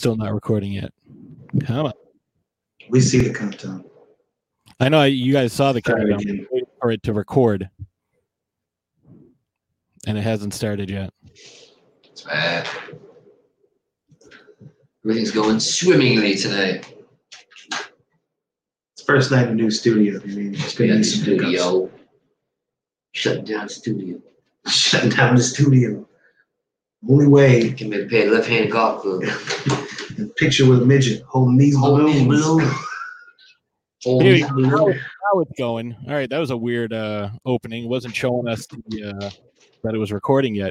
still not recording yet. Come on. We see the countdown. I know you guys saw the Sorry, countdown. Jim. Waiting for it to record, and it hasn't started yet. It's bad. Everything's going swimmingly today. It's first night in a new studio. I mean, it's We gonna be the some hiccups. studio. Shutting down studio. Shutting down the studio. Only way. Can be paid left hand golf club. A picture with midget holding these Holding balloons. balloons. Anyway, these balloons. how, how it's going? All right, that was a weird uh, opening. wasn't showing us the, uh, that it was recording yet.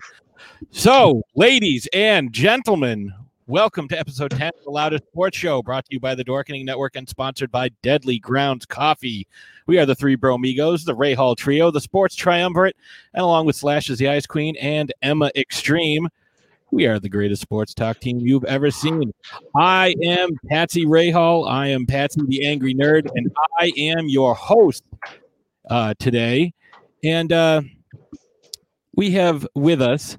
So, ladies and gentlemen, welcome to episode 10 of the Loudest Sports Show, brought to you by the Dorkening Network and sponsored by Deadly Grounds Coffee. We are the three bro Bromigos, the Rahal Trio, the Sports Triumvirate, and along with Slash is the Ice Queen and Emma Extreme. We are the greatest sports talk team you've ever seen. I am Patsy Rahal. I am Patsy the Angry Nerd, and I am your host uh, today. And uh, we have with us,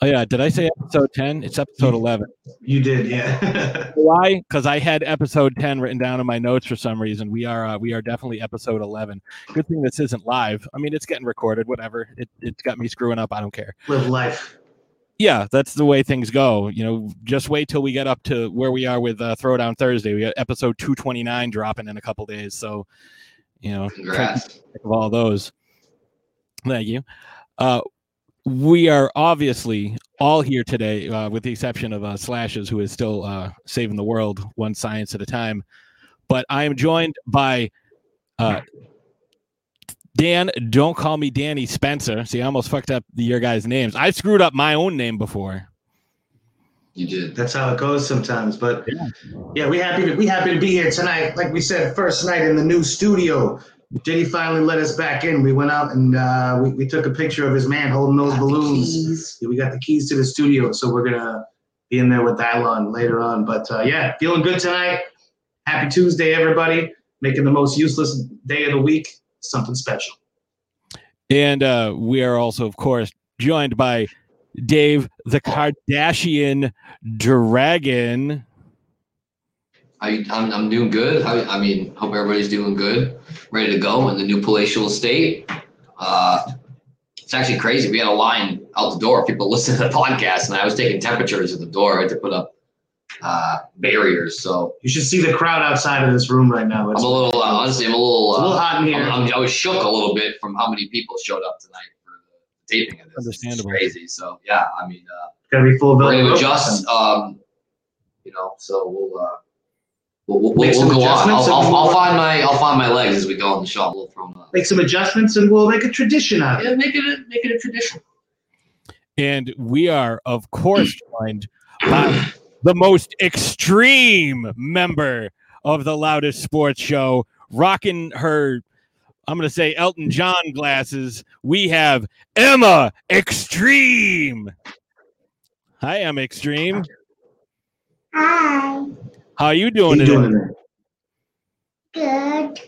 oh yeah, did I say episode 10? It's episode 11. You did, yeah. Why? Because I had episode 10 written down in my notes for some reason. We are uh, we are definitely episode 11. Good thing this isn't live. I mean, it's getting recorded, whatever. It, it's got me screwing up. I don't care. Live life. Yeah, that's the way things go. You know, just wait till we get up to where we are with uh, Throwdown Thursday. We got episode 229 dropping in a couple days. So, you know, Congrats. of all those. Thank you. Uh, we are obviously all here today, uh, with the exception of uh, Slashes, who is still uh, saving the world one science at a time. But I am joined by uh, Dan. Don't call me Danny Spencer. See, I almost fucked up the, your guys' names. I screwed up my own name before. You did. That's how it goes sometimes. But Yeah. yeah, we happy to we happy to be here tonight. Like we said, first night in the new studio. Jenny finally let us back in. We went out and uh, we, we took a picture of his man holding those balloons. Yeah, we got the keys to the studio, so we're gonna be in there with Dylon later on. But uh, yeah, feeling good tonight. Happy Tuesday, everybody. Making the most useless day of the week something special. And uh, we are also, of course, joined by Dave, the Kardashian Dragon. I, I'm, I'm doing good. How, I mean, hope everybody's doing good. Ready to go in the new palatial estate. Uh, it's actually crazy. We had a line out the door. People listen to the podcast, and I was taking temperatures at the door. I had to put up uh, barriers. So You should see the crowd outside of this room right now. I'm It's, a little, uh, honestly, I'm a little, it's a little uh, hot in here. I'm, I'm, I was shook a little bit from how many people showed up tonight for the taping of this. Understandable. It's crazy. So yeah, I mean, uh, Gotta be full we're bill. going to adjust. Um, you know, so we'll uh, we'll, we'll, Make we'll some go on. adjustments I'll, I'll, I'll we'll- find my I'll find my legs as we go on the show. We'll throw them up. Make some adjustments and we'll make a tradition out of it. Yeah, make it a, make it a tradition. And we are, of course, joined by the most extreme member of the loudest sports show, rocking her, I'm going to say Elton John glasses. We have Emma Extreme. Hi, Emma Extreme. Hi. How are you How doing you today? Doing Good.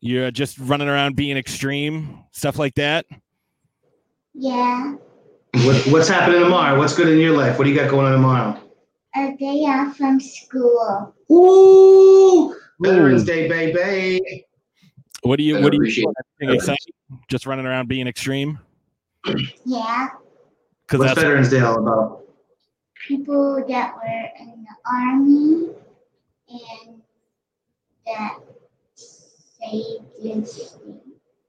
You're just running around being extreme, stuff like that. Yeah. What, what's happening tomorrow? What's good in your life? What do you got going on tomorrow? A day off from school. Ooh, Veterans Day, baby. What do you? I What do you? appreciate exciting? Just running around being extreme? Yeah. Because What's that's Veterans Day all about? People that were in the army and that saved this thing.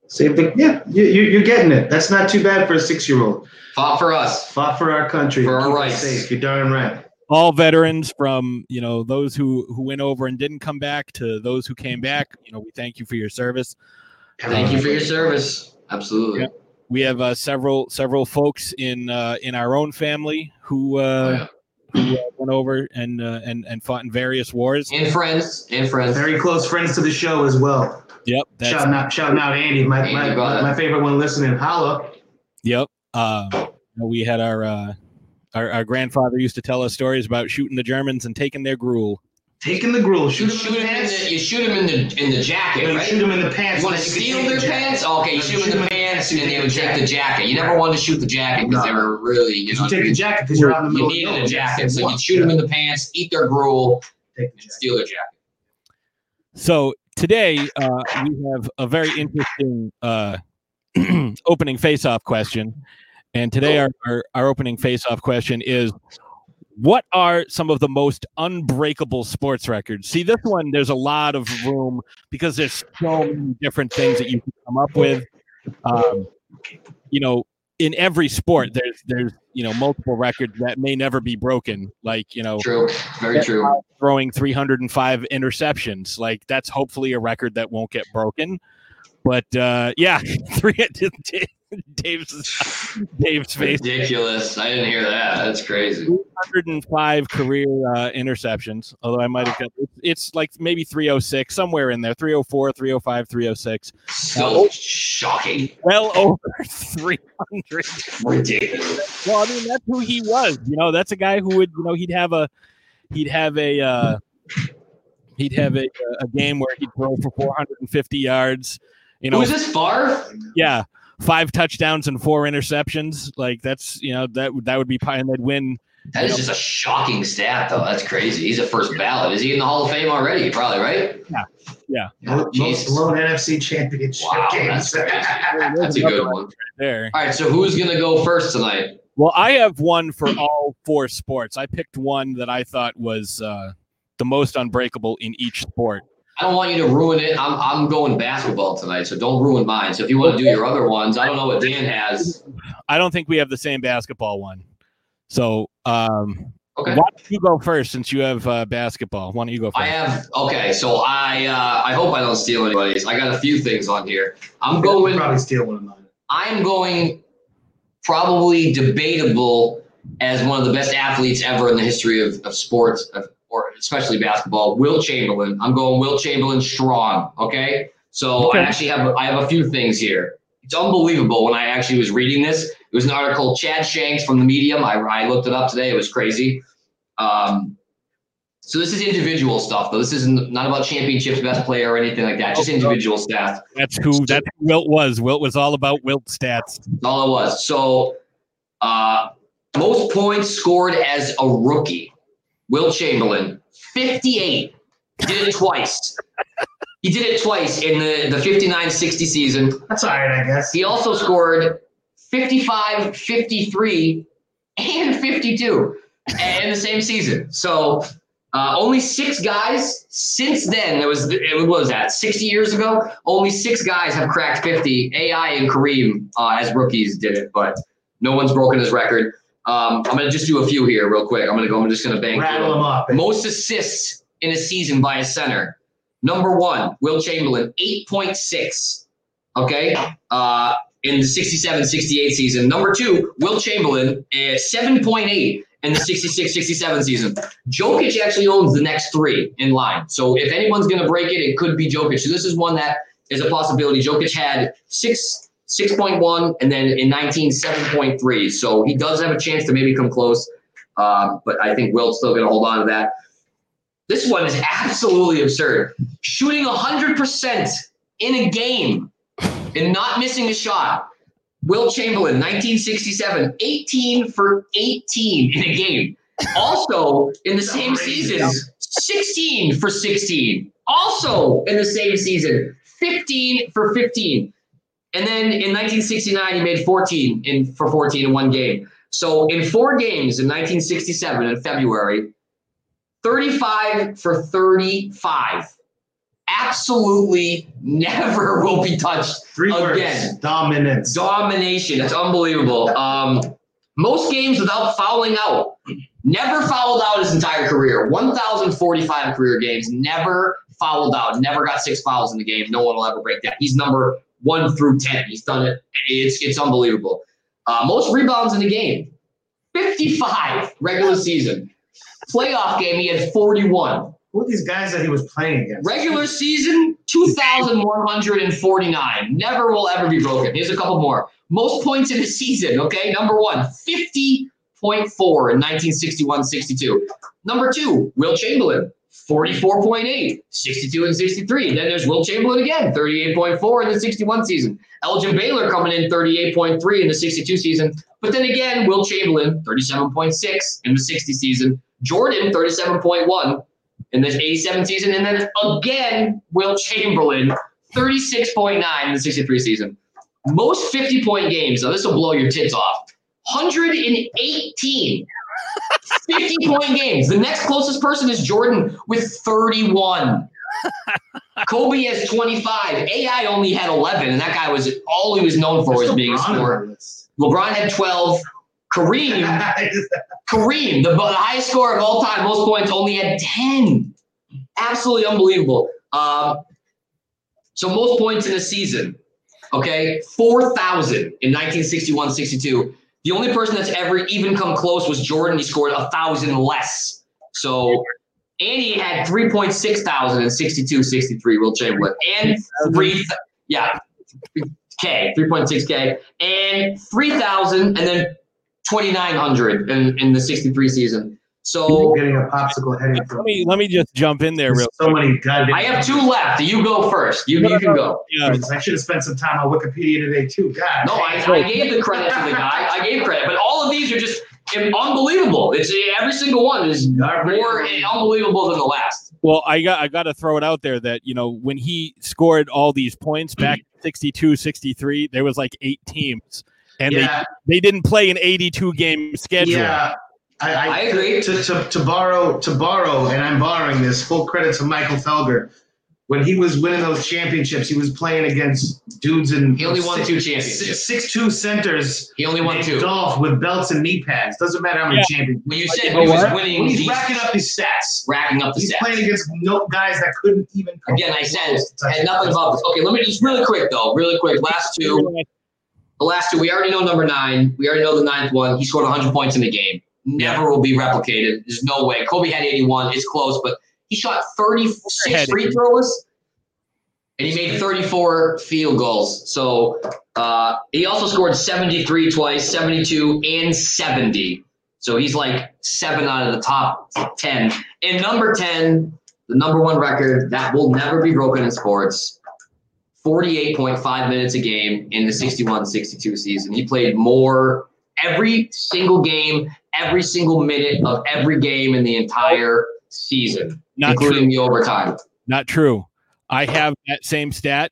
Same thing. Yeah, you, you, you're getting it. That's not too bad for a six-year-old. Fought for us. Fought for our country. For our rights. Safe. You're darn right. All veterans from you know those who who went over and didn't come back to those who came back. You know, we thank you for your service. Thank you for your service. Absolutely. Yeah. We have uh, several several folks in uh, in our own family who Oh, uh, yeah. who uh, went over and uh, and and fought in various wars. And friends. And friends. Very close friends to the show as well. Yep, that's shouting out, shouting out Andy, my, Andy, my, my favorite one listening. Holla. Yep. Uh, we had our, uh, our our grandfather used to tell us stories about shooting the Germans and taking their gruel. Taking the gruel, You shoot, shoot him in the in pants. the you shoot him in the in the jacket, No, you right? shoot him in the pants. You want to steal their the jacket. pants? Okay, you No, shoot them in the pants, and then they would take the jacket. You never wanted to shoot the jacket because they No. were really, you know, You take the jacket because you're out in the you middle. needed of a jacket, so you'd shoot them in the pants, eat their gruel, Take the and steal their jacket. So today uh, we have a very interesting uh, opening face-off question, and today our, our, our opening face-off question is: What are some of the most unbreakable sports records? See, this one there's a lot of room because there's so many different things that you can come up with. Um, you know, in every sport, there's there's you know multiple records that may never be broken. Like you know, True, very true. throwing 305 interceptions. Like that's hopefully a record that won't get broken. But uh, yeah, three Dave's Dave's face. Ridiculous. I didn't hear that. That's crazy. 305 career uh, interceptions. Although I might have got it's, it's like maybe 306 somewhere in there. 304, 305, 306. So shocking. Well over 300. Ridiculous. Well, I mean that's who he was. You know, that's a guy who would you know he'd have a he'd have a uh, he'd have a, a game where he'd throw for 450 yards. You know, Who's this Favre? yeah, five touchdowns and four interceptions. Like that's you know that that would be pie, and they'd win. That is just a shocking stat, though. That's crazy. He's a first ballot. Is he in the Hall of Fame already? Probably, right? Yeah. Yeah. Oh, Most blown NFC championship Wow, games. that's. That's a good one. There. All right, so who's gonna go first tonight? Well, I have one for all four sports. I picked one that I thought was uh, the most unbreakable in each sport. I don't want you to ruin it. I'm I'm going basketball tonight, so don't ruin mine. So if you want to do your other ones, I don't know what Dan has. I don't think we have the same basketball one. So, um, Okay. why don't you go first since you have uh, basketball? Why don't you go first? I have okay, so I uh, I hope I don't steal anybody's. I got a few things on here. I'm going probably steal one of mine. I'm going probably debatable as one of the best athletes ever in the history of, of sports, of, or especially basketball. Wilt Chamberlain. I'm going Wilt Chamberlain strong. Okay, so Okay. I actually have I have a few things here. It's unbelievable when I actually was reading this. It was an article Chad Shanks from the Medium. I, I looked it up today. It was crazy. Um, so this is individual stuff, though. This isn't not about championships, best player, or anything like that. Just individual stats. That's who that Wilt was. Wilt was all about Wilt stats. That's all it was. So, uh, most points scored as a rookie. Wilt Chamberlain, 58. Did it twice. He did it twice in the, the 59 60 season. That's all right, I guess. He also scored 55, 53, and 52 in the same season. So, uh, only six guys since then. It was it was that 60 years ago. Only six guys have cracked 50. AI and Kareem uh, as rookies did it, but no one's broken his record. Um, I'm gonna just do a few here real quick. I'm gonna go. I'm just gonna bang Rattle them. them up. Most assists in a season by a center. Number one, Wilt Chamberlain, 8.6. Okay. Uh, in the 67 68 season. Number two, Wilt Chamberlain, uh, 7.8 in the 66 67 season. Jokic actually owns the next three in line. So if anyone's going to break it, it could be Jokic. So this is one that is a possibility. Jokic had six. 6.1 and then in 19 7.3 so he does have a chance to maybe come close um, but i think will's still going to hold on to that this one is absolutely absurd. Shooting 100% in a game and not missing a shot. Wilt Chamberlain, 1967, 18 for 18 in a game. Also, in the same season, 16 for 16. Also, in the same season, 15 for 15. And then in 1969, he made 14 in for 14 in one game. So in four games in 1967 in February, 35 for 35. Absolutely never will be touched. Three words. Again. Dominance. Domination. It's unbelievable. Um, most games without fouling out. Never fouled out his entire career. 1,045 career games. Never fouled out. Never got six fouls in the game. No one will ever break that. He's number one through 10. He's done it. It's, it's unbelievable. Uh, most rebounds in the game. 55 regular season. Playoff game, he had 41. Who are these guys that he was playing against? Regular season, 2,149. Never will ever be broken. Here's a couple more. Most points in a season, okay? Number one, 50.4 in 1961 62. Number two, Wilt Chamberlain, 44.8, 62 and 63. Then there's Wilt Chamberlain again, 38.4 in the 61 season. Elgin Baylor coming in 38.3 in the 62 season. But then again, Wilt Chamberlain, 37.6 in the 60 season. Jordan, 37.1 in the 87 season. And then again, Wilt Chamberlain, 36.9 in the 63 season. Most 50 point games, now this will blow your tits off. 118 50 point games. The next closest person is Jordan with 31. Kobe has 25. AI only had 11, and that guy was all he was known for was being a scorer. LeBron had 12. Kareem, Kareem, the, the highest score of all time, most points, only had 10. Absolutely unbelievable. Um, so most points in a season, okay, 4,000 in 1961 62. The only person that's ever even come close was Jordan. He scored a thousand less. So Andy had 3.6 thousand in 62, 63, Wilt Chamberlain. And three, yeah, K, 3.6 K, and 3,000, and then 2,900 in, in the 63 season. So getting a popsicle heading Let me let me just jump in there real. so many goddamn. I have two left. You go first. You, you can go. Yeah, I should have spent some time on Wikipedia today too. God. No, I, I gave the credit to the guy. I gave credit, but all of these are just unbelievable. It's every single one is more unbelievable than the last. Well, I got I got to throw it out there that you know when he scored all these points back 62, 63, there was like eight teams, and Yeah. they they didn't play an 82 game schedule. Yeah. I, I, I agree. To, to, to borrow to borrow, and I'm borrowing this. Full credit to Michael Felger. When he was winning those championships, he was playing against dudes in He only won six- two championships. Six, two centers. He only won two. Dolph with belts and knee pads. Doesn't matter how many champions. When you said You he was winning, When he's these- racking up these stats. racking up the sets. He's stats. playing against no guys that couldn't even. Again, I said it close to had nothing about this. Okay, let me just really quick though, really quick. Last two, the last two, we already know number nine. We already know the ninth one. He scored 100 points in the game. Never will be replicated. There's no way. Kobe had 81. It's close, but he shot 36 Overhead. free throws, and he made 34 field goals. So uh, he also scored 73 twice, 72, and 70. So he's like seven out of the top 10. And number 10, the number one record that will never be broken in sports. 48.5 minutes a game in the 61 62 season. He played more every single game, every single minute of every game in the entire season, Not including true. the overtime. Not true. I have that same stat.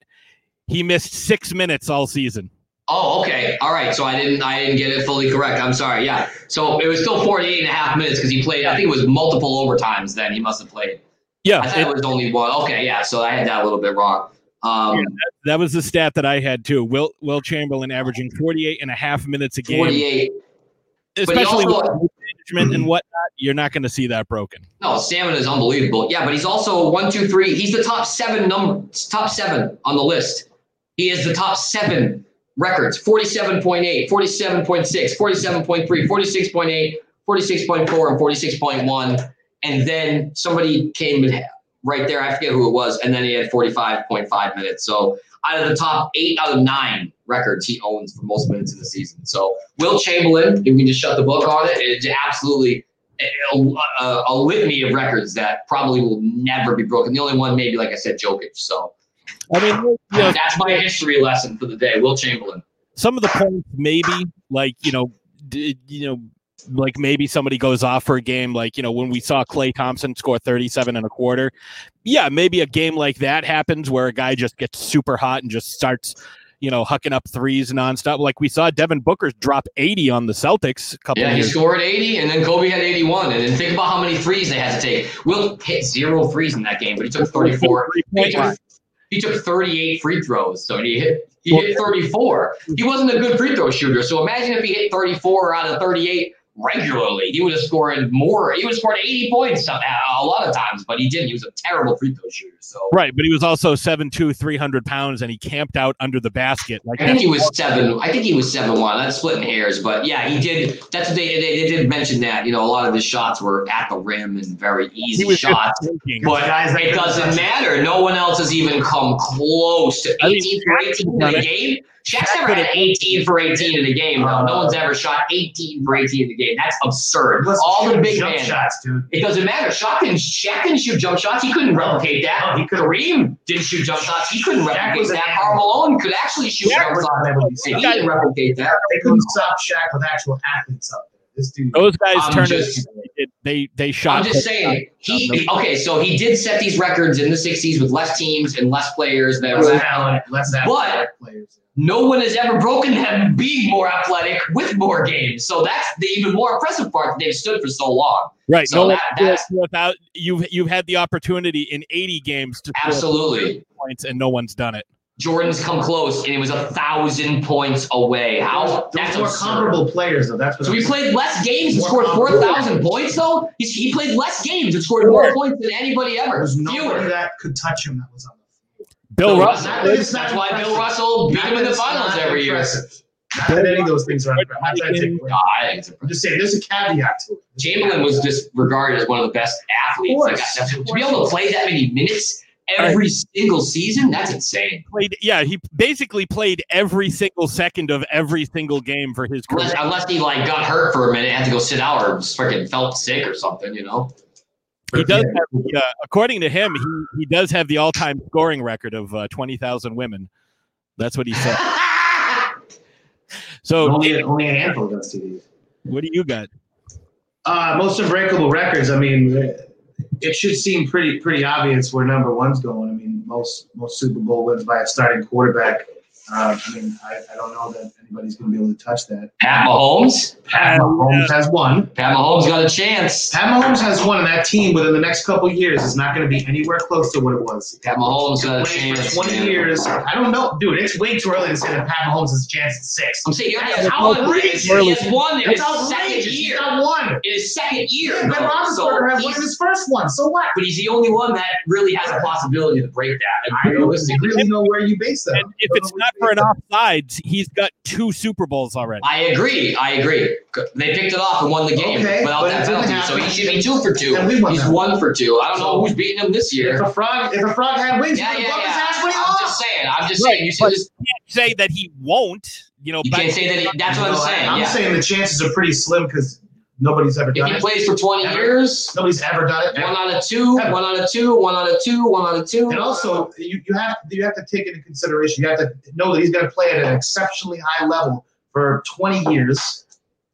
He missed six minutes all season. Oh, okay. All right. So I didn't I didn't get it fully correct. I'm sorry. Yeah. So it was still 48 and a half minutes because he played, I think it was multiple overtimes then he must have played. Yeah, I thought it- it was only one. Okay, yeah. So I had that a little bit wrong. Um, that was the stat that I had too. Will Wilt Chamberlain averaging 48 and a half minutes a game, 48. But especially also, with management and mm-hmm. whatnot. You're not going to see that broken. No, stamina is unbelievable. Yeah, but he's also one, two, three. He's the top seven number, top seven on the list. He is the top seven records 47.8, 47.6, 47.3, 46.8, 46.4, and 46.1. And then somebody came right there. I forget who it was. And then he had 45.5 minutes. So out of the top eight out of nine records he owns for most minutes in the season. So Wilt Chamberlain, if we can just shut the book on it, it's absolutely a, a, a litany of records that probably will never be broken. The only one, maybe, like I said, Jokic. So I mean, you know, that's my history lesson for the day. Wilt Chamberlain. some of the points maybe like you know d- you know like maybe somebody goes off for a game like you know when we saw Klay Thompson score 37 and a quarter yeah maybe a game like that happens where a guy just gets super hot and just starts you know hucking up threes nonstop like we saw devin booker drop 80 on the celtics a couple Yeah, he scored 80, and then Kobe had 81. And then think about how many threes they had to take. Wilt hit zero threes in that game, but he took 34. He took, he took 38 free throws, so he hit he hit 34. He wasn't a good free throw shooter, so imagine if he hit 34 out of 38 regularly. He would have scored more. He would have scored 80 points a lot of times, but he didn't. He was a terrible free throw shooter. So right but he was also 7'2 300 pounds and he camped out under the basket like I think he was seven. I think he was seven one. That's splitting hairs, but yeah, he did. That's what they, they they did mention that. You know, a lot of his shots were at the rim and very easy shots. But Guys that it doesn't matter. No one else has even come close to 18 for 18 in done a game. Shaq's never could've- had 18 for 18 in a game. No, no one's ever shot 18 for 18 in a game. game. That's absurd. Let's All the big jump man. shots, dude. It doesn't matter. Shaq didn't, Shaq didn't shoot jump shots. He couldn't replicate that. No, he couldn't. Kareem didn't shoot jump shots. He couldn't Shaq replicate that. animal. Karl Malone could actually shoot Shaq jump shots. never be And stopped. he didn't replicate that. They couldn't stop Shaq with actual athletes out there. This dude. Those guys I'm turned just- it. They they shot. I'm just saying, he okay. So he did set these records in the '60s with less teams and less players. That Less were, talent, less athletic players. No one has ever broken them being more athletic with more games. So that's the even more impressive part that they've stood for so long. right. so no that- one that's- without you've you've had the opportunity in 80 games to Absolutely. points and no one's done it. Jordan's come close, and it was a thousand points away. How? That's more absurd. comparable players, though. That's what So I'm he played less games and scored four thousand points, though. He's, he played less games and scored more points than anybody ever. There's nobody Fewer. that could touch him that was on the field. Bill Bill Russell. Not that it's not That's why Bill. Russell beat him in the finals every year. Not that any of those things are impressive. I'm not trying to take away. No, I think it's I'm just saying there's a caveat to it. Chamberlain was just regarded as one of the best athletes. Like, to be able to play that many minutes every single season, that's insane. Played, yeah, he basically played every single second of every single game for his career. Unless, unless he like got hurt for a minute, had to go sit out, or freaking felt sick or something, you know. He does have, uh, according to him, he, he does have the all-time scoring record of uh, 20,000 women. That's what he said. So, only, only a handful of TDs. what do you got? Uh, most unbreakable records. I mean, it should seem pretty pretty obvious where number one's going. I mean, most most Super Bowl wins by a starting quarterback. Uh, I mean, I, I don't know that anybody's going to be able to touch that. Pat Mahomes. Pat Mahomes has one. Pat Mahomes got a chance. Pat Mahomes has one, and that team within the next couple years is not going to be anywhere close to what it was. Pat Mahomes got a Played chance. for 20 man. years. I don't know, dude. It's way too early to say that Pat Mahomes has a chance at six. I'm saying, yeah, That's how outrageous. He has won in his second outrageous. He year. got one. In his second year. Yeah, Ben though. Roethlisberger So had one in his first one. So what? but he's the only one that really has a possibility to break that. I And don't really know where you base that. And if it's not for an offsides, he's got two Super Bowls already. I agree. I agree. They picked it off and won the game Okay, without but that penalty. So he should be two for two. And we won He's that. one for two. I don't know So- who's beating him this year. If year. a frog, if a frog had wings, Yeah, yeah, yeah. his ass when he I'm lost. just saying. I'm just Right, saying. You but- should just. Say that he won't. You know, You can't say that. He, that's what I'm saying. I'm yeah. saying the chances are pretty slim because nobody's ever If done he it. plays for 20 Ever. years, Nobody's ever done it. one out of two, Ever. one out of two, one out of two, one out of two. And also, you, you have you have to take into consideration. You have to know that he's going to play at an exceptionally high level for 20 years.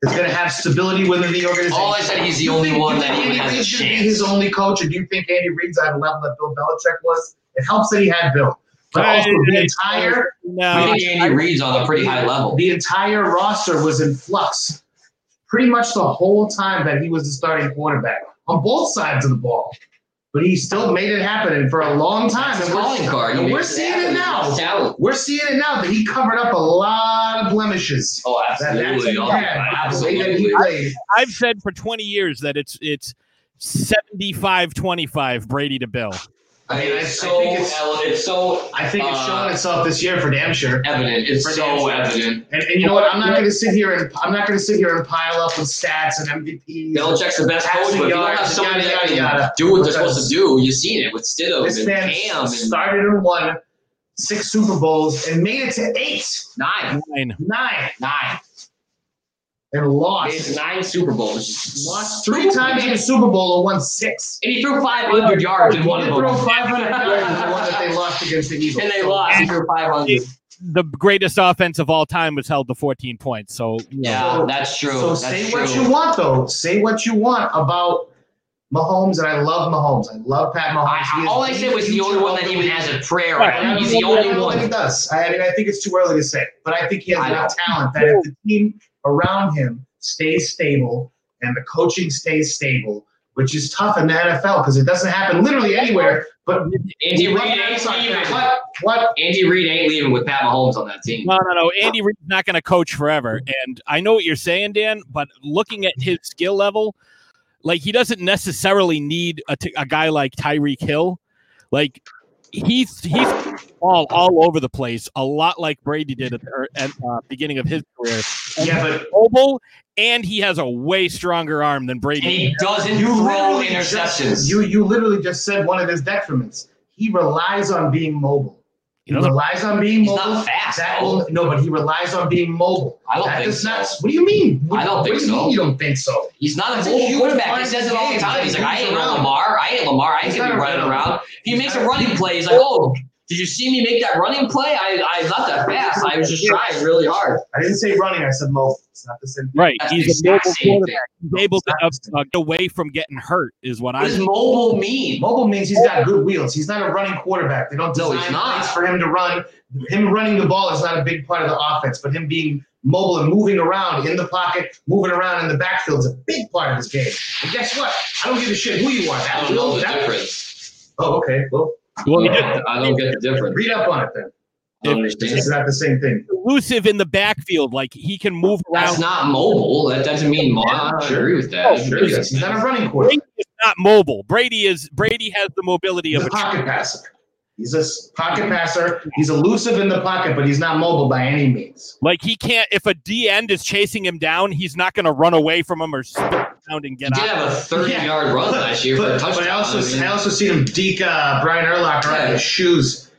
It's going to have stability within the organization. All I said, he's the You only think- one you that think even Andy has a Reid's gonna chance. Be his only coach, or do you think Andy Reid's at a level that Bill Belichick was? It helps that he had Bill, but I- also the entire no, I think Andy Reid's on a pretty high level. the entire roster was in flux, pretty much the whole time that he was the starting quarterback on both sides of the ball. But he still made it happen, and for a long time, That's and a we're, calling card. And we're seeing it now. We're seeing it now that he covered up a lot of blemishes. Oh, That, that's absolutely. what had, the way that absolutely. I've said for 20 years that it's it's 75-25 Brady to Bill. I mean, I- I it's so think it's- ele- it's so I think it's Uh, showing itself this year for damn sure. evident. It's For so evident. And, and you know what? I'm not going to sit here and I'm not going to sit here and pile up with stats and MVPs. Belichick's the best coach, Passing but if you don't have yards, somebody yada, that yada, can yada. do what they're supposed to do, you've seen it with Stidham This and man Cam and started and won six Super Bowls and made it to eight, nine, Nine. nine, nine. And Made it lost. nine Super Bowls. Lost three times in the Super Bowl and won six. And he threw 500 yards in one He of threw 500 yards in the one that they lost against the Eagles. And they So- lost. He threw 500. The greatest offense of all time was held to 14 points. So you know, Yeah, that's true. So that's say true. what you want, though. Say what you want about Mahomes, and I love Mahomes. I love Pat Mahomes. I, all I said was the only one that even has a prayer at him. He's the I only don't know that he does. I mean, I think it's too early to say, but I think he has enough talent that if the team around him stays stable and the coaching stays stable, which is tough in the NFL because it doesn't happen literally anywhere. But Andy Reid What- ain't leaving. What? What? Andy Reid ain't leaving with Pat Mahomes on that team. no, no, no. Andy Reid's not going to coach forever. And I know what you're saying, Dan, but looking at his skill level, like he doesn't necessarily need a, t- a guy like Tyreek Hill. Like he's he's all all over the place, a lot like Brady did at the er- at, uh, beginning of his career. And Yeah, he's but mobile, and he has a way stronger arm than And Brady. he doesn't you throw interceptions. Just, you you literally just said one of his detriments. He relies on being mobile. He relies on being He's mobile. not fast. That will, no, but he relies on being mobile. I don't that think so. not. What do you mean? What, I don't what think do you so. mean you don't think so? He's not That's a mobile quarterback. He says it all the time. He's like, I ain't around. Lamar. I ain't Lamar. I He's can be running around. If he makes a running play, he's like, oh, did you see me make that running play? I, I'm not that fast. I was just trying really hard. I didn't say running. I said mobile. It's not the same. Right. That's He's mobile same thing. quarterback. He's able to It's uh, uh, get away from getting hurt, is what What does I'm. mobile mean? Mobile means he's got good wheels. He's not a running quarterback. They don't No, design he's not. plays for him to run. Him running the ball is not a big part of the offense, but him being mobile and moving around in the pocket, moving around in the backfield is a big part of his game. And guess what? I don't give a shit who you are. I That don't know will- the that- difference. Oh, okay. Well, Well, he I don't, get the difference. read up on it then. I don't It's not the same thing. elusive in the backfield. Like he can move That's around. not mobile. That doesn't mean mo- I don't Sure. agree with that. Oh, Sure, agree he with is. He's that. not a running quarterback. Brady is not mobile. Brady is Brady has the mobility He's of a a pocket passer. He's a pocket passer. He's elusive in the pocket, but he's not mobile by any means. like he can't. If a D end is chasing him down, he's not going to run away from him or spin around and He get did out. have a 30 Yeah. yard run last year for a touchdown. but I also I mean, I also seen him deke uh, Brian Urlacher out of his shoes.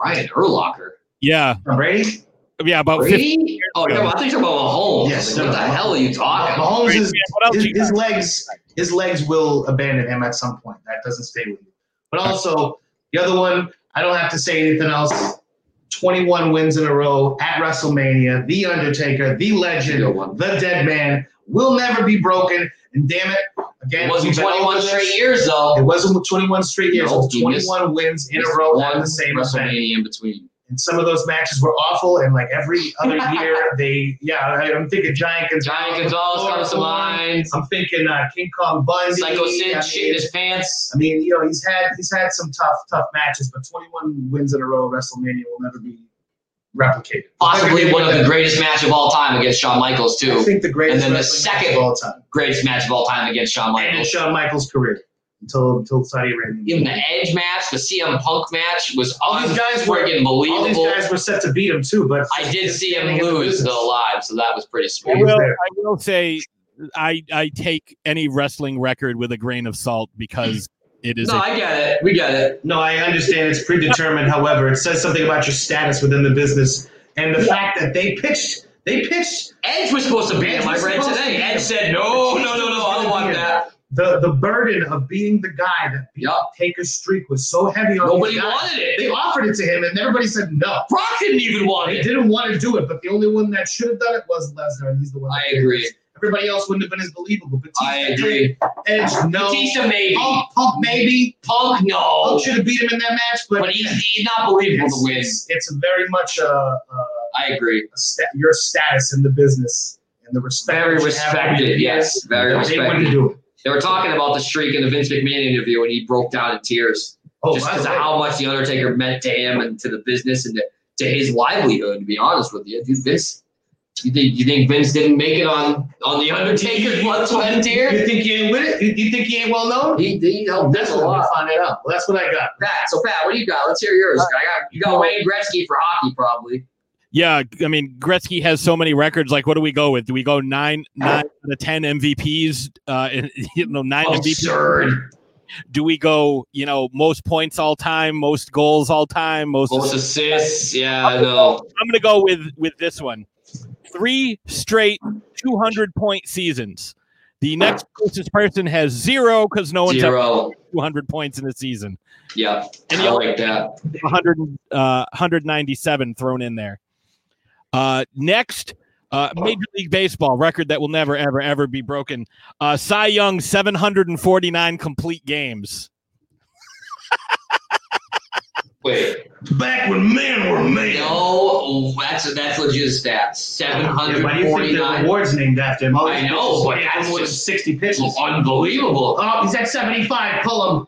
Brian Urlacher. Yeah, From Brady? yeah. About fifty. Brady? Oh, yeah, I think you're talking about Mahomes. Yes, Like, what the hell are you talking about? Mahomes is What else his, his legs his legs will abandon him at some point. That doesn't stay with you. But also the other one, I don't have to say anything else. 21 wins in a row at WrestleMania. The Undertaker, the legend, the dead man will never be broken. And damn it, again, It wasn't 21 straight years, though. It wasn't 21 straight years. No, it was he missed- 21 wins in a row on the same event. WrestleMania in between. And some of those matches were awful. And like every other year, they, yeah, I, I'm thinking Giant Gonzalez. Giant Gonzalez comes to mind. I'm thinking uh, King Kong Bundy. Psycho I Sid mean, shitting his pants. I mean, you know, he's had he's had some tough tough matches, but 21 wins in a row at WrestleMania will never be replicated. Possibly one of the greatest match of all time against Shawn Michaels, too. I think the greatest And then the wrestling match second- of all time. Greatest match of all time against Shawn And Michaels. Shawn Michaels' career until until Saudi Arabia. Even the Edge match, the CM Punk match was All these guys were- friggin' All these guys were set to beat him too, but I did see him lose business. still alive, so that was pretty I sweet. He will. I will say, I I take any wrestling record with a grain of salt because it is. No, a, I get it. We get it. No, I understand it's predetermined. However, it says something about your status within the business and the fact that they pitched. They pitched Edge was supposed to beat Edge him. I was read supposed today. Edge said, no, no, no, no, I don't want that. The the burden of being the guy that beat Yup. Taker's streak was so heavy on Nobody wanted it. They offered it to him, and everybody said no. Brock didn't even want They it. He didn't want to do it, but the only one that should have done it was Lesnar, and he's the one. I did it. agree. Everybody else wouldn't have been as believable. Batista, I agree. Edge, no. Batista maybe. Punk, Punk, maybe. Punk, no. Punk should have beat him in that match, but, But he's, he's not believable to it's, win. it's, it's very much a, a, I agree. a sta- your status in the business and the respect. Very respected. Yes, very They wouldn't do it. They were talking about the streak in the Vince McMahon interview, and he broke down in tears Oh, just because of how much the Undertaker meant to him and to the business and to, to his livelihood. To be honest with you, dude, Vince. You think you think Vince didn't make it on on the Undertaker's blood, sweat, and tears? You think he ain't with it? You, you think he ain't well known? He, he helped That's a lot. find out. Well, that's what I got. Pat, so Pat, what do you got? Let's hear yours. I got you got Wayne Gretzky for hockey, probably. Yeah, I mean Gretzky has so many records. Like, what do we go with? Do we go nine nine out of ten MVPs? Uh, and, you know, nine MVPs. Absurd. Do we go? You know, most points all time, most goals all time, most. Most assists. Yeah, I know. I'm gonna go with with this one. Three straight 200 point seasons. The next closest person has zero because no one's ever Zero. 200 points in a season. Yeah, And I like that. 100, uh, 197 thrown in there. Uh, next, uh, Major League Baseball record that will never, ever, ever be broken. Uh, Cy Young 749 complete games. Wait, Back when men were men. no, that's that's legit stats. Seven Yeah, why do you think the award's named after him? All I know, pitches, but he that's was just- 60 pitches. Unbelievable. Oh, he's at 75. Pull him.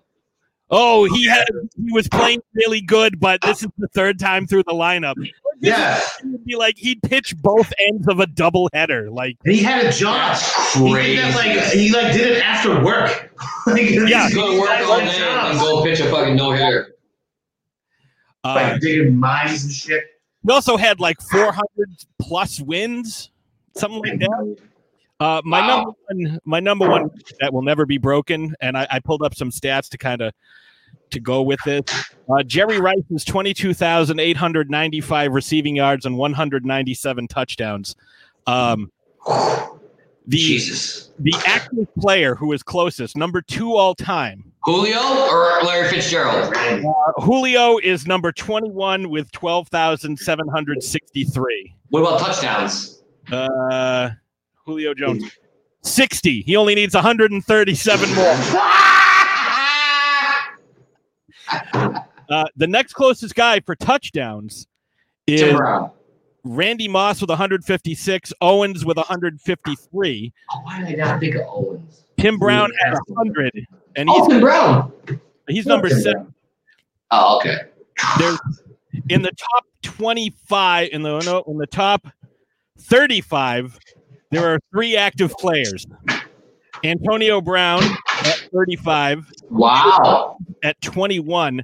Oh, he had he was playing really good, but this is the third time through the lineup. Yeah. It would be like he'd pitch both ends of a double header. Like And he had a job. That's He crazy. did that like he like did it after work. like, Yeah. Go to work got all a day job. and go pitch a fucking no hitter. uh, Like digging mines and shit. We also had like 400 plus wins, something like that. Uh, my Wow. number one, my number one that will never be broken, and I, I pulled up some stats to kind of to go with this. Uh, Jerry Rice is 22,895 receiving yards and 197 touchdowns. Um, the Jesus. the active player who is closest, number two all time, Julio or Larry Fitzgerald? uh, Julio is number 21 with 12,763. What about touchdowns? Uh, Julio Jones, 60. He only needs 137 more. Uh, the next closest guy for touchdowns is Randy Moss with 156, Owens with 153. Oh, why did I not think of Owens? Tim Brown has 100, and Oh, he's Tim Brown. he's number seven. Oh, okay. There's in the top 25 in the no, in the top 35. There are three active players. Antonio Brown at 35, Wow. at 21.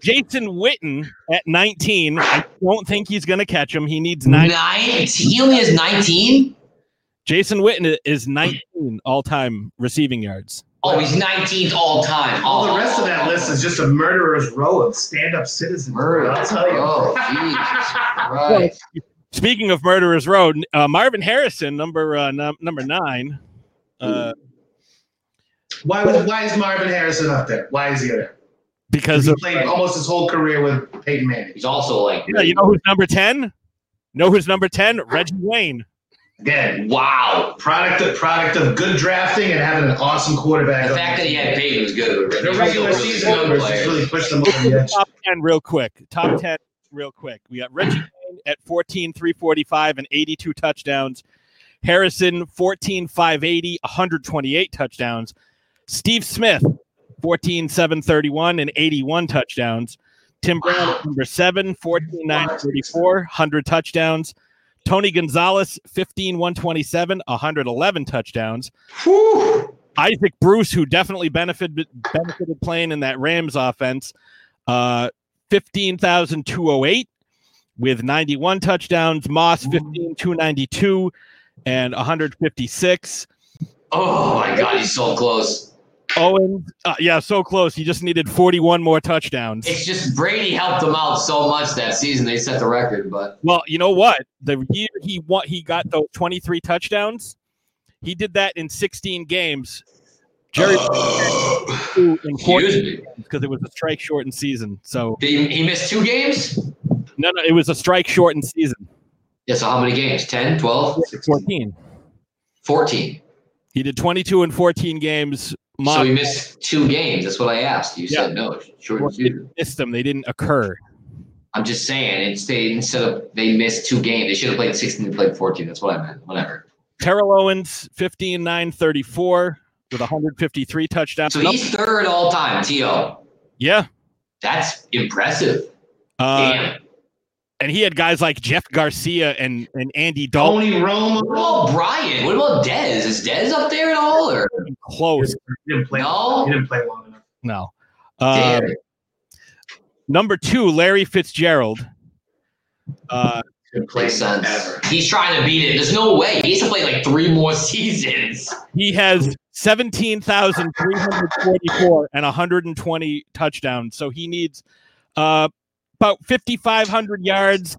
Jason Witten at 19. I don't think he's going to catch him. He needs nine. Nine. He only has 19? Jason Witten is 19 all time receiving yards. Oh, he's 19th all time. All the rest of that list is just a murderer's row of stand-up citizens. Murder. I'll tell you. Oh, Jesus Christ. Speaking of Murderers row, uh, Marvin Harrison, number uh, num- number nine. Uh, Why was why is Marvin Harrison up there? Why is he there? because He of, played almost his whole career with Peyton Manning. He's also like, yeah, you know who's number 10? Know who's number 10? Reggie Wayne. Again, wow. product of product of good drafting and having an awesome quarterback. The fact that he had Peyton was good. the regular season numbers player. just really pushed them over the edge. Top 10 real quick. Top 10 real quick. We got Reggie Wayne at 14, 345 and 82 touchdowns. Harrison, 14, 580, 128 touchdowns. Steve Smith, 14, 731 and 81 touchdowns. Tim Brown at number seven, 14, 934, 100 touchdowns. Tony Gonzalez, 15, 127, 111 touchdowns. Isaac Bruce, who definitely benefited benefited playing in that Rams offense, uh, 15,208 with 91 touchdowns. Moss, 15,292 and 156. Oh my God, he's so close. Owen, uh, yeah, so close. He just needed 41 more touchdowns. It's just Brady helped him out so much that season. They set the record, but Well, you know what? The year he won, he got those 23 touchdowns. He did that in 16 games. Jerry in 14 because it was a strike shortened season. So he, he missed two games? no, no, it was a strike shortened season. Yeah, so how many games? 10, 12, 14. 14. He did 22 and 14 games. Mo- So he missed two games. That's what I asked. You Yeah. said no. Short Well, season. missed them. They didn't occur. I'm just saying, it's they instead of they missed two games, they should have played 16 and played 14. That's what I meant. Whatever. Terrell Owens, 15, 9, 34 with 153 touchdowns. So he's third all time, T.O. yeah. That's impressive. Uh, Damn. And he had guys like Jeff Garcia and, and Andy Dalton Tony Romo. What about Brian? What about Dez? Is Dez up there at all? Or close. He didn't play. No? He didn't play long enough. No. Uh, number two, Larry Fitzgerald. Uh, He play Makes sense. ever. He's trying to beat it. There's no way. He has to play like three more seasons. he has 17,344 and 120 touchdowns. So he needs uh, about 5,500 yards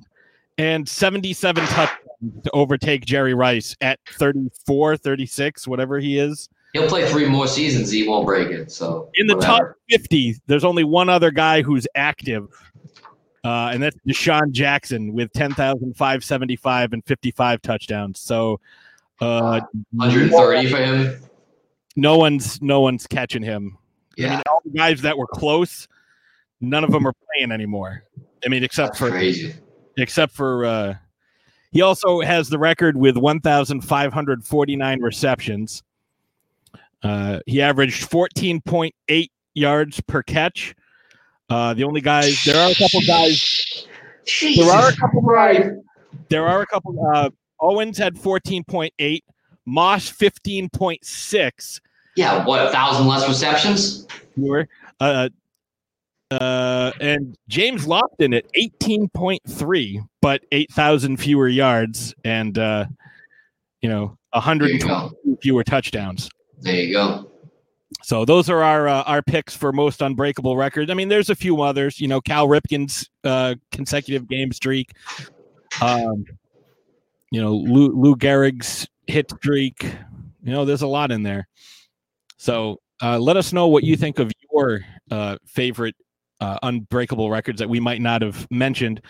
and 77 touchdowns to overtake Jerry Rice at 34, 36, whatever he is. He'll play three more seasons. He won't break it. So In the top 50, there's only one other guy who's active, uh, and that's DeSean Jackson with 10,575 and 55 touchdowns. So uh, 130 for him. no one's no one's catching him. I mean, all the guys that were close, none of them are playing anymore. I mean, except that's for crazy. except for uh, he also has the record with 1,549 receptions. Uh, he averaged 14.8 yards per catch. Uh, the only guys there are a couple guys. There are a couple guys. There are a couple. Uh, Owens had 14.8. Moss 15.6. Yeah, what a thousand less receptions? fewer. Uh, uh, and James Lofton at 18.3, but 8,000 fewer yards and, uh, you know, There you fewer touchdowns. There you go. so those are our uh, our picks for most unbreakable records. I mean, there's a few others. You know, Cal Ripken's uh, consecutive game streak. Um, you know, Lou, Lou Gehrig's hit streak. You know, there's a lot in there. So uh, let us know what you think of your uh, favorite uh, unbreakable records that we might not have mentioned.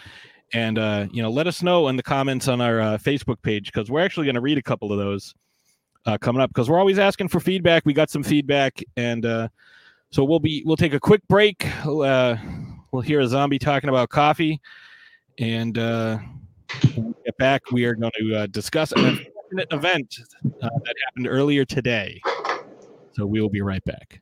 And, uh, you know, let us know in the comments on our uh, Facebook page because we're actually going to read a couple of those uh, coming up because we're always asking for feedback. We got some feedback. And so we'll be, we'll take a quick break. we'll hear a zombie talking about coffee. And get back, we are going to discuss an unfortunate event that happened earlier today. So we will be right back.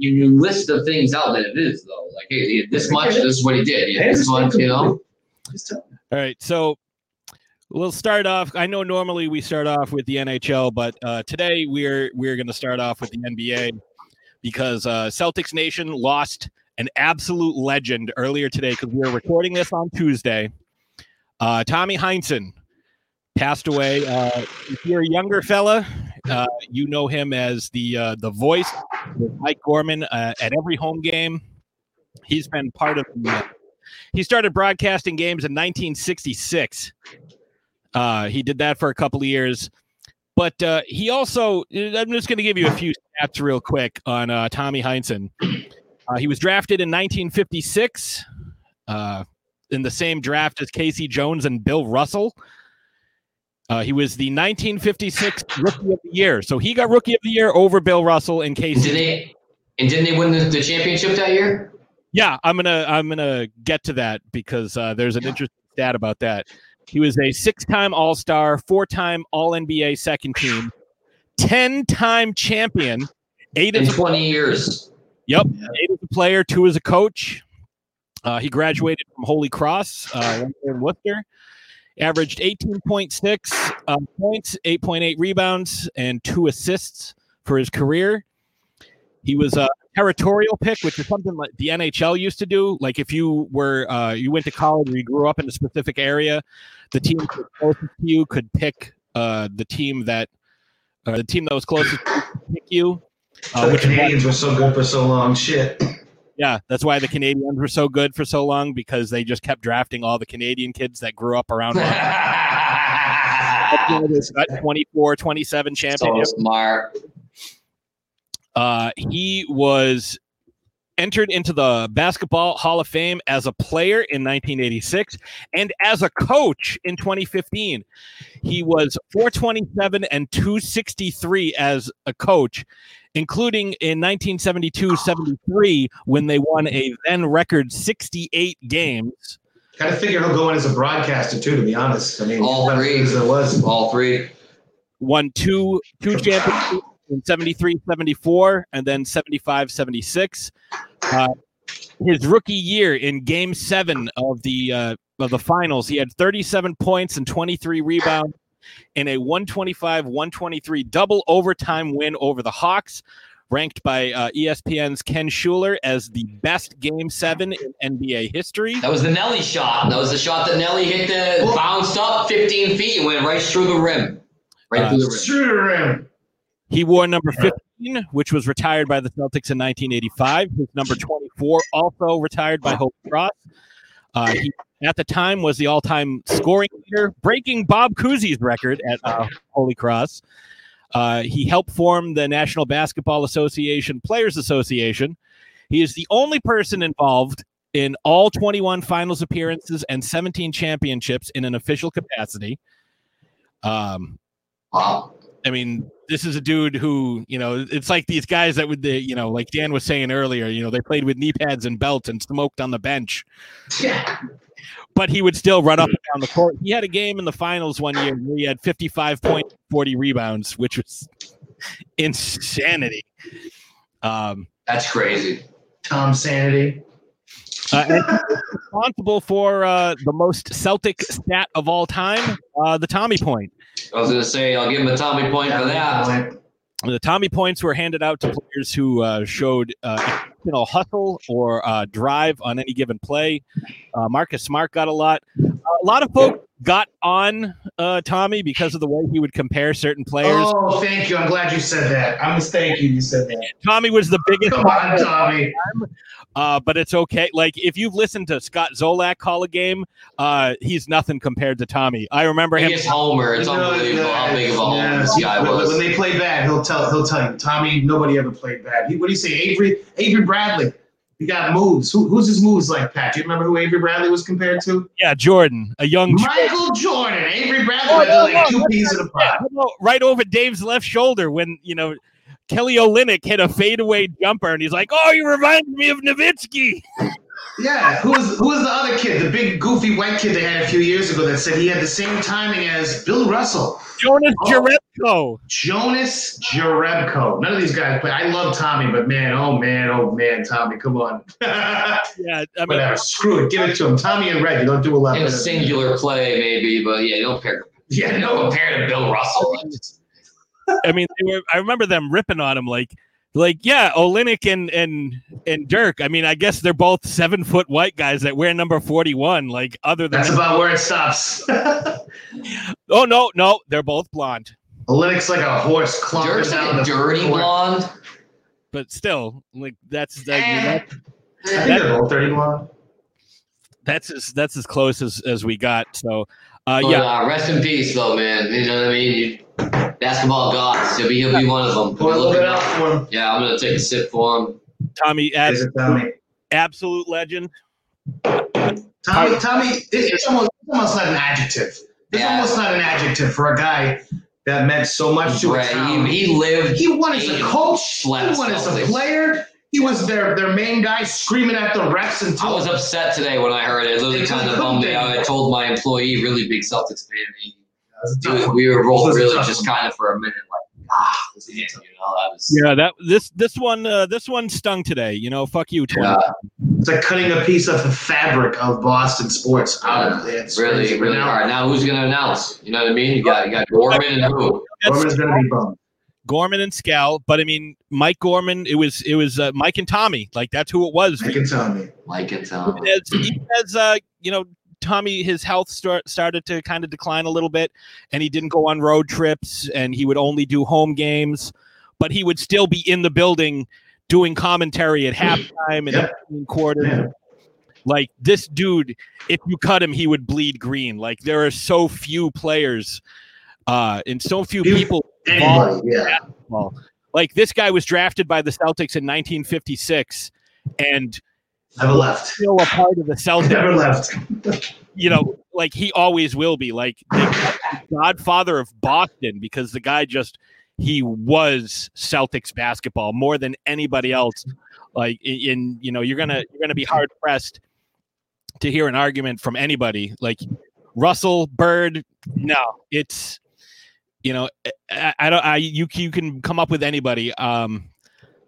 you, you list the things out that it is though. Like, hey, this much, this is what he did. Yeah, this much, you know. All right, so we'll start off. I know normally we start off with the NHL, but uh, today we're we're going to start off with the NBA because uh, Celtics Nation lost an absolute legend earlier today because we were recording this on Tuesday. Uh, Tommy Heinsohn passed away. Uh, if you're a younger fella, uh, you know him as the uh, the voice with Mike Gorman uh, at every home game. He's been part of. The, he started broadcasting games in 1966. Uh, he did that for a couple of years, but uh, he also. I'm just going to give you a few stats real quick on uh, Tommy Heinsohn. he was drafted in 1956 in the same draft as K.C. Jones and Bill Russell. Uh, he was the 1956 Rookie of the Year, so he got Rookie of the Year over Bill Russell in case. Did they? And didn't they win the, the championship that year? Yeah, I'm gonna I'm gonna get to that because uh, there's an interesting stat about that. He was a six-time All-Star, four-time All-NBA second team, ten-time champion, eight in 20 years. Yep, eight as a player, two as a coach. Uh, he graduated from Holy Cross uh, in Worcester averaged 18.6 uh, points, 8.8 rebounds, and two assists for his career. He was a territorial pick, which is something like the NHL used to do. Like if you were uh, you went to college or you grew up in a specific area, the team closest to you could pick uh, the team that uh, the team that was closest to pick you. Uh, the Canadiens were so good for so long. Shit. Yeah, that's why the Canadiens were so good for so long because they just kept drafting all the Canadian kids that grew up around. 24, 27 champion. So smart. Uh, he was entered into the Basketball Hall of Fame as a player in 1986 and as a coach in 2015. He was 427 and 263 as a coach including in 1972 73 when they won a then record 68 games. Kind of figure he'll go in as a broadcaster too, to be honest. I mean, all three. As it was. All three. Won two two championships in 73 74 and then 75 76. Uh, his rookie year in game seven of the uh, of the finals, he had 37 points and 23 rebounds in a 125 123 double overtime win over the Hawks, ranked by uh, ESPN's Ken Shouler as the best game seven in NBA history. That was the Nelly shot. That was the shot that Nelly hit the bounced up 15 feet and went right through the rim. Right uh, through the rim. Through the rim. He wore number 15, which was retired by the Celtics in 1985. His number 24, also retired by Holy Cross. Uh, he at the time was the all-time scoring leader, breaking Bob Cousy's record at uh, Holy Cross. Uh, he helped form the National Basketball Association Players Association. He is the only person involved in all 21 finals appearances and 17 championships in an official capacity. Um, wow. I mean, this is a dude who, you know, it's like these guys that would, the, you know, like Dan was saying earlier, you know, they played with knee pads and belts and smoked on the bench. Yeah. But he would still run up and down the court. He had a game in the finals one year where he had 55 points, 40 rebounds, which was insanity. Um, That's crazy. Tom Sanity. uh, responsible for uh, the most Celtic stat of all time, uh, the Tommy point. I was gonna say I'll give him a Tommy point for that. The Tommy points were handed out to players who uh, showed uh, exceptional hustle or uh, drive on any given play. Uh, Marcus Smart got a lot. A lot of folks got on uh, Tommy because of the way he would compare certain players. Oh, thank you. I'm glad you said that. I'm thank you. You said that. Tommy was the biggest. Come on, Tommy. Uh, but it's okay. Like if you've listened to Scott Zolak call a game, uh, he's nothing compared to Tommy. I remember him. Biggest homer. It's You know, unbelievable how big of a homer yeah, this guy when, was. when they play bad, he'll tell he'll tell you, Tommy, nobody ever played bad. He, what do you say, Avery? Avery Bradley. He got moves. Who, who's his moves like, Pat? Do you remember who Avery Bradley was compared to? Yeah, Jordan, a young. Michael Jordan. Avery Bradley Oh, no, like no, two peas in a know, right over Dave's left shoulder when you know Kelly Olynyk hit a fadeaway jumper, and he's like, "Oh, you remind me of Nowitzki." Yeah, who was who was the other kid, the big goofy white kid they had a few years ago that said he had the same timing as Bill Russell, Jonas Oh. Jerebko. Jonas Jerebko. None of these guys play. I love Tommy, but man, oh man, oh man, Tommy, come on. Yeah, I mean, Whatever, screw it, give it to him. Tommy and Red, you don't do a lot. In a singular play, maybe, but yeah, you don't pair. Yeah, no. don't compare to Bill Russell. I mean, they were, I remember them ripping on him like, like yeah, Olynyk and and and Dirk. I mean, I guess they're both seven foot white guys that wear number forty one. Like, other than That's about where it stops. oh no, no, they're both blonde, Olynyk's like a horse clumping Dirk's down like a the dirty court. blonde. but still, like that's that, Eh. that- I think they're both dirty blonde. that's as that's as close as as we got. So, uh, But, yeah, uh, rest in peace, though, man. You know what I mean? You, basketball gods. He'll be, he'll be one of them. Pour a little bit out for him. Yeah, I'm gonna take a sip for him. Tommy, ab- Is it Tommy? absolute legend. Tommy, Tommy, it- it's almost, it's almost not an adjective. It's Yeah. almost not an adjective for a guy that meant so much to a town. He, he lived. He won as a coach. He won as a player. He was their their main guy, screaming at the refs and I was upset today when I heard it. It literally kind of bummed me out. I told my employee, really big Celtics fan, he, That was a tough one. we were both This was a really just kind of for a minute like, ah, you know, that was. Yeah, that this this one uh, this one stung today. You know, fuck you, Tony. Yeah, It's like cutting a piece of the fabric of Boston sports out of it. Really, crazy. Really now hard. Now, who's gonna announce? You know what I mean? You got, you got Gorman and who? Gorman's gonna be bummed. Gorman and Scal, but I mean Mike Gorman. It was it was uh, Mike and Tommy. Like that's who it was. I can tell me. Mike and Tom. Even as, even as uh, you know, Tommy, his health start, started to kind of decline a little bit, and he didn't go on road trips, and he would only do home games, but he would still be in the building doing commentary at halftime and Yeah. in quarters. Yeah. Like this dude, if you cut him, he would bleed green. Like there are so few players, uh, and so few He- people Anybody, yeah. Like this guy was drafted by the Celtics in 1956, and Never left. still a part of the Celtics. Never left. you know, like he always will be. Like the godfather of Boston because the guy just he was Celtics basketball more than anybody else. Like in, in you know, you're gonna you're gonna be hard pressed to hear an argument from anybody like Russell Bird. No, it's you know, I, I don't. I you you can come up with anybody. Um,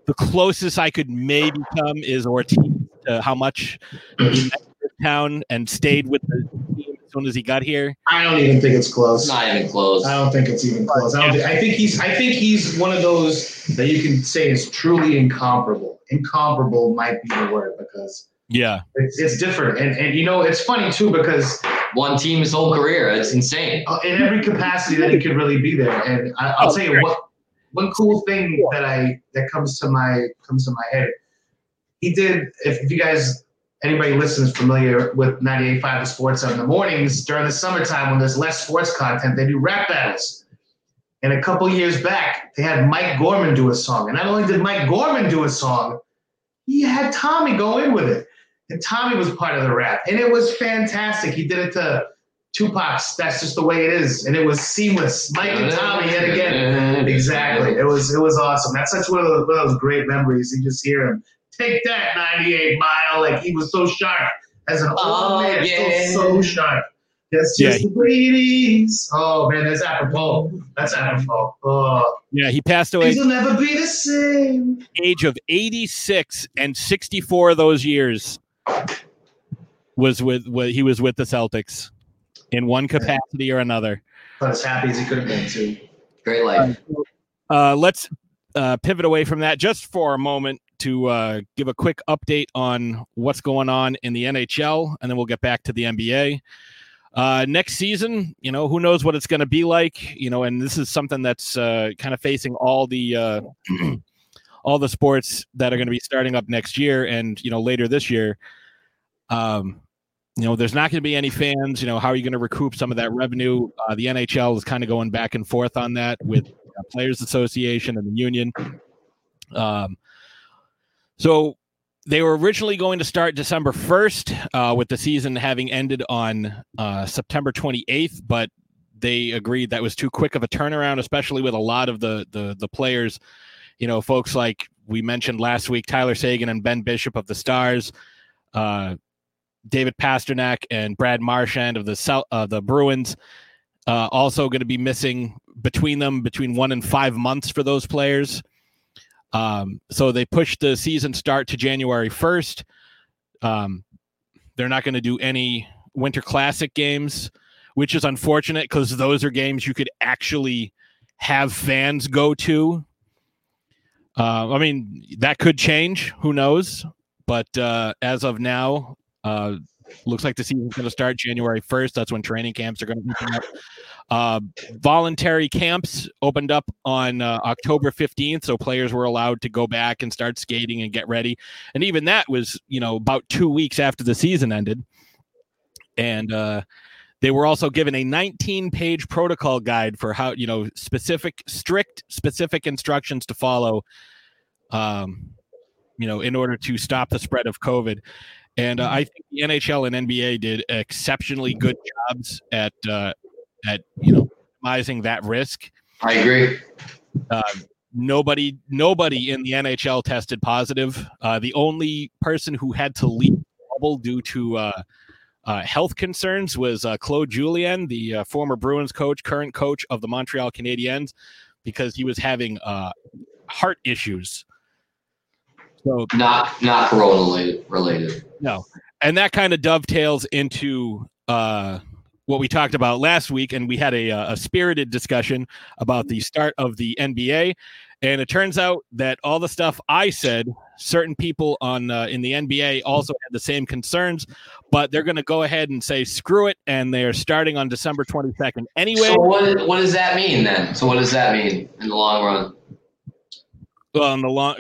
the closest I could maybe come is Ortiz. To how much he met this town and stayed with the team as soon as he got here. I don't even think it's It's close. not even close. I don't think it's even close. I, don't think, I think he's. I think he's one of those that you can say is truly incomparable. Incomparable might be the word because Yeah, it's, it's different. And and you know it's funny too because One team his whole career. It's insane. uh, in every capacity that he could really be there. And I, I'll tell you what. One cool thing that I that comes to my comes to my head. He did. If, if you guys anybody listens familiar with 98.5 The Sports in the mornings during the summertime when there's less sports content, they do rap battles. And a couple years back, they had Mike Gorman do a song. And not only did Mike Gorman do a song, he had Tommy go in with it. And Tommy was part of the rap. And it was fantastic. He did it to Tupac's That's Just the Way It Is. And it was seamless. Mike and Tommy yet again. Exactly. It was it was awesome. That's such one of those, one of those great memories. You just hear him take that 98 mile. Like he was so sharp as an old Oh, man, yeah. still so sharp. That's Yeah. just the way it is. Oh man, that's apropos. That's apropos. Oh, Yeah, he passed away things will never be the same. age of 86 and 64 of those years was with, with he was with the Celtics in one capacity or another. But as happy as he could have been too. Great life. Uh, let's uh, pivot away from that just for a moment to uh, give a quick update on what's going on in the NHL, and then we'll get back to the NBA. Uh, next season, you know, who knows what it's going to be like, you know, and this is something that's uh, kind of facing all the uh, all the sports that are going to be starting up next year and you know later this year. Um, you know, there's not going to be any fans. You know, how are you going to recoup some of that revenue? Uh, the NHL is kind of going back and forth on that with Players Association and the union. Um, so they were originally going to start December 1st, uh, with the season having ended on uh, September 28th, but they agreed that was too quick of a turnaround, especially with a lot of the the the players, you know, folks like we mentioned last week, Tyler Seguin and Ben Bishop of the Stars, uh, David Pastrnak and Brad Marchand of the South of the Bruins, uh, also going to be missing between them between one and five months for those players. Um, so they pushed the season start to January 1st. Um, they're not going to do any Winter Classic games, which is unfortunate because those are games you could actually have fans go to. Uh, I mean, that could change. Who knows? But uh, as of now, uh, looks like the season's going to start January 1st. That's when training camps are going to open up. Uh, voluntary camps opened up on uh, October 15th, so players were allowed to go back and start skating and get ready. And even that was, you know, about two weeks after the season ended. And uh, they were also given a 19 page protocol guide for how, you know, specific, strict, specific instructions to follow, um, you know, in order to stop the spread of COVID. And uh, I think the NHL and NBA did exceptionally good jobs at uh, at you know minimizing that risk. I agree. Uh, nobody nobody in the NHL tested positive. Uh, the only person who had to leave the bubble due to uh, uh, health concerns was uh, Claude Julien, the uh, former Bruins coach, current coach of the Montreal Canadiens, because he was having uh, heart issues. So Not not corona related. no, and that kind of dovetails into uh, what we talked about last week, and we had a, uh, a spirited discussion about the start of the NBA. And it turns out that all the stuff I said, certain people on uh, in the NBA also had the same concerns, but they're going to go ahead and say screw it, and they are starting on December twenty second anyway. So what what does that mean then? So what does that mean in the long run? On the long,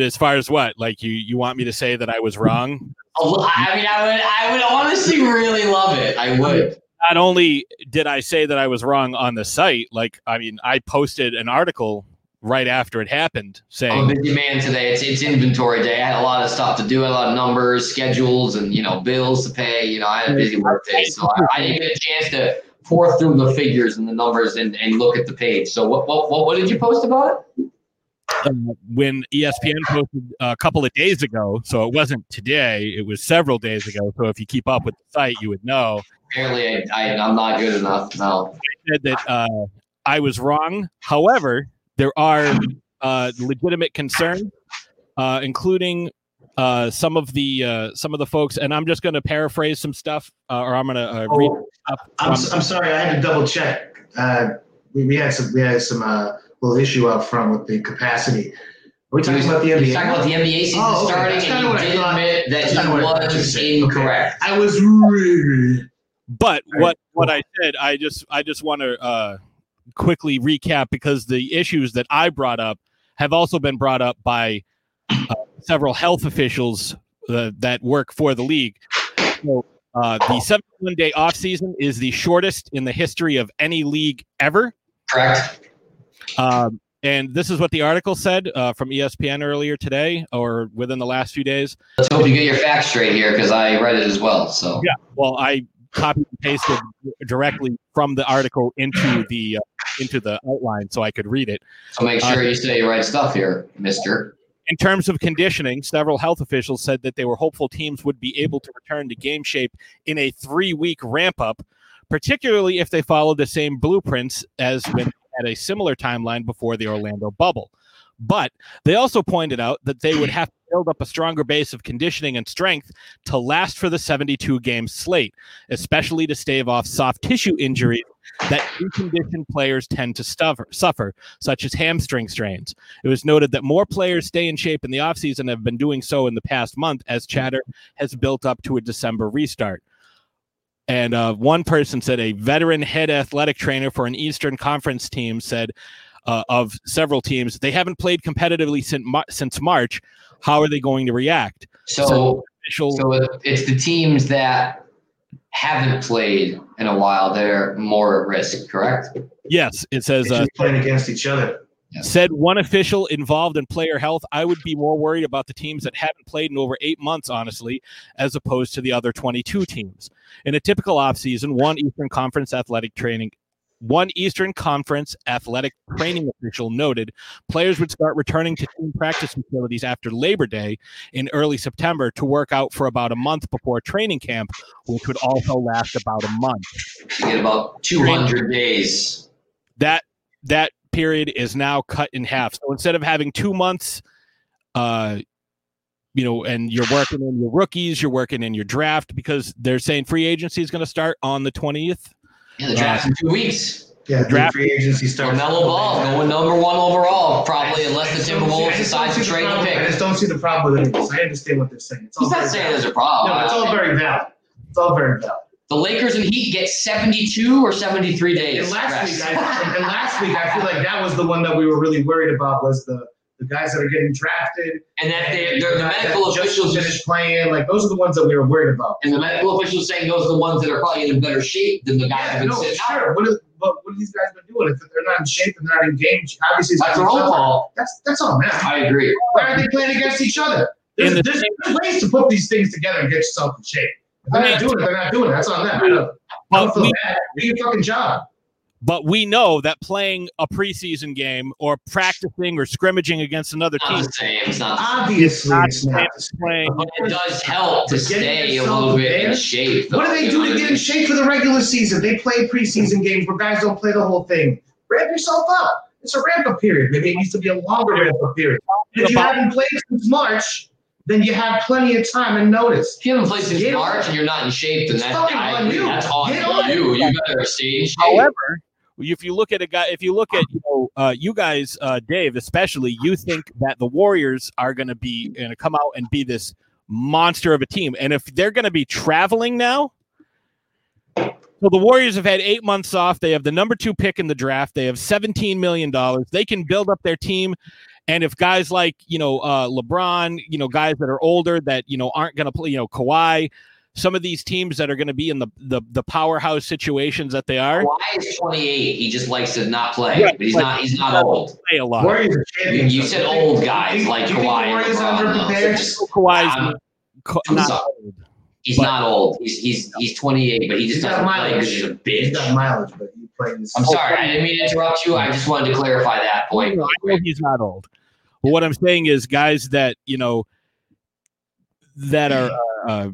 as far as what, like you you want me to say that I was wrong? Oh, I mean, I would I would honestly really love it. I would. not only did I say that I was wrong on the site, like I mean, I posted an article right after it happened saying I'm a busy man today. It's it's inventory day. I had a lot of stuff to do, a lot of numbers, schedules, and you know bills to pay. You know, I had a busy work day, so I, I didn't get a chance to pour through the figures and the numbers and, and look at the page. So what what what, what did you post about it? Uh, when ESPN posted a couple of days ago, so it wasn't today, it was several days ago. So if you keep up with the site, you would know. Apparently, I, I I'm not good enough. No. said that uh, I was wrong. However, there are uh, legitimate concerns, uh, including uh, some of the uh, some of the folks, and I'm just going to paraphrase some stuff, uh, or I'm going to uh, read. Oh, Stuff I'm, from- I'm sorry, I had to double check. Uh, we, we had some we had some uh, little issue up front with the capacity. Are we talking about the He NBA? was talking about the NBA season Oh, okay. starting, That's and what I he did admit that That's he kinda what I thought you was said. Okay. incorrect. I was really but All right, what what I said, I just I just want to uh, quickly recap because the issues that I brought up have also been brought up by uh, several health officials uh, that work for the league. So, uh, the 71 day off season is the shortest in the history of any league ever. Correct. Um, and this is what the article said uh, from ESPN earlier today or within the last few days. Let's hope you get your facts straight here because I read it as well. So Yeah. Well, I copied and pasted directly from the article into the uh, into the outline so I could read it. so make sure you say the right stuff here, Mister. In terms of conditioning, several health officials said that they were hopeful teams would be able to return to game shape in a three week ramp up, particularly if they followed the same blueprints as when at a similar timeline before the Orlando bubble. But they also pointed out that they would have to build up a stronger base of conditioning and strength to last for the 72 game slate, especially to stave off soft tissue injuries that deconditioned players tend to suffer, suffer, such as hamstring strains. It was noted that more players stay in shape in the offseason have been doing so in the past month as chatter has built up to a December restart. And uh, one person said a veteran head athletic trainer for an Eastern Conference team said, uh, of several teams. They haven't played competitively since since March. How are they going to react? So, so, official- so it's the teams that haven't played in a while. They're more at risk, correct? Yes, it says uh, playing against each other. Said one official involved in player health, I would be more worried about the teams that haven't played in over eight months, honestly, as opposed to the other 22 teams. In a typical offseason, one Eastern Conference athletic training one Eastern Conference athletic training official noted players would start returning to team practice facilities after Labor Day in early September to work out for about a month before training camp, which would also last about a month. You get about 200 days. That that period is now cut in half. So instead of having two months, uh, you know, and you're working in your rookies, you're working in your draft because they're saying free agency is going to start on the 20th yeah, the draft's in two weeks. Yeah, draft free agency starts. LaMelo Ball going number one overall, probably, unless the Timberwolves decide to trade the pick. I just don't see the problem with it. I understand what they're saying. It's He's not saying valid. there's a problem. No, it's all very valid. It's all very valid. The Lakers and Heat get 72 or 73 days. And last week, I, and last week, I feel like that was the one that we were really worried about was the the guys that are getting drafted, and that they, the medical officials finished playing. Like those are the ones that we were worried about. And the medical officials saying those are the ones that are probably in better shape than the guys yeah, that have been no, sitting sure. What, is, what, what have these guys been doing? If they're not in shape and they're not in game, obviously that's their own fault. That's that's on them. I agree. Why are they playing against each other? There's, the there's, there's ways to put these things together and get yourself in shape. If they're not doing it, they're not doing it. That's on them. I don't, I don't feel bad. Do your fucking job. But we know that playing a preseason game or practicing or scrimmaging against another not team, the same. It's not obviously not it's not playing. But it does help to stay a little bit there. in shape. Though. What do they do to get in shape for the regular season? They play preseason games where guys don't play the whole thing. Ramp yourself up. It's a ramp up period. Maybe it needs to be a longer ramp up period. If you haven't played since March, then you have plenty of time and notice. If you haven't played since March and you're not in shape, then that's, on you. that's on, on you. You better stay in shape. However, if you look at a guy, if you look at you know uh, you guys, uh, Dave especially, you think that the Warriors are going to be going to come out and be this monster of a team, and if they're going to be traveling now. So the Warriors have had eight months off. They have the number two pick in the draft. They have seventeen million dollars. They can build up their team, and if guys like you know uh, LeBron, you know guys that are older that you know aren't going to play, you know Kawhi, some of these teams that are going to be in the, the the powerhouse situations that they are. Kawhi is 28. He just likes to not play, but he's not he's not old. Play a lot. You, you said old guys like Kawhi. Kawhi's not old. He's but, not old. He's he's he's 28, but he just doesn't play because he's a bitch. He's got mileage, but he plays. I'm sorry, I didn't mean to interrupt you. I just wanted to clarify that point. I know he's not old. But what I'm saying is, guys that you know that are. Uh,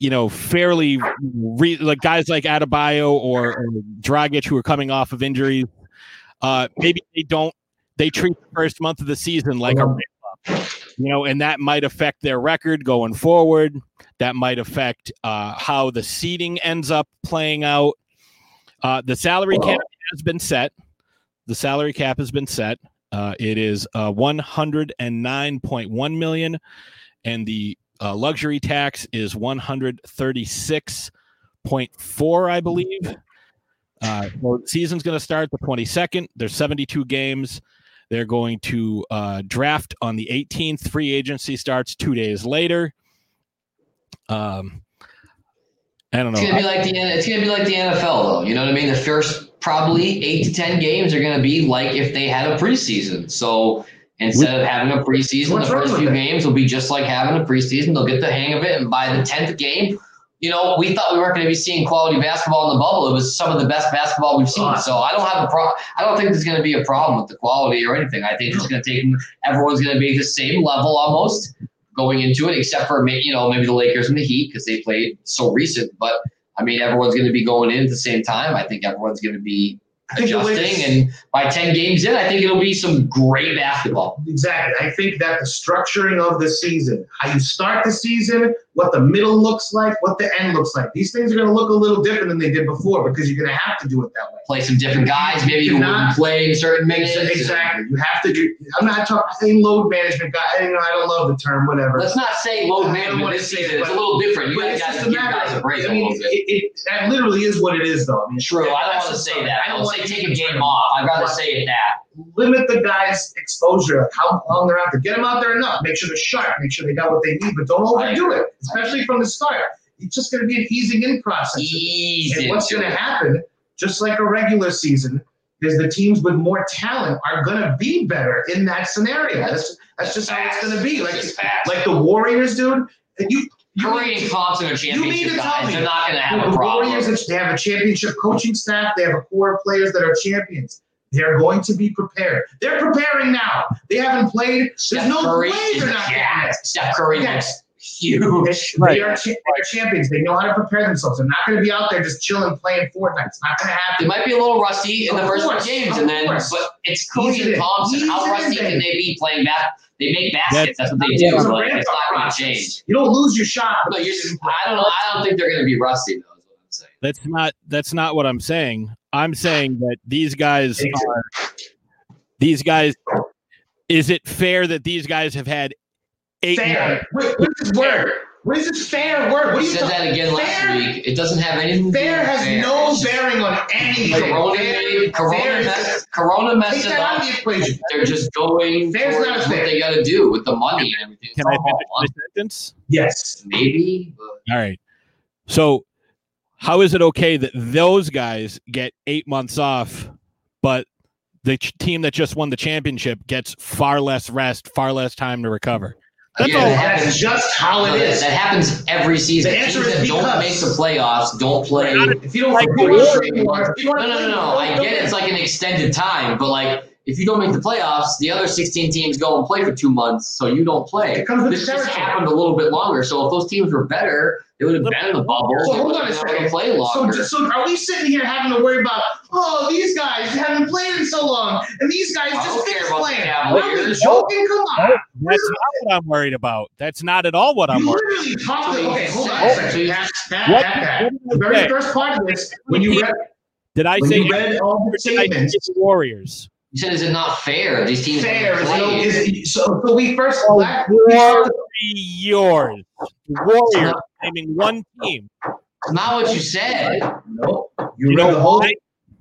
you know, fairly re- like guys like Adebayo or, or Dragic who are coming off of injuries. Uh, maybe they don't. They treat the first month of the season like a you know, and that might affect their record going forward. That might affect uh, how the seating ends up playing out. Uh, the salary cap has been set. The salary cap has been set. Uh, it is uh, 109.1 million, and the uh, luxury tax is 136.4, I believe. Uh, so season's going to start the 22nd. There's 72 games. They're going to uh, draft on the 18th. Free agency starts two days later. Um, I don't know. It's gonna be like the it's gonna be like the NFL though. You know what I mean? The first probably eight to ten games are gonna be like if they had a preseason. So Instead of having a preseason, the first few games will be just like having a preseason. They'll get the hang of it, and by the tenth game, you know, we thought we weren't going to be seeing quality basketball in the bubble. It was some of the best basketball we've seen. So I don't have a problem. I don't think there's going to be a problem with the quality or anything. I think it's going to take everyone's going to be the same level almost going into it, except for you know maybe the Lakers and the Heat because they played so recent. But I mean, everyone's going to be going in at the same time. I think everyone's going to be I think the way adjusting, and by ten games in, I think it'll be some great basketball. Exactly. I think that the structuring of the season, how you start the season, what the middle looks like, what the end looks like, these things are going to look a little different than they did before because you're going to have to do it that way. Play some different guys, maybe not- wouldn't play in certain minutes. Exactly. You have to do. I'm not talking load management guy. You know, I don't love the term. Whatever. Let's not say load management this season. it, It's a little different. You guys it's got to give guys a break I a mean, little bit. it, it, that literally is what it is, though. I mean, True. I don't want to say that. I don't Don't want say to take a game off. I'd rather say it that. Limit the guys' exposure, how long they're out there. Get them out there enough. Make sure they're sharp. Make sure they got what they need, but don't overdo it, especially from the start. It's just going to be an easing in process. Ease And what's going to happen, just like a regular season, is the teams with more talent are going to be better in that scenario. That's that's just how it's going to be. Like like the Warriors, dude. You, you Curry and Thompson are you mean championship to tell guys. me They're not going to have the a problem. Warriors, they have a championship coaching staff. They have a core of players that are champions. They're going to be prepared. They're preparing now. They haven't played. There's no Curry way they're not getting jacked. Steph Curry Yes. looks huge. They are cha- they're champions. They know how to prepare themselves. They're not going to be out there just chilling, playing Fortnite. It's not going to happen. They might be a little rusty in the first course, few games, and then course. but it's Ease Cody it and. Thompson. Ease How rusty can they be playing back? They make baskets. That's what they do. It's a Like, it's ramp-up not going to change. You don't lose your shot. No, you're just, I don't. know. I don't think they're going to be rusty. Though, is what I'm saying. That's not that's not what I'm saying. I'm saying that these guys are these guys. Is it fair that these guys have had eight? fair. What, what is this word? What is this fair word? What are You you said talking? that again last week. It doesn't have anything. Fair has fair. no bearing on anything. Corona, Fair- Corona, fair is- Corona Take messed it that out up. the equation. They're just going Fair's not what fair. they got to do with the money and everything. Can It's I finish money. the sentence? Yes. Maybe. But All right. So, how is it okay that those guys get eight months off, but the ch- team that just won the championship gets far less rest, far less time to recover? That's Again, all. that happens- That's just how it is. it that happens every season. The answer Teams is that don't make the playoffs don't play. We're No, not- If you don't Like if you wanna Warriors. play more, if you no, no, no. I get it. It's like an extended time, but like if you don't make the playoffs, the other 16 teams go and play for two months, so you don't play. It comes with This the just happened a little bit longer. So if those teams were better, they would have been in the bubble. So They hold would on a have been able second. to play longer. so are we sitting here having to worry about, oh, these guys haven't played in so long, and these guys I just don't finished playing? Cavaliers. Are we joking? Come on. That's not what I'm worried about. That's not at all what I'm You worried. literally talked. So Okay, hold on said- a so you- Pat, Pat, What- Pat, Pat. did I The very say? first part of this, when you read, Did I say you read all the or did I say statements, Warriors? You said, is it not fair? These teams fair. haven't Is no, played. is, so, so we first. Oh, la- we first- Warriors. Warriors. Naming one team. It's not what you said. No, you, You read know the whole. why?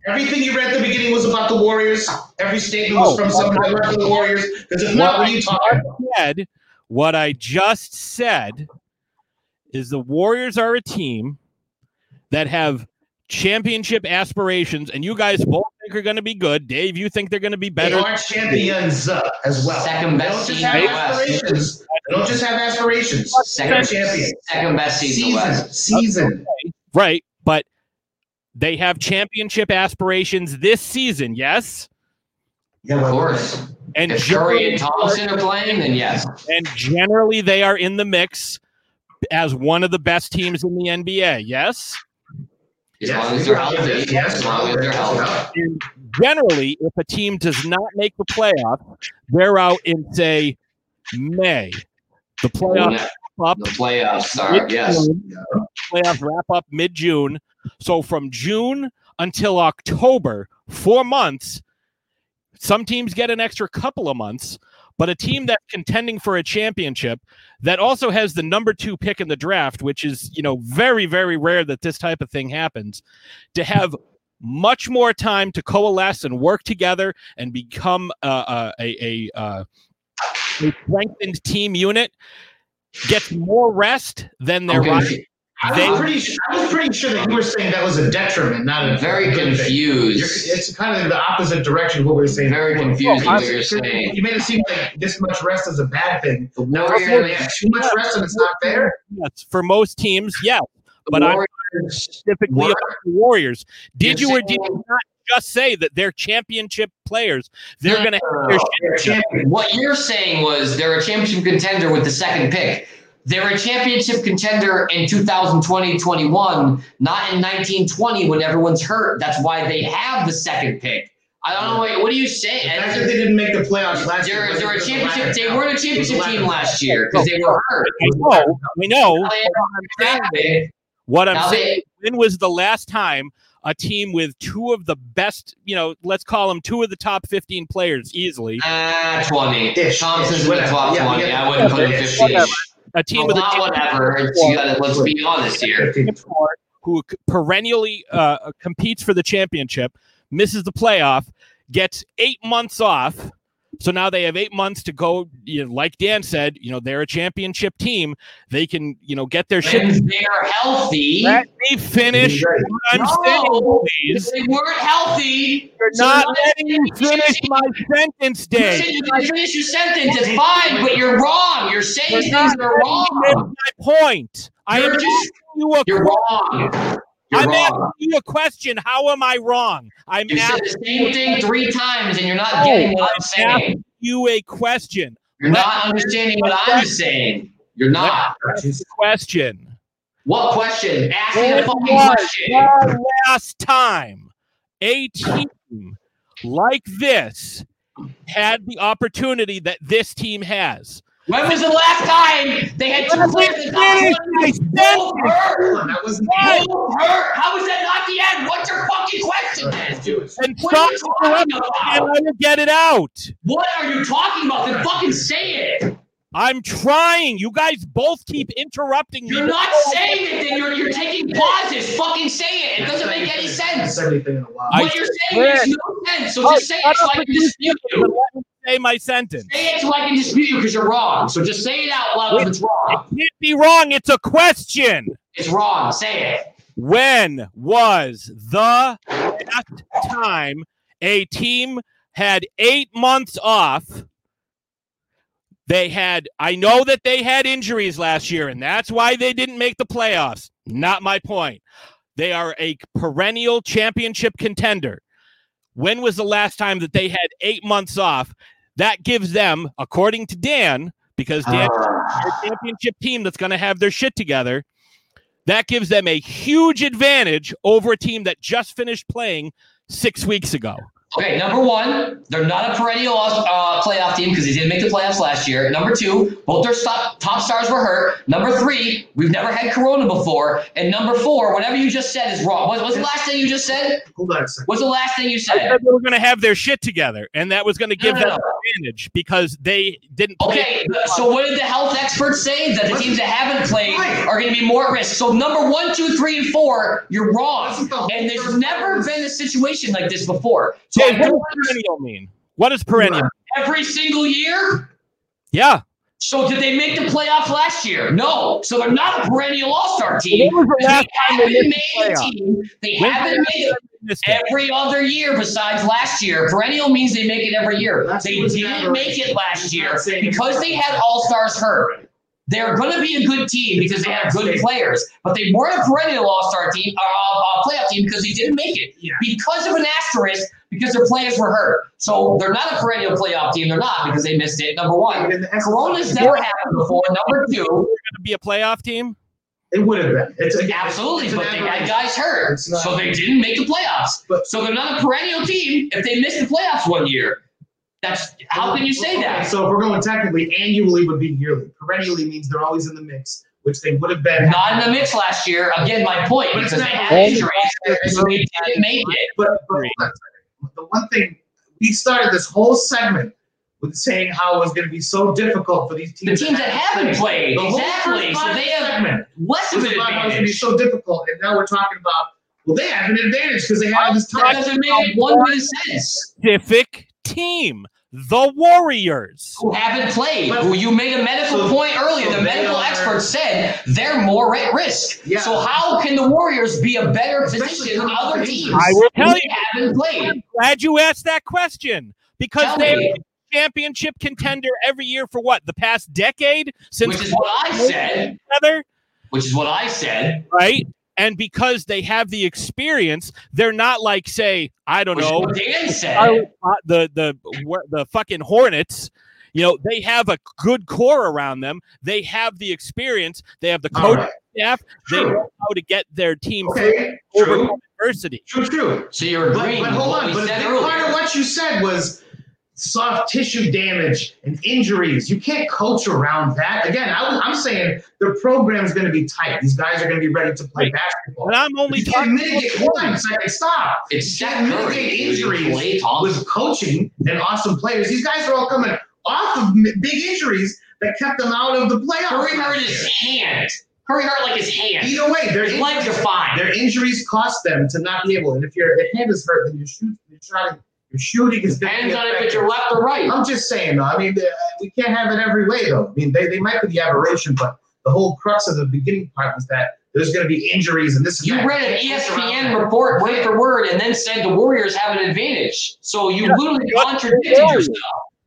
Everything you read at the beginning was about the Warriors. Every statement was Oh, from somebody that worked for the Warriors. Because if not, what you talking about? said, what I just said is the Warriors are a team that have championship aspirations, and you guys both think are going to be good. Dave, you think they're going to be They better. are champions uh, as well. Second They don't best just have in West. aspirations. They don't just have aspirations. Second, champions. second best season in Season, West. season. Right, but they have championship aspirations this season, yes? Yeah, Of course. And If Curry and Thompson are playing, then yes. and generally they are in the mix as one of the best teams in the NBA, yes? As Yes, long as they're yes, healthy. yes, As long as they're healthy. And generally, if a team does not make the playoffs, they're out in say May. The playoffs Yeah, up The playoffs start, yes. Playoffs wrap up mid June. So from June until October, four months. Some teams get an extra couple of months, but a team that's contending for a championship that also has the number two pick in the draft, which is you know very very rare that this type of thing happens, to have much more time to coalesce and work together and become uh, uh, a a, uh, a strengthened team unit gets more rest than their confu- I was pretty. Sure, I was pretty sure that you were saying that was a detriment, not a I'm very good thing. You're, confused. it's kind of the opposite direction of what we were saying. Very confused what you're saying. You made it seem like this much rest is a bad thing. The Now we're saying Warriors, they too much rest and it's not fair. Yes, for most teams, yeah. the but I'm- Specifically What? about the Warriors. Did You're you or did you not just say that they're championship players? They're No, going to no, have no. What you're saying was they're a championship contender with the second pick. They're a championship contender in 2020 21, not in 1920 when everyone's hurt. That's why they have the second pick. I don't know what, what are you saying? The fact that they didn't make the playoffs last year. They're, they're a championship. They weren't a championship team last year because they were hurt. I know. I know. Now they have a pick. What I'm Now saying. they, When was the last time a team with two of the best, you know, let's call them two of the top 15 players easily, ah, 20. Ish, Thompson's ish, in the top Yeah, 20. yeah. I wouldn't put him 15. Whatever. a team Well, with a not whatever. Gotta, let's be honest here. who perennially uh, competes for the championship, misses the playoff, gets eight months off. So now they have eight months to go. You know, like Dan said, you know they're a championship team. They can, you know, get their shit. They're healthy, Let me finish. Right. what I'm No. saying, please. they weren't healthy. You're So not letting me finish my sentence, You Dave. said you can finish your sentence. It's fine, but you're wrong. You're saying You're things that are wrong. make my point. I am You're just you a you're question. wrong. You're I'm wrong. asking you a question. How am I wrong? I'm You said asking the same thing three times, and you're not No, getting what I'm I'm saying. you a question. You're not understanding what I'm saying. You're not. Question. What question? Ask me a fucking question. the last time a team like this had the opportunity that this team has? When was the last time they had two Let me players that got finish my both hurt? That was Both hurt. How is that not the end? What's your fucking question? then? And What are stop you talking and I about? will get it out. What are you talking about? Then fucking say it. I'm trying. You guys both keep interrupting me. You're not saying it. Then you're you're taking pauses. Fucking say it. It doesn't make any sense. Said anything in a while. I What you're saying makes no sense. So Oh, just say it so up I can dispute you. Say my sentence. Say it so I can dispute you because you're wrong. So just say it out loud if it's wrong. It can't be wrong. It's a question. It's wrong. Say it. When was the last time a team had eight months off? They had, I know that they had injuries last year, and that's why they didn't make the playoffs. Not my point. They are a perennial championship contender. When was the last time that they had eight months off? That gives them, according to Dan, because Dan ah. their championship team that's going to have their shit together. That gives them a huge advantage over a team that just finished playing six weeks ago. Okay, number one, they're not a perennial uh, playoff team because they didn't make the playoffs last year. Number two, both their top, top stars were hurt. Number three, we've never had Corona before. And number four, whatever you just said is wrong. What, what's the last thing you just said? Hold on a second. What's the last thing you I said? said they were going to have their shit together, and that was going to give No, no, them no. advantage because they didn't play. Okay, so what did the health experts say? That the teams that haven't played are going to be more at risk. So number one, two, three, and four, you're wrong. This is the whole And there's never been a situation like this before. So Jay, what does perennial mean? What does perennial? Every single year? Yeah. So did they make the playoffs last year? No. So they're not a perennial All-Star team. When was the last They they haven't made the a team. They When's haven't made it every other year besides last year. Perennial means they make it every year. Last They didn't make it last year because they had All-Stars hurt. They're going to be a good team because they have good players, but they weren't a perennial All-Star team, uh, uh, playoff team because they didn't make it Yeah. because of an asterisk because their players were hurt. So they're not a perennial playoff team. They're not because they missed it. Number one, And the- Corona's never happened before. Number two, They're going to be a playoff team. It would have been. It's a, absolutely, it's but they had guys hurt, not- so they didn't make the playoffs. But- So they're not a perennial team if they missed the playoffs one year. That's how can you say Okay, that? So if we're going technically, annually would be yearly. Perennially means they're always in the mix, which they would have been. Not in the mix last year. Again, my point But it's because they had injuries, so they didn't make it. But, but hold on a second. the one thing we started this whole segment with saying how it was going to be so difficult for these teams. The teams. teams that haven't played, The exactly. first So five they have segment less of was an about it's going to be so difficult, and now we're talking about well, they have an advantage because they have this That time. doesn't make one bit of sense. Specific team, the Warriors. Who haven't played? Who you made a medical So- point earlier. so The medical are- experts said they're more at risk. Yeah. So how can the Warriors be a better position than other teams? I will tell you. haven't played. I'm glad you asked that question because they're me. a championship contender every year for what the past decade since Which is what I said. together, Which is what I said. right? And because they have the experience, they're not like say I don't Which know Dan said. Charlotte- the the the fucking Hornets. You know, they have a good core around them. They have the experience. They have the coach Alright. staff. They know how to get their team Okay, through true, adversity. true, true. So you're agreeing but with hold on, but a part of what you said was soft tissue damage and injuries. You can't coach around that. Again, I, I'm saying the program's going to be tight. These guys are going to be ready to play basketball. And I'm only you can't talking mitigate. Hold on a. Stop. It's You Steph can't Curry. mitigate injuries Thompson. with coaching and awesome players. These guys are all coming off of big injuries that kept them out of the playoffs. Curry hurt his hand. Curry hurt like his hand. Either way, their His legs are fine. their injuries cost them to not be able. And if your hand is hurt, then your shoot, your shooting, your shooting is gonna be Depends on if affected. it's your left or right. I'm just saying, though. I mean, uh, we can't have it every way, though. I mean, they, they might be the aberration, but the whole crux of the beginning part was that there's going to be injuries and this and You that. read an You can't coach around ESPN report word for word and then said the Warriors have an advantage. So you Yeah, literally just contradicted the yourself.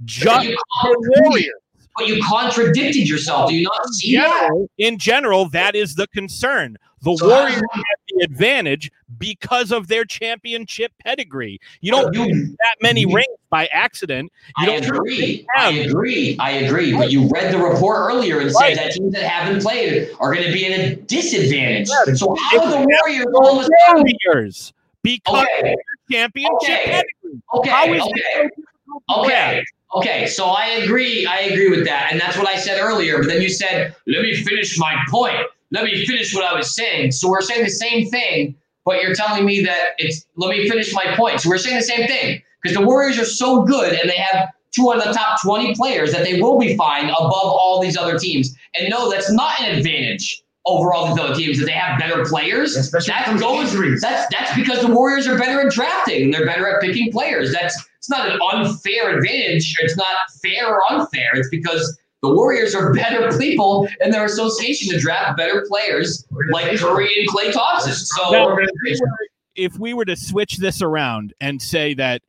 Just You the Warriors. But you contradicted yourself. Do you not In see that? general, in general, that is the concern. The So Warriors have the advantage because of their championship pedigree. You don't win that many mm-hmm. rings by accident. You I don't agree. I agree. I agree. But you read the report earlier and Right. said that teams that haven't played are going to be in a disadvantage. Yeah, so how are the Warriors all of a the? Warriors because Okay. of their championship Okay. pedigree. Okay. How is okay. it so difficult to Okay. Okay, so I agree. I agree with that, and that's what I said earlier. But then you said, "Let me finish my point. Let me finish what I was saying." So we're saying the same thing, but you're telling me that it's. Let me finish my point. So we're saying the same thing because the Warriors are so good, and they have two of the top 20 players that they will be fine above all these other teams. And no, that's not an advantage over all these other teams that they have better players. Especially That goes. injuries. That's that's because the Warriors are better at drafting and they're better at picking players. That's it's not an unfair advantage. It's not fair or unfair. It's because the Warriors are better people in their association to draft better players like Curry and Klay Thompson. So Now, organization. if we were to switch this around and say that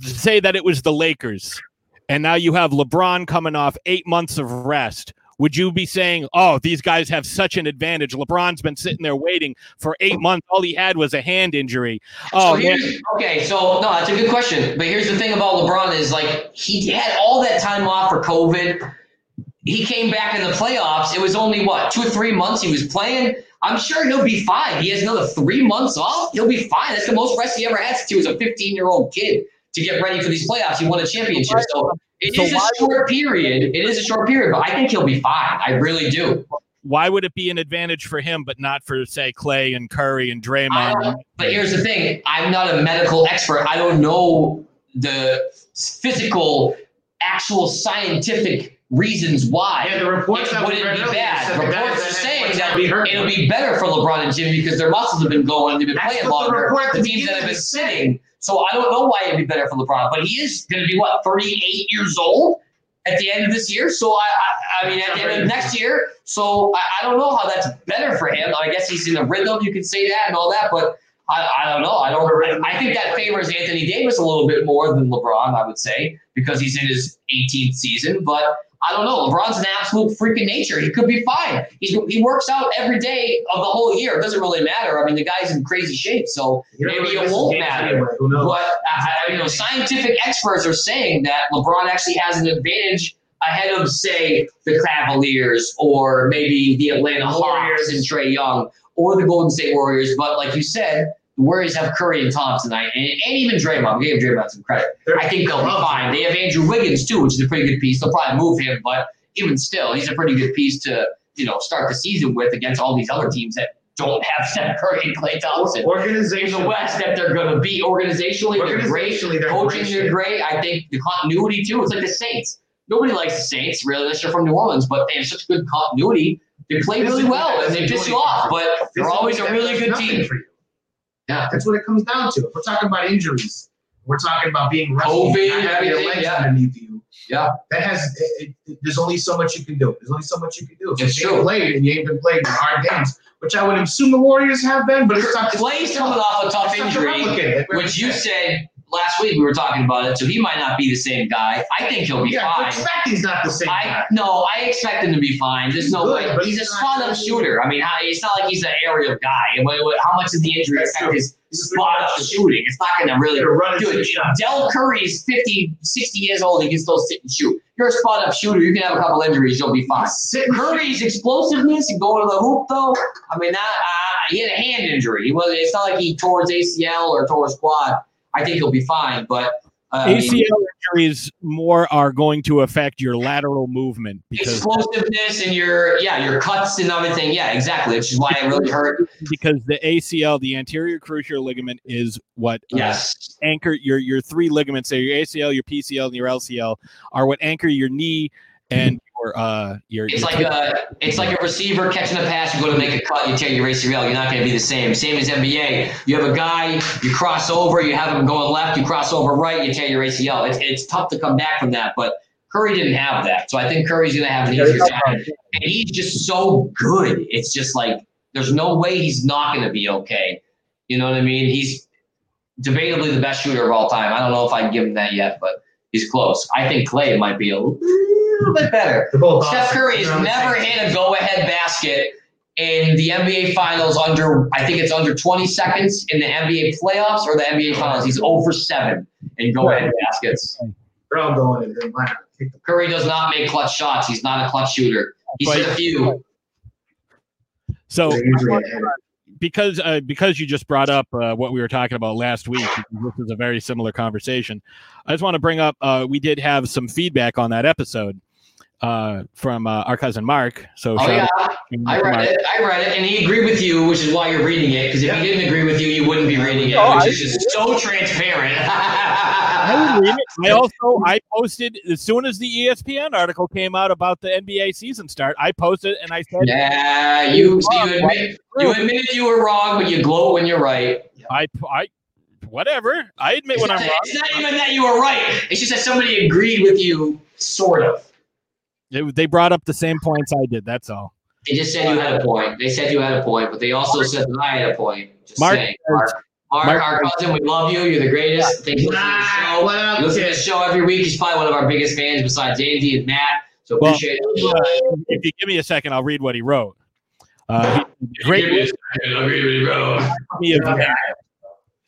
say that it was the Lakers and now you have LeBron coming off 8 months of rest would you be saying oh these guys have such an advantage LeBron's been sitting there waiting for 8 months all he had was a hand injury oh So man here's, okay, so no, that's a good question. But here's the thing about LeBron is like he had all that time off for COVID. He came back in the playoffs. It was only what two or three months he was playing. I'm sure he'll be fine. He has another three months off. He'll be fine. That's the most rest he ever had since he was a 15 year old kid to get ready for these playoffs. He won a championship. So it So is a short period. It is a short period, but I think he'll be fine. I really do. why would it be an advantage for him but not for say Klay and Curry and Draymond but here's the thing: I'm not a medical expert. I don't know the physical, actual scientific reasons why. Yeah, the reports it wouldn't be bad. Reports are saying that be it'll be better for LeBron and Jimmy because their muscles have been going they've been That's playing what the longer. report the teams that have been sitting. So I don't know why it'd be better for LeBron, but he is going to be what 38 years old at the end of this year. So I, I, I mean, at the end of next year. So I, I don't know how that's better for him. I guess he's in a rhythm. You can say that and all that, but I, I don't know. I don't. I think that favors Anthony Davis a little bit more than LeBron. I would say because he's in his 18th season, but. I don't know. LeBron's an absolute freak of nature. He could be fine. He's, he works out every day of the whole year. It doesn't really matter. I mean, the guy's in crazy shape, so You don't maybe it won't matter. anyway. Who knows? But uh, you know, scientific experts are saying that LeBron actually has an advantage ahead of, say, the Cavaliers or maybe the Atlanta Hawks and Trae Young or the Golden State Warriors. But like you said, the Warriors have Curry and Thompson tonight, and, and even Draymond. We gave Draymond some credit. They're- I think they'll be fine. They have Andrew Wiggins too, which is a pretty good piece. They'll probably move him, but even still, he's a pretty good piece to you know start the season with against all these other teams that don't have Steph Curry and Klay Thompson. In Organization. the West, that they're going to be organizationally, they're great. They're Coaching, great they're great. I think the continuity too. It's like the Saints. Nobody likes the Saints, really, unless you're from New Orleans, but they have such good continuity. They play really well, and they piss you off, but they're always a really good team. Yeah. That's what it comes down to. If we're talking about injuries, we're talking about being COVID, not having your legs yeah. underneath you. Yeah. That has. It, it, there's only so much you can do. There's only so much you can do. If It's you true. played and you ain't been playing in hard games, which I would assume the Warriors have been, but it's not. Klay's coming off a tough injury, which you said last week we were talking about it, so he might not be the same guy. I think he'll be fine. Yeah, fine. expect he's not the same I guy. no, I expect him to be fine. There's He's no good, way. but He's a he's not spot up shooter. I mean, it's not like he's an aerial guy. How much does the injury affect his spot up shooting? It's not going to really He's gonna run do it. Del Curry is 50, 60 years old. He can still sit and shoot. you're a spot up shooter. You can have a couple injuries, you'll be fine. Curry's explosiveness and going to the hoop, though. I mean, that uh, he had a hand injury. He was. It's not like he tore his ACL or tore his quad. I think he'll be fine, but uh, I mean, ACL injuries more are going to affect your lateral movement because explosiveness and your yeah your cuts and everything. Yeah, exactly. Which is why it really hurt. because the ACL, the anterior cruciate ligament, is what uh, Yes. anchor your your three ligaments. So your ACL, your PCL, and your LCL are what anchor your knee and your uh your. It's your like a it's like a receiver catching a pass. You go to make a cut, you tear your ACL. You're not going to be the same. Same as NBA. You have a guy, you cross over, you have him going left, you cross over right, you tear your ACL. It's, it's tough to come back from that, but Curry didn't have that. So I think Curry's going to have an easier time. And he's just so good. It's just like there's no way he's not going to be okay. You know what I mean? He's debatably the best shooter of all time. I don't know if I can give him that yet, but he's close. I think Klay might be a little bit better. They're both Steph awesome. Curry has They're on the never same hit a go-ahead basket in the NBA Finals under, I think it's under 20 seconds in the NBA playoffs or the NBA Finals. He's over seven in go-ahead baskets. They're all going in. Then why not? Kick the- Curry does not make clutch shots. He's not a clutch shooter. He's hit a few. so They're usually ahead. because uh, because you just brought up uh, what we were talking about last week, this is a very similar conversation. I just want to bring up uh, we did have some feedback on that episode uh, from uh, our cousin Mark. So Oh yeah, I read Mark. it. I read it, and he agreed with you, which is why you're reading it. Because if he didn't agree with you, you wouldn't be reading it, Oh, which I- is just so transparent. I would read it. I also I posted as soon as the ESPN article came out about the NBA season start. I posted and I said yeah, you, so you admit you admitted you were wrong, but you gloat when you're right. I I whatever. I admit It's when not, I'm wrong. it's not even that you were right. It's just that somebody agreed with you, sort of. It- they brought up the same points I did. That's all. They just said you had a point. They said you had a point, but they also said that I had a point. Just Mark saying. says- Mark, Mark, Mark our cousin, we love you. You're the greatest. Thank you for listening to the Nah, show. what up, You listen to the show every week. He's probably one of our biggest fans besides Andy and Matt. So Well, appreciate it. Uh, if you give me a second, I'll read what he wrote. Uh, he- great Give me a second, I'll read what he wrote.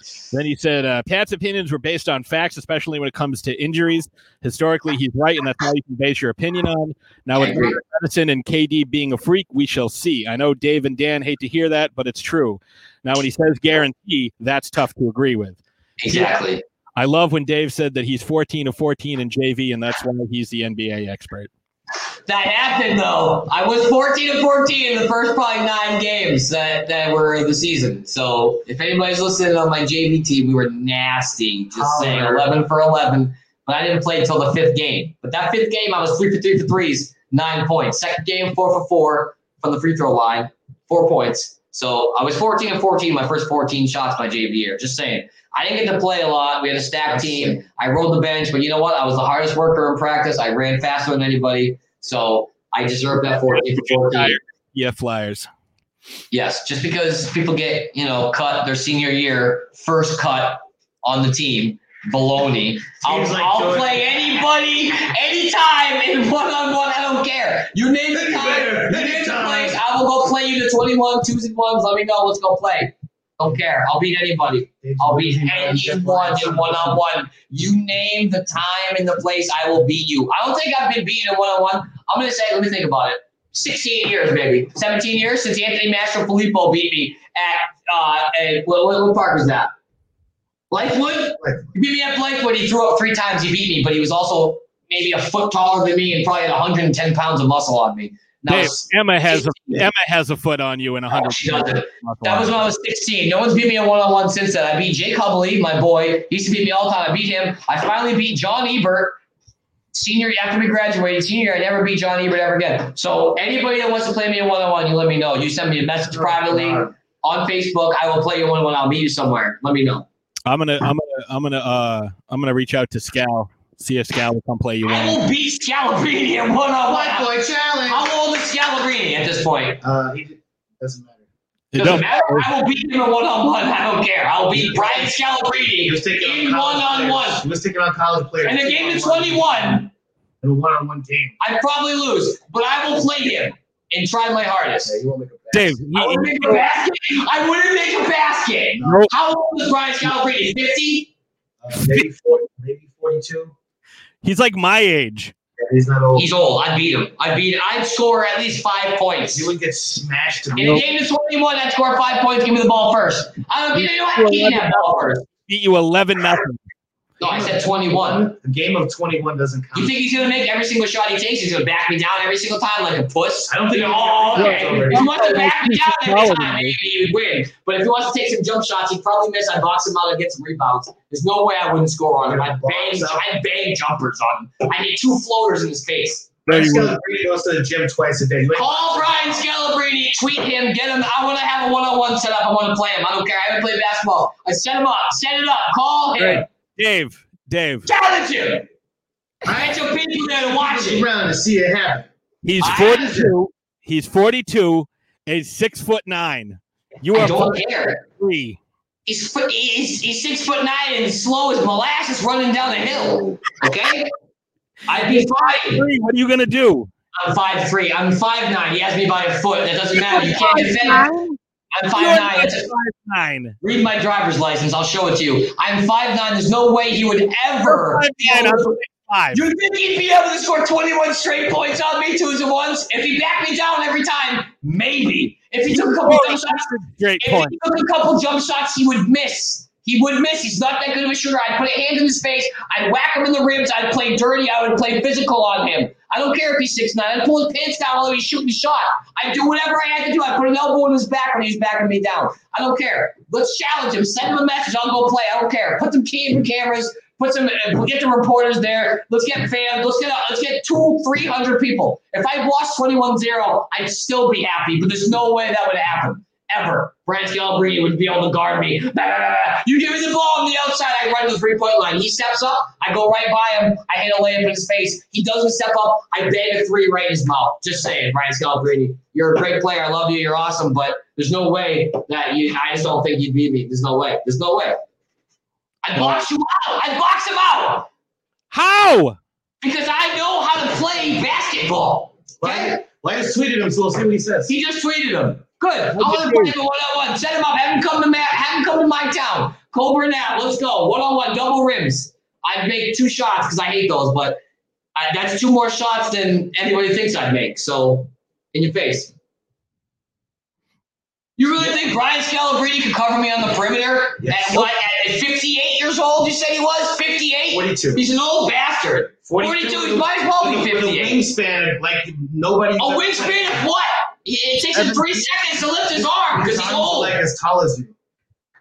Me of that. Then he said, uh, Pat's opinions were based on facts, especially when it comes to injuries. Historically, he's right, and that's all you can base your opinion on. Now, with. Madison and KD being a freak, we shall see. I know Dave and Dan hate to hear that, but it's true. Now, when he says guarantee, that's tough to agree with. Exactly. I love when Dave said that he's 14 of 14 in JV, and that's why he's the NBA expert. That happened though. I was 14 of 14 in the first probably nine games that, that were the season. So if anybody's listening on my JV team, we were nasty. Just oh, saying, Holler. 11 for 11. But I didn't play until the fifth game. But that fifth game, I was three for three for threes, nine points. Second game, four for four from the free throw line, four points. So I was 14 and 14 my first 14 shots my JV year. Just saying. I didn't get to play a lot. We had a stacked team. I rode the bench, but you know what? I was the hardest worker in practice. I ran faster than anybody. So I deserve that 14 for 14. Yeah, Flyers. Yes, just because people get, you know, cut their senior year, first cut on the team, baloney. I'll, like I'll play anybody, anytime in one on one. I don't care. You name the time, you name the place. I will go play you the 21, twos and ones. Let me know. Let's go play. Don't care. I'll beat anybody. I'll beat anyone in one on one. You name the time and the place, I will beat you. I don't think I've been beaten in one on one. I'm gonna say, let me think about it. 16 years, maybe. 17 years since Anthony Mastro Filippo beat me at uh at what, what, what park was that? Blythewood? He beat me at Blythewood. He threw up three times. He beat me, but he was also maybe a foot taller than me and probably had 110 pounds of muscle on me. That Dave, was, Emma has a Emma has a foot on you in a oh, hundred. she doesn't. That was when I was 16. No one's beat me in one on one since then. I beat Jake Hubley, my boy. He used to beat me all the time. I beat him. I finally beat John Ebert. Senior after we graduated, senior I never beat John Ebert ever again. So anybody that wants to play me in one on one, you let me know. You send me a message privately on Facebook. I will play you one on one. I'll meet you somewhere. Let me know. I'm gonna I'm gonna I'm gonna uh I'm gonna reach out to Scal. See if Scal will come play you I one. will beat Scalabrine in one on White one. boy challenge. How old is Scalabrine at this point? Uh, he doesn't matter. It Doesn't matter. I will beat him in one on one. I don't care. I'll beat Brian He Scalabrine was in one on players. one. He was taking on college players. And the game is 21. In a one-on-one game. I probably lose, but I will play him and try my hardest. Yeah, you won't make a. Dave, I wouldn't make a basket. I wouldn't make a basket. Nope. How old is Brian Scalabrine? 50? Uh, maybe 40, maybe 42. He's like my age. He's not old. He's old. I'd beat him. I'd beat him. I'd score at least five points. He would get smashed In a game of 21, I'd score five points. Give me the ball first. I don't. You know what? He can have ball first. Beat you eleven nothing. No, I said 21. A game of 21 doesn't count. You think he's gonna make every single shot he takes? He's gonna back me down every single time like a puss? I don't think- Oh, okay. Yeah. If he wants to back me down every time, maybe he would win. But if he wants to take some jump shots, he'd probably miss. I'd box him out and get some rebounds. There's no way I wouldn't score on him. I'd bang, I'd bang jumpers on him. I need two floaters in his face. Brian Scalabrine goes to the gym twice a day. You ain't- Call Brian Scalabrine, tweet him, get him. I want to have a one-on-one set up. I want to play him. I don't care. I haven't played basketball. I set him up. Set it up. Call him. Right. Dave, Dave, Challenge him. I got your people there to watch it. around to see it happen. he's I- forty-two. He's forty-two. And he's six foot nine. You I are don't care. three. He's, he's he's six foot nine and slow as molasses running down the hill. Okay, I'd be fine. Three. What are you gonna do? I'm five three. I'm five nine. He has me by a foot. That doesn't matter. You can't defend. I'm five nine. That's- Nine. Read my driver's license. I'll show it to you. I'm five nine. There's no way he would ever. Five You think he'd be able to score 21 straight points on me twos and ones? If he backed me down every time, maybe. If he took a couple jump shots, Great if point. he took a couple jump shots, he would miss. He would miss. He's not that good of a shooter. I'd put a hand in his face. I'd whack him in the ribs. I'd play dirty. I would play physical on him. I don't care if he's six nine. I'd pull his pants down while he's shooting a shot. I'd do whatever I had to do. I'd put an elbow in his back when he's backing me down. I don't care. Let's challenge him. Send him a message. I'll go play. I don't care. Put some cam- cameras. Put some. uh, We'll get the reporters there. Let's get fans. Let's get. Let's get two, three hundred people. If I lost 21-0, I'd still be happy. But there's no way that would happen ever. Brian Scalabrine would be able to guard me. Bah, bah, bah. You give me the ball on the outside, I run to the three point line. He steps up, I go right by him, I hit a layup in his face. He doesn't step up, I bang a three right in his mouth. Just saying, Brian Scalabrine, you're a great player. I love you. You're awesome, but there's no way that you. I just don't think you'd beat me. There's no way. There's no way. I box you out. I box him out How? because I know how to play basketball. Why just tweeted him so we'll see what he says. He just tweeted him. Good. I want to play the one on one. Set him up. Have him come to ma- have him come to my town. Cole Burnett. Let's go. One on one. Double rims. I'd make two shots because I hate those, but I, that's two more shots than anybody thinks I'd make. So, in your face. You really think Brian Scalabrine could cover me on the perimeter Yes. at what? At 58 years old? You said he was 58. 42. He's an old bastard. 42. He might as well be With a- with a 58. wingspan like nobody. A wingspan of what? It takes him three seconds to lift his arm because he's old. Like as tall as you.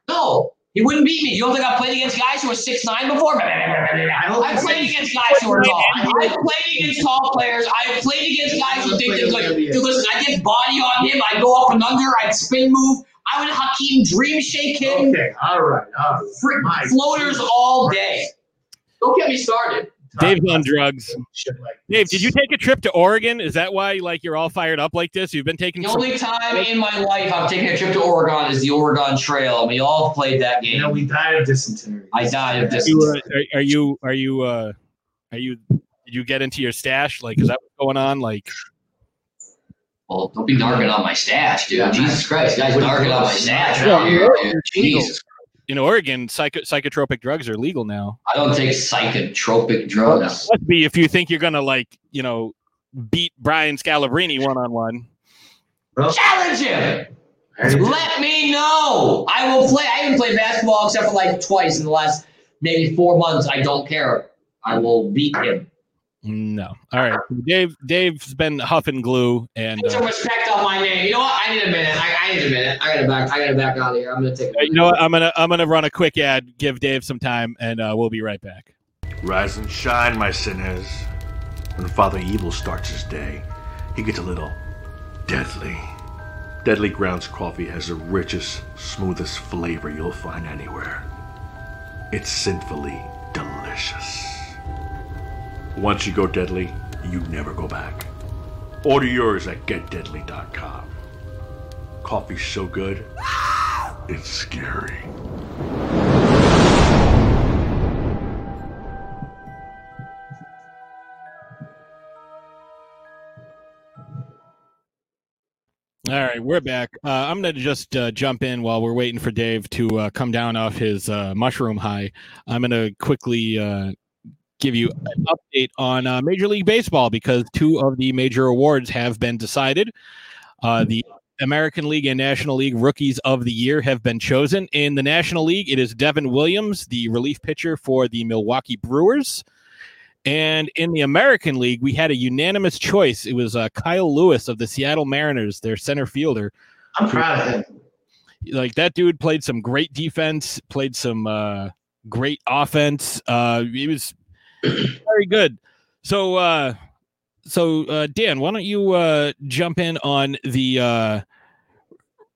No, he wouldn't beat me. You don't think I've played against guys who are six nine before? I've played against guys who are tall. I've played against tall players. I've played against guys who think they're good. Dude, listen, I get body on him. I go up and under. I'd spin move. I would Hakeem dream shake him. Okay, all right, all right. Fr- floaters all day. Don't get me started. Dave's on drugs. Like Dave, did you take a trip to Oregon? Is that why like you're all fired up like this? You've been taking The only time in my life I've taken a trip to Oregon is the Oregon Trail. We all played that You game. know, we died of dysentery. I died of you, dysentery. uh, are, are you are you uh are you did you get into your stash? Like is that what's going on? Like Well, don't be narking on my stash, dude. Yeah, Jesus Christ, guys, What narking on my stash Yeah, here, dude. Jesus. In Oregon, psycho- psychotropic drugs are legal now. I don't take psychotropic drugs. Must be if you think you're gonna like, you know, beat Brian Scalabrine one on one. Challenge him. Let me know. I will play. I haven't played basketball except for like twice in the last maybe four months. I don't care. I will beat him. No. All right. Dave Dave's been huffing glue and Put some uh, respect on my name. You know what? I need a minute. I, I need a minute. I gotta back. I gotta back out of here. I'm gonna take. A you know what? I'm gonna I'm gonna run a quick ad, give Dave some time, and uh, we'll be right back. Rise and shine, my sinners. When Father Evil starts his day, he gets a little deadly. Deadly Grounds coffee has the richest, smoothest flavor you'll find anywhere. It's sinfully delicious. Once you go deadly, you never go back. Order yours at getdeadly.com. Coffee's so good, it's scary. All right, we're back. Uh, I'm going to just uh, jump in while we're waiting for Dave to uh, come down off his uh, mushroom high. I'm going to quickly uh, give you an update on uh, Major League Baseball because two of the major awards have been decided. Uh, the American League and National League Rookies of the Year have been chosen. In the National League, it is Devin Williams, the relief pitcher for the Milwaukee Brewers. And in the American League, we had a unanimous choice. It was uh, Kyle Lewis of the Seattle Mariners, their center fielder. I'm proud of him. Like that dude played some great defense, played some uh, great offense. Uh, he was very good. So, uh, so uh, Dan, why don't you uh, jump in on the uh,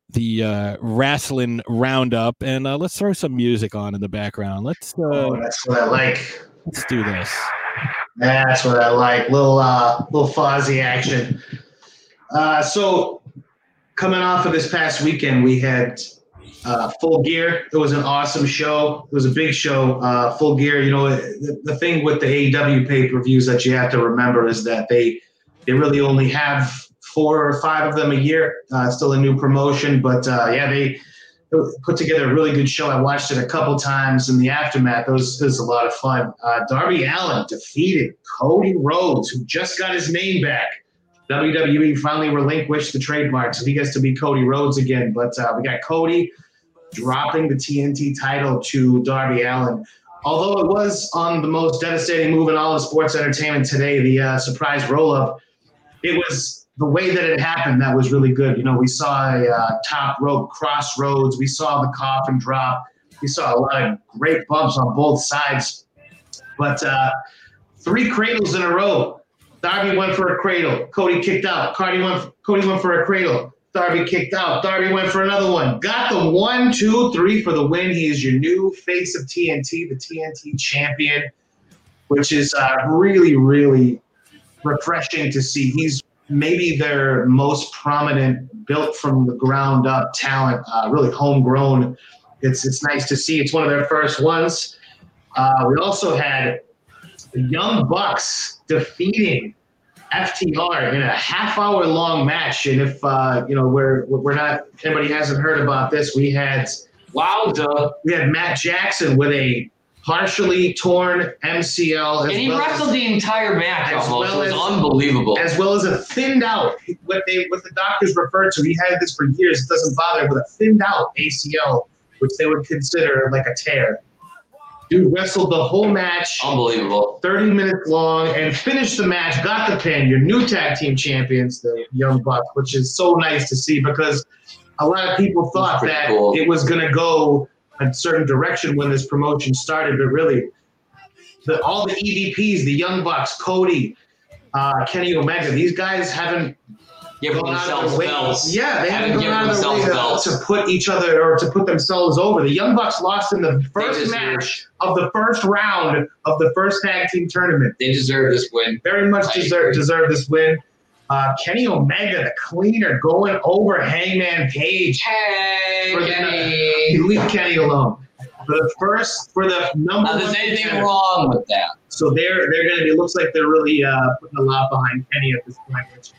the uh, wrestling roundup and uh, let's throw some music on in the background. Let's uh, Oh, that's what I like. let's do this. That's what I like. Little uh, little Fozzy action. Uh, so coming off of this past weekend, we had uh, Full Gear. It was an awesome show. It was a big show. Uh, Full Gear. You know, the, the thing with the AEW pay per views that you have to remember is that they they really only have four or five of them a year. Uh, still a new promotion, but uh, yeah, they put together a really good show. I watched it a couple times in the aftermath. It was, it was a lot of fun. Uh, Darby Allin defeated Cody Rhodes, who just got his name back. WWE finally relinquished the trademark, so he gets to be Cody Rhodes again. But uh, we got Cody dropping the TNT title to Darby Allin. Although it was on the most devastating move in all of sports entertainment today, the uh, surprise roll up, it was the way that it happened that was really good. You know, we saw a uh, top rope crossroads, we saw the coffin drop, we saw a lot of great bumps on both sides. But uh, three cradles in a row. Darby went for a cradle. Cody kicked out. Cody went. Cody went for a cradle. Darby kicked out. Darby went for another one. Got the one, two, three for the win. He is your new face of TNT, the TNT champion, which is uh, really, really refreshing to see. He's maybe their most prominent, built from the ground up talent, uh, really homegrown. It's it's nice to see. It's one of their first ones. Uh, we also had the Young Bucks defeating FTR in a half hour long match. And if uh, you know we're we're not anybody hasn't heard about this, we had Wowza. we had Matt Jackson with a partially torn MCL, And he well as- wrestled the entire match as almost. well it was as- unbelievable. as well as a thinned out what they what the doctors referred to. He had this for years. It doesn't bother with a thinned out ACL, which they would consider like a tear. Dude wrestled the whole match, Unbelievable. 30 minutes long, and finished the match. Got the pin. Your new tag team champions, the Young Bucks, which is so nice to see because a lot of people thought that cool. it was going to go a certain direction when this promotion started, but really, the, all the EVPs, the Young Bucks, Cody, uh, Kenny Omega, these guys haven't Give gone out of themselves way. belts. Yeah, they haven't gone given out of their way themselves belts. to put each other or to put themselves over. The Young Bucks lost in the first match of the first round of the first tag team tournament. They deserve this win. Very much I deserve agree. deserve this win. Uh, Kenny Omega, the cleaner, going over Hangman Page. Hey, the- Kenny. Leave Kenny alone. For the first, for the number Now, one there's anything contender. wrong with that? So they're they're going to be. It looks like they're really uh, putting a lot behind Kenny at this point. Which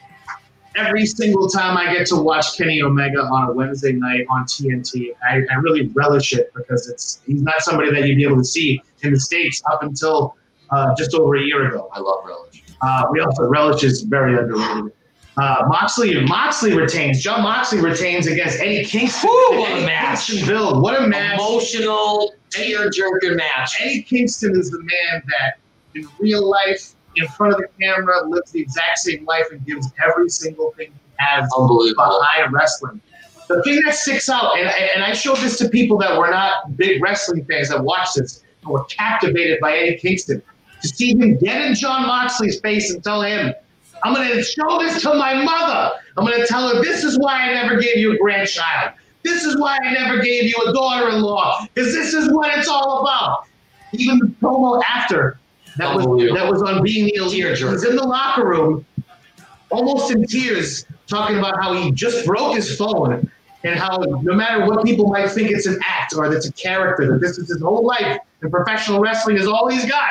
every single time I get to watch Kenny Omega on a Wednesday night on TNT, I, I really relish it because it's he's not somebody that you'd be able to see in the states up until uh, just over a year ago. I love relish. Uh, we also relish is very underrated. Uh, Moxley Moxley retains. Jon Moxley retains against Eddie Kingston. Woo, what a match. Kingston build. What a match! Emotional, tear-jerker match. Eddie Kingston is the man that, in real life, in front of the camera, lives the exact same life and gives every single thing he has behind wrestling. The thing that sticks out, and, and I showed this to people that were not big wrestling fans that watched this and were captivated by Eddie Kingston. To see him get in Jon Moxley's face and tell him, I'm going to show this to my mother. I'm going to tell her, this is why I never gave you a grandchild. This is why I never gave you a daughter-in-law, because this is what it's all about. Even the promo after that was that was on being the elite. Tearjerker. He's in the locker room, almost in tears, talking about how he just broke his phone and how no matter what people might think it's an act or that it's a character, that this is his whole life and professional wrestling is all he's got.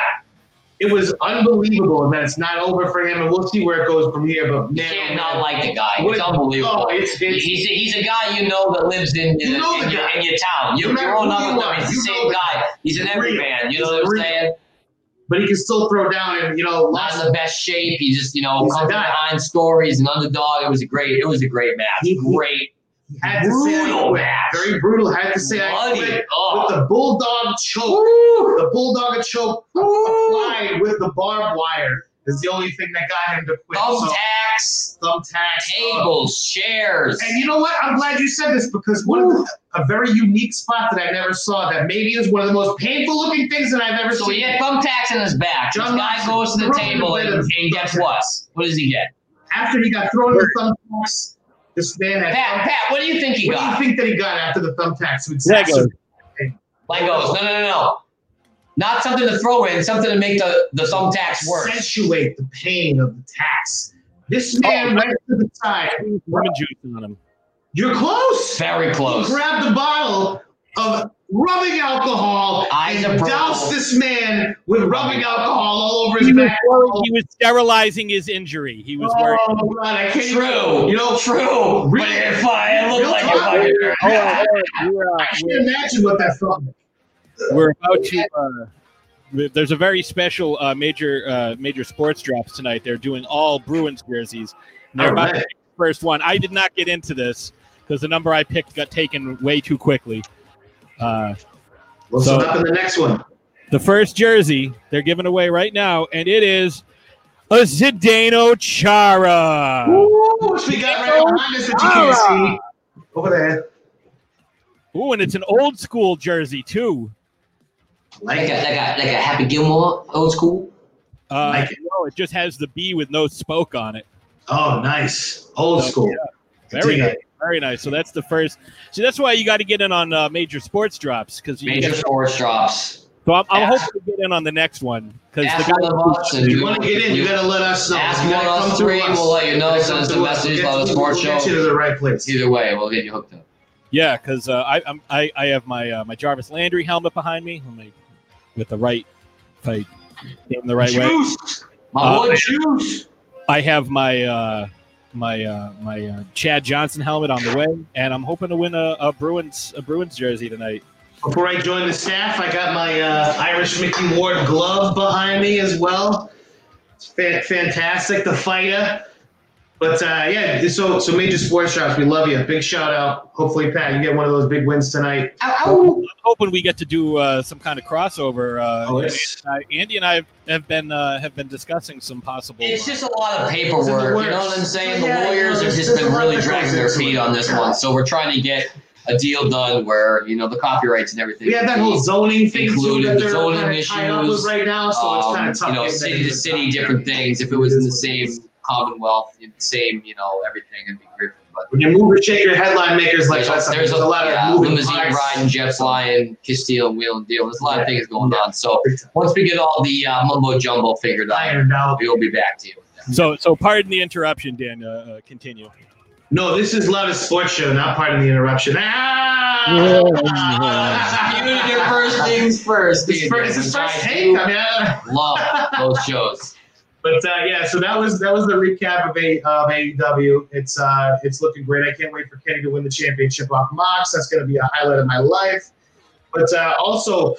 It was unbelievable, and that it's not over for him, and we'll see where it goes from here. But You man, can't oh not like the guy. It's unbelievable. Oh, it's, it's, He's a, he's a guy you know that lives in, in, You know in, your, in your town. You, you're growing up with him. He's the same guy. He's an everyman. You know what I'm saying? But he can still throw down. And you know, Not in the best shape. He just, you know, comes behind stories and underdog. It was a great, it was a great match. He- he- great. had to say I Brutal match. Very brutal. Had to say I quit Oh. with the bulldog choke. Woo! The bulldog choke applied with the barbed wire is the only thing that got him to quit. So, Thumbtacks, thumbtacks, uh, tables, chairs. And you know what? I'm glad you said this because one of the, a very unique spot that I never saw that maybe is one of the most painful looking things that I've ever So seen. So he had thumbtacks in his back. John this guy goes to the table and, the and gets thumbtacks. what? What does he get? After he got thrown with thumbtacks, this man had. Pat, Pat, what do you think he what got? do you think that he got after the thumbtacks? With Legos. Legos. No, no, no, no. Not something to throw in, something to make the, the thumbtacks worse. accentuate the pain of the tax. This man right to the side. Lemon juice on him. You're close. Very close. He grabbed a bottle of rubbing alcohol Eyes and are doused this man with rubbing alcohol all over his He was, back. worried he was sterilizing his injury. He was worried. Oh God, I can't. True. You know, True. Really? But it, fine. it looked like talk. it fucking Oh, oh, oh, we're, uh, I can't imagine what that felt like. We're about to. Uh, there's a very special uh, major uh, major sports drops tonight. They're doing all Bruins jerseys. They're about right. pick the first one. I did not get into this because the number I picked got taken way too quickly. Uh, What's So- up in the next one? the first jersey they're giving away right now, and it is a Zdeno Chara. Ooh, which we got right behind us that you can't see. Over there. Ooh, and it's an old school jersey too. Like Like a, like a, like a Happy Gilmore, old school. Uh, Like it. no, it just has the B with no spoke on it. Oh, nice. Old So, school. Very Dig nice. Very nice. So that's the first. See, that's why you got to get in on uh, major sports drops because. Major Get, sports drops. so I'm, I'm Yeah. hoping to get in on the next one because the guy. of us. If you want to get in, you we- got to let us know. Ask one of us three. We'll let you know. Gotta Send come us a through message. We'll Let us you- sports we'll get you to the right place. Either way, we'll get you hooked up. Yeah, because uh, I, I'm, I I have my uh, my Jarvis Landry helmet behind me. Let me with the right, fight in the right way. My Uh, Juice. I have my uh, my uh, my uh, Chad Johnson helmet on the way, and I'm hoping to win a, a Bruins a Bruins jersey tonight. Before I join the staff, I got my uh, Irish Micky Ward glove behind me as well. It's fa- fantastic, the fighter. But uh, yeah, so so major sports shops, we love you. Big shout out. Hopefully, Pat, you get one of those big wins tonight. I'm hoping we get to do uh, some kind of crossover. Uh, Oh, you know, it's- uh, Andy and I have been uh, have been discussing some possible. It's just a lot of paperwork. You know what I'm works. saying? The Yeah, lawyers you have just been really dragging their feet on this one. So we're trying to get a deal done where you know the copyrights and everything. Yeah, that whole zoning thing Included that the zoning kinda tied up with issues, right now, so it's kind um, of tough. you know, city to city, different things. If it was in the same Commonwealth, in the same, you know, everything, it'd be great. But When you move and shake your headline makers like there's, that, a, there's there's a lot yeah, of moving limousine parts. riding, jet flying, Castile and wheel and deal. There's a lot of things going Yeah. on. So once we get all the uh, mumbo jumbo figured out, Ironed out. we'll be back to you. so so. Pardon the interruption, Dan. Uh, uh, continue. No, this is Loudest Sports Show, not part of the interruption. Ah! You did your first things first. This is first, this is Which first take. I mean, I- love those shows. but uh, yeah, so that was that was the recap of a of AEW. It's uh it's looking great. I can't wait for Kenny to win the championship off Mox. That's going to be a highlight of my life. But uh, also,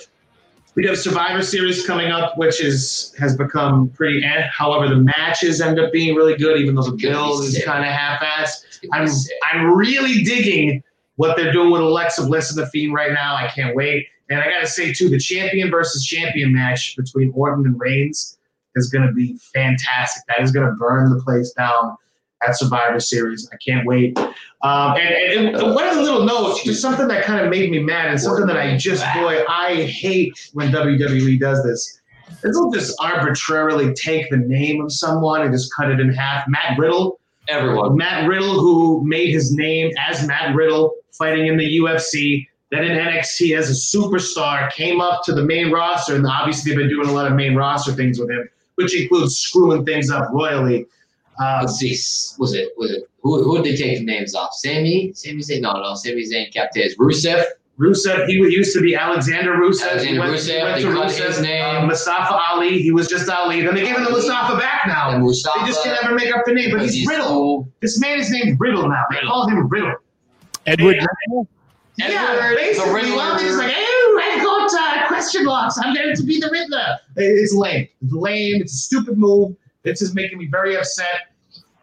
we have Survivor Series coming up, which is has become pretty. Eh. However, the matches end up being really good, even though the build is kind of half-assed. I'm. I'm really digging what they're doing with Alexa Bliss and the Fiend right now. I can't wait. And I gotta say too, the champion versus champion match between Orton and Reigns is gonna be fantastic. That is gonna burn the place down at Survivor Series. I can't wait. Um, and, and, and one of the little notes, just something that kind of made me mad, and something that I just boy I hate when WWE does this. They'll just arbitrarily take the name of someone and just cut it in half. Matt Riddle. Everyone. Matt Riddle, who made his name as Matt Riddle, fighting in the UFC, then in NXT as a superstar, came up to the main roster, and obviously they've been doing a lot of main roster things with him, which includes screwing things up royally. Uh, Let's see. Was it? Was it? Who, who did they take the names off? Sammy? Sami Zayn? No, no. Sami Zayn kept his. Rusev. Rusev, he used to be Alexander Rusev. Alexander he went, Rusev, he went they to cut Rusev. his name. Uh, Mustafa Ali, he was just Ali. Then they gave him the Mustafa back now. And Mustafa. They just can never make up the name, but because he's Riddle. cool. This man is named Riddle now. They Riddle. call him Riddle. Edward. Yeah, Edward, the basically, Riddler. well, he's like, oh, I got uh, question marks. I'm going to be the Riddler. It's lame. It's lame. It's a stupid move. This is making me very upset.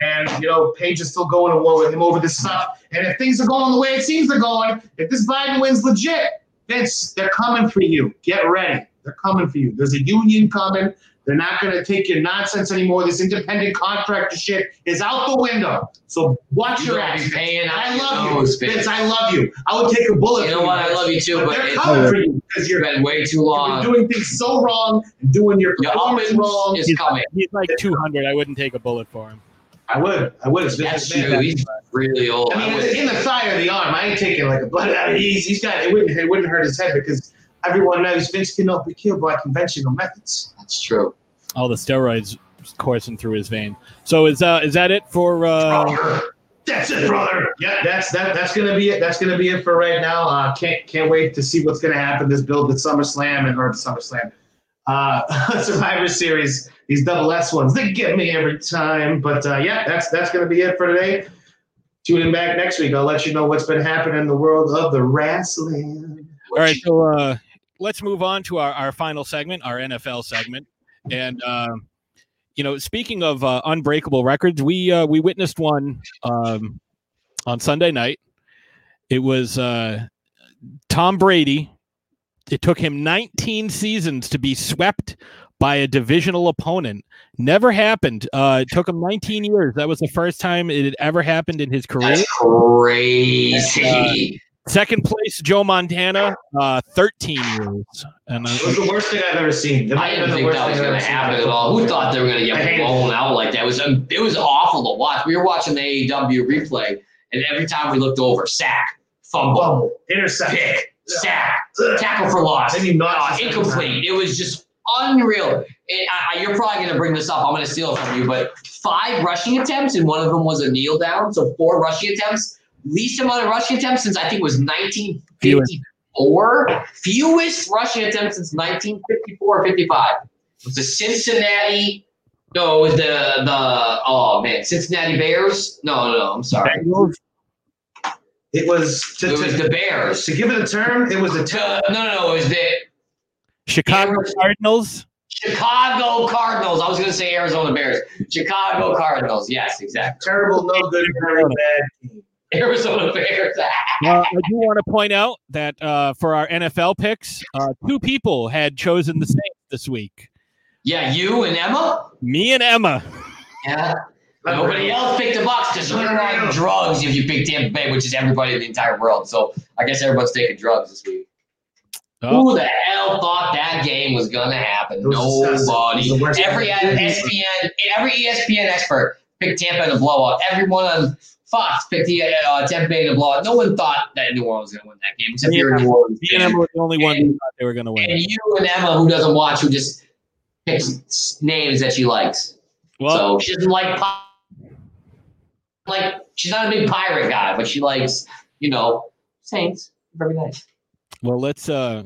And you know, Page is still going to war with him over this stuff. And if things are going the way it seems they're going, if this Biden wins legit, Vince, they're coming for you. Get ready. They're coming for you. There's a union coming. They're not going to take your nonsense anymore. This independent contractor shit is out the window. So watch You your better ass. paying I your love nose, you, Vince. Vince. I love you. I would take a bullet. You know what? I love you too, But but they're it's coming for you because you're, been way too long. you're long. doing things so wrong and doing your Your performance uppins wrong. is coming. He's like 200. I wouldn't take a bullet for him. I would. I would. It's That's Vince true. McMahon. He's really old. I mean, I in the, in the thigh or the arm, I ain't taking like a blood. I mean, he's, he's got it wouldn't it wouldn't hurt his head because everyone knows Vince cannot be killed by conventional methods. That's true. All the steroids coursing through his vein. So is uh is that it for uh That's it, brother. Yeah, that's that. That's gonna be it. That's gonna be it for right now. Uh, can't can't wait to see what's gonna happen this build at SummerSlam and or at SummerSlam. Uh, Survivor Series. These double S ones, they get me every time. But uh, yeah, that's that's gonna be it for today. Tune in back next week. I'll let you know what's been happening in the world of the wrestling. All right, so uh, let's move on to our, our final segment, our NFL segment. And um, you know, speaking of uh, unbreakable records, we uh, we witnessed one um, on Sunday night. It was uh, Tom Brady. It took him 19 seasons to be swept by a divisional opponent. Never happened. Uh, it took him 19 years. That was the first time it had ever happened in his career. That's crazy. Second place, Joe Montana, uh, 13 years. And uh, It was the worst thing I've ever seen. It I didn't think that was going to happen at all. Who thought they were going to get hate it. blown out like that? It was um, it was awful to watch. We were watching the AEW replay, and every time we looked over, sack, fumble, Bumble, intercept. pick, sack, Ugh. tackle for loss, Then uh, incomplete. It was just unreal. It, I, I- you're probably going to bring this up. I'm going to steal it from you, but five rushing attempts, and one of them was a kneel down. So four rushing attempts. Least amount of rushing attempts since I think it was 1954. Fewest rushing attempts since 1954 or 55. It was the Cincinnati. No, it was the the oh man, Cincinnati Bears. No, no, no. I'm sorry. It was to, It was to, the Bears. to give it a term. It was a To, term. no, no, no. It was the Chicago Bears. Cardinals. Chicago Cardinals. I was going to say Arizona Bears. Chicago Cardinals. Yes, exactly. Terrible, no good, very bad team. Arizona Bears. Uh, I do want to point out that uh, for our NFL picks, uh, two people had chosen the Saints this week. yeah, you and Emma. Me and Emma. Yeah. Nobody else picked the Bucks because you're on drugs if you pick Tampa Bay, which is everybody in the entire world. So I guess everyone's taking drugs this week. Oh, Who the hell thought that game was gonna happen? Was disgusting. It was Nobody. Every. ESPN, every ESPN expert picked Tampa in a blowout. Everyone on Fox picked the uh, Tampa Bay a blowout. No one thought that New Orleans was gonna win that game, except a New Orleans. me and. Emma were the only ones who thought they were going to win. And you and Emma, who doesn't watch, who just picks names that she likes. Well, so she doesn't like like she's not a big pirate guy, but she likes you know Saints. Very nice. well, let's uh,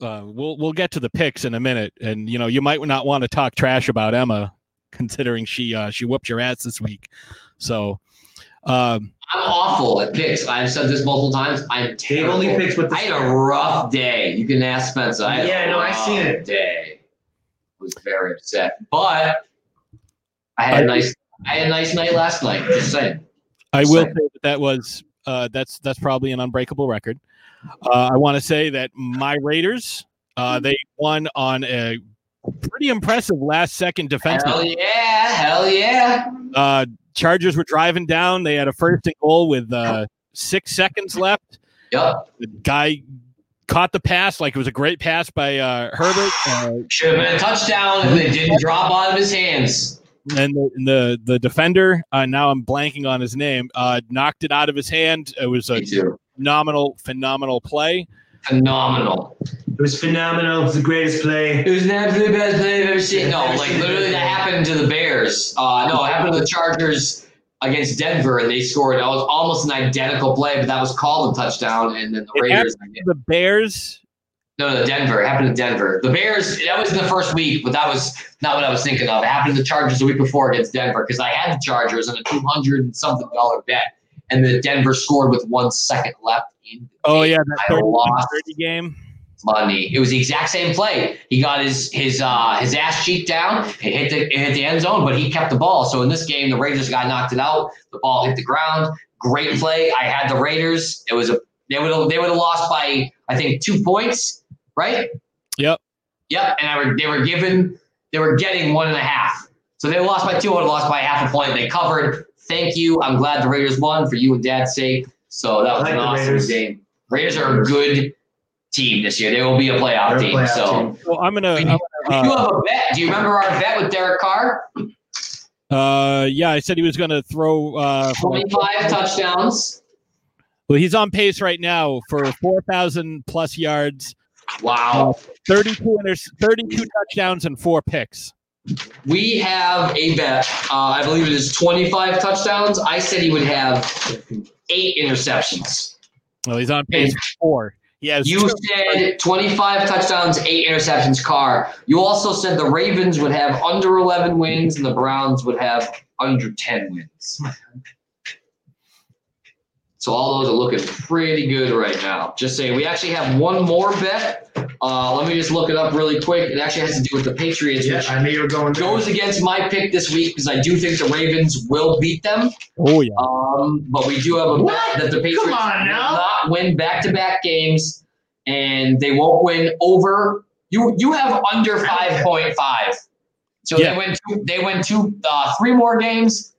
uh, we'll we'll get to the picks in a minute, and you know you might not want to talk trash about Emma, considering she uh, she whooped your ass this week. So, um, I'm awful at picks. I've said this multiple times. I'm Dave terrible. only picks with the I had a rough day. You can ask Spencer. I had Yeah, a no, I rough seen it. Day. I was very upset, but I had a nice. I had a nice night last night. Just saying. I will say that that was uh, that's that's probably an unbreakable record. Uh, I want to say that my Raiders uh, they won on a pretty impressive last second defense. Hell yeah! Hell yeah! Chargers were driving down. They had a first and goal with uh, six seconds left. Yup. The guy caught the pass like it was a great pass by uh, Herbert, uh, Should have been a touchdown if they didn't drop out of his hands. and the and the, the defender. Uh, now I'm blanking on his name. Uh, knocked it out of his hand. It was a phenomenal, phenomenal play. Phenomenal. It was phenomenal. It was the greatest play. It was the absolute best play I've ever seen. No, like literally that happened to the Bears. Uh, no, it happened to the Chargers against Denver, and they scored. That was almost an identical play, but that was called a touchdown, and then the It Raiders. The Bears. No, no, Denver. It happened to Denver. The Bears. That was in the first week, but that was not what I was thinking of. It happened to the Chargers the week before against Denver because I had the Chargers on a two hundred and something dollar bet, and the Denver scored with one second left in. the Oh yeah, that I 30, lost. 30 game. Money. It was the exact same play. He got his his uh, his ass cheek down. It hit the it hit the end zone, but he kept the ball. So in this game, the Raiders guy knocked it out. The ball hit the ground. Great play. I had the Raiders. It was a they would have they would have lost by I think two points, right? Yep. Yep. And I were, they were given they were getting one and a half. So they lost by two. Would have lost by half a point. They covered. Thank you. I'm glad the Raiders won for you and Dad's sake. So that was like an awesome Raiders. game. Raiders are a good team this year. They will be a playoff They're a team. playoff so team. Well, I'm gonna. we, I'm we gonna, do uh, have a bet. Do you remember our bet with Derek Carr? uh, yeah, I said he was gonna throw. Uh, for like- 25 touchdowns. well, he's on pace right now for four thousand plus yards, Wow. 32, inter- 32 touchdowns, and four picks. We have a bet. Uh, I believe it is 25 touchdowns. I said he would have eight interceptions. Well, he's on pace for four. He has You two- said 25 touchdowns, eight interceptions, Carr. You also said the Ravens would have under 11 wins and the Browns would have under 10 wins. So all those are looking pretty good right now. Just saying, we actually have one more bet. Uh, let me just look it up really quick. It actually has to do with the Patriots, Yeah, which I knew you were going. there. goes against my pick this week because I do think the Ravens will beat them. oh yeah. Um, but we do have a What? bet that the Patriots on will now. not win back-to-back games, and they won't win over. You you have under five point five, so Yeah. they win two, they win two uh, three more games.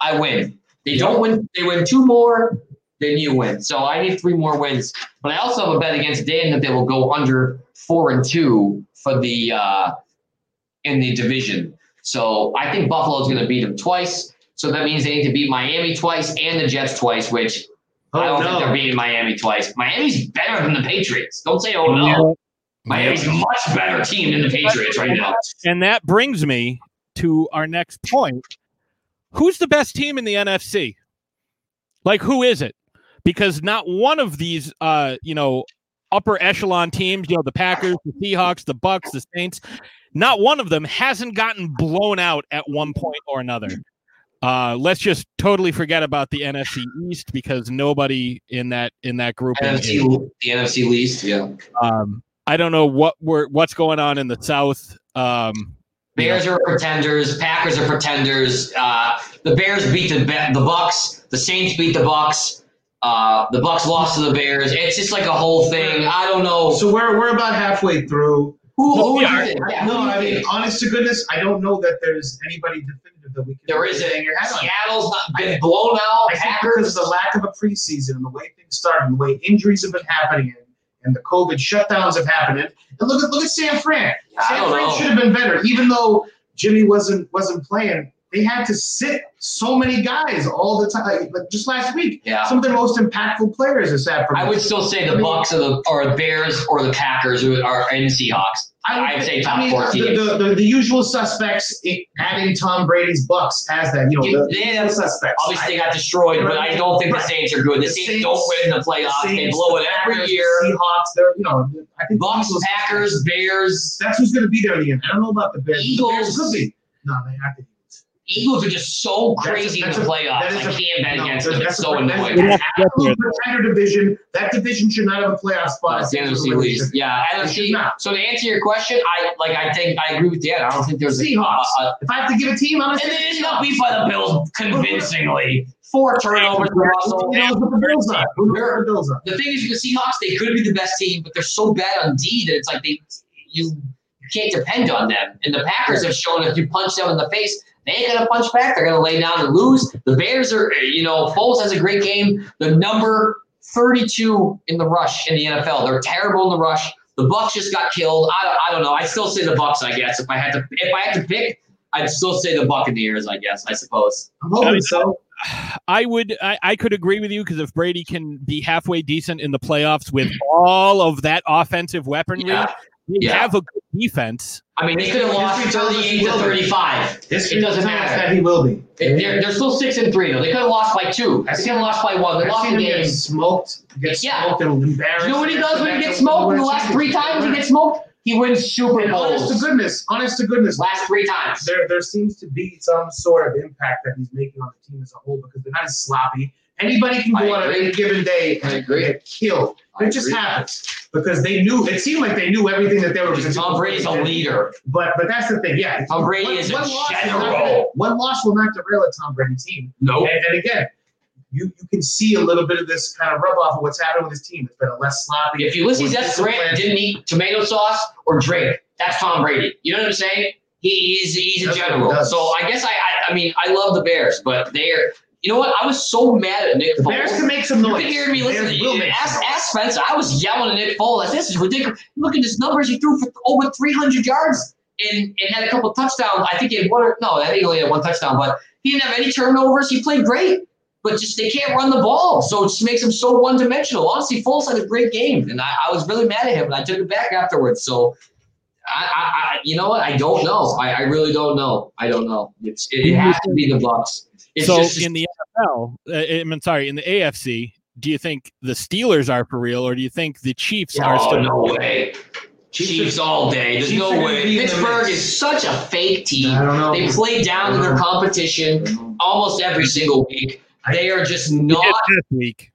I win. They don't win. They win two more, then you win. So I need three more wins. But I also have a bet against Dan that they will go under four and two for the uh, in the division. So I think Buffalo is going to beat them twice. So that means they need to beat Miami twice and the Jets twice, which I Oh don't think they're beating Miami twice. Miami's better than the Patriots. Don't say oh no. Miami's a much better team than the Patriots right now. And that brings me to our next point. Who's the best team in the NFC? Like, who is it? Because not one of these, uh, you know, upper echelon teams, you know, the Packers, the Seahawks, the Bucks, the Saints, not one of them hasn't gotten blown out at one point or another. Uh, let's just totally forget about the NFC East because nobody in that in that group. NFC, the NFC least, yeah. Um, I don't know what we're what's going on in the South. Um, Bears are pretenders. Packers are pretenders. Uh, the Bears beat the the Bucks. The Saints beat the Bucks. Uh, the Bucks lost to the Bears. It's just like a whole thing. I don't know So we're we're about halfway through. who. who we do are. Yeah, No, I mean, honest to goodness, I don't know that there's anybody definitive that we can. there isn't. hang your hat on. Seattle's not been blown out. I think Packers. because of the lack of a preseason and the way things started, and the way injuries have been happening, and, and the COVID shutdowns have happened. And look at look at San Fran. I San Fran should have been better, even though Jimmy wasn't wasn't playing. They had to sit so many guys all the time. Like just last week, Yeah. some of their most impactful players are sat for. I would still say the Bucks or the or the Bears or the Packers are in the Seahawks. I would I'd say top I mean, four the, teams. The, the, the usual suspects, adding Tom Brady's Bucks as that. You know, the, the yeah, usual suspects. Obviously, they got destroyed, but I don't think the Saints are good. The, The Saints, Saints- don't win the playoffs. The they Saints, blow it the every Packers, year. The Seahawks, they're you know, I think Bucks, the Packers, Bears. That's who's going to be there in the end. I don't know about the Bears. The Eagles. Bears could be. No, they have to. Eagles are just so That's a- crazy that's in the playoffs. that is I a- can't bet no, against them. a- It's so annoying. We have to get pretender division. That division should not have a playoff spot. It's the It's NFC least. Yeah, NFC. So to answer your question, I like. I think I agree with Dan. I don't think there's a, Seahawks. a, a If I have to give a team, I'm and going to then it's got beat by the Bills convincingly. Four turnovers for Russell. Who knows what the Bills are? Who knows what the Bills are? The thing is, with the Seahawks, they could be the best team, but they're so bad on D that it's like they you you can't depend on them. And the Packers have shown if you punch them in the face, they ain't gonna punch back. They're gonna lay down and lose. The Bears are, eh, you know, Foles has a great game. The number 32 in the rush in the NFL. They're terrible in the rush. The Bucks just got killed. I, I don't know. I still say the Bucks. I guess if I had to if I had to pick, I'd still say the Buccaneers. I guess I suppose. I'm hoping I mean, so. I would I, I could agree with you because if Brady can be halfway decent in the playoffs with all of that offensive weaponry, Yeah. They Yeah. have a good defense. I mean, they could have lost History tells us 38 to 35. This It doesn't matter. that he will be. They're, they're still six and three though. They could have lost by two. They could have lost by one. They I've lost seen the him game. get smoked, get Yeah. smoked and embarrassed. You know what he does when he gets smoked? The last three times he gets smoked, he wins Super And honest to goodness, honest to goodness, Last three times. there there seems to be some sort of impact that he's making on the team as a whole because they're not as sloppy Anybody can go on agree. any given day and agree. get killed. It just happens because they knew. It seemed like they knew everything that they were do. Tom Brady's a leader. But but that's the thing. Yeah, Tom Brady One- is a one not- general. one loss will not derail a Tom Brady team. No. And, and again, you you can see a little bit of this kind of rub off of what's happening with his team. It's been a less sloppy. If Ulysses S. Grant didn't eat tomato sauce or drink, that's Tom Brady. You know what I'm saying? He, he's he's a general. So I guess I, I I mean I love the Bears, but they're you know what? I was so mad at Nick The Foles. Bears can make some noise. You noise. can hear me The listen. will make Ask, some noise. ask Spencer. I was yelling at Nick Foles. This is ridiculous. Look at his numbers. He threw for over 300 yards and, and had a couple touchdowns. I think he had one. No, I think he only had one touchdown. But he didn't have any turnovers. He played great. But just they can't run the ball, so it just makes him so one-dimensional. Honestly, Foles had a great game, and I, I was really mad at him, and I took it back afterwards. So, I, I, I you know what? I don't know. I, I really don't know. I don't know. It's it, it has to be the Bucks. It's so just, in the NFL, uh, I'm sorry, in the AFC, do you think the Steelers are for real, or do you think the Chiefs are Oh, still? no way. Chiefs all day. There's Chiefs no way. be in the Pittsburgh is such a fake team. I don't know. They play down to their competition almost every single week. They are just not. this week.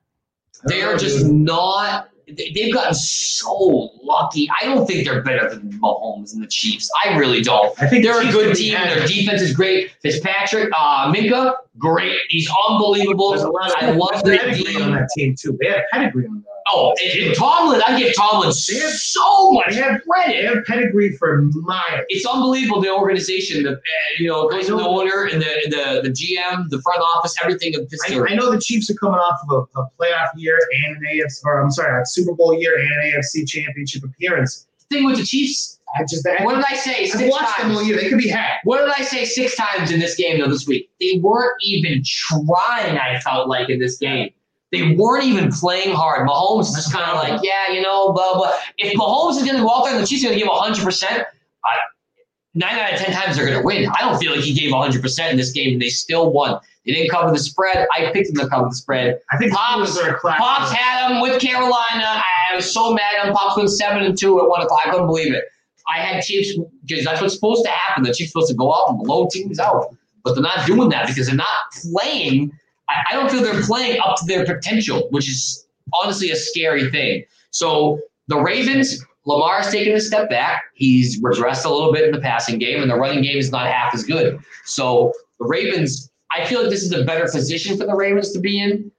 They are just not. They- They've gotten so lucky. I don't think they're better than Mahomes and the Chiefs. I really don't. I think They're a good team. Their defense is great. Fitzpatrick, uh, Minkah, great. He's unbelievable. There's a lot of I love their pedigree on that team too. They have pedigree on that. Oh, and, and Tomlin, I give Tomlin have- so much They have, credit. they have pedigree for miles. it's unbelievable the organization. The uh, you know, goes the owner and the the the GM, the front office, everything of I. I know the Chiefs are coming off of a, a playoff year and an AFC, or I'm sorry, a Super Bowl year and an AFC Championship appearance. thing with the Chiefs, I just I, what did I say? I've Six watched them all year. They could be had. What did I say six times in this game though this week? They weren't even trying. I felt like in this game. They weren't even playing hard. Mahomes is just kind of like, yeah, you know, blah blah. If Mahomes is going to go out there and the Chiefs are going to give 100, percent nine out of ten times they're going to win. I don't feel like he gave 100 percent in this game, and they still won. They didn't cover the spread. I picked them to cover the spread. I think Pops- the Steelers are a class. Pops had them with Carolina. I was so mad at him. Pops went seven and two at one o'clock. I couldn't believe it. I had Chiefs because that's what's supposed to happen. The Chiefs supposed to go out and blow teams out, but they're not doing that because they're not playing. I, I don't feel they're playing up to their potential, which is honestly a scary thing. So the Ravens, Lamar's taken a step back. He's regressed a little bit in the passing game, and the running game is not half as good. So the Ravens, I feel like this is a better position for the Ravens to be in,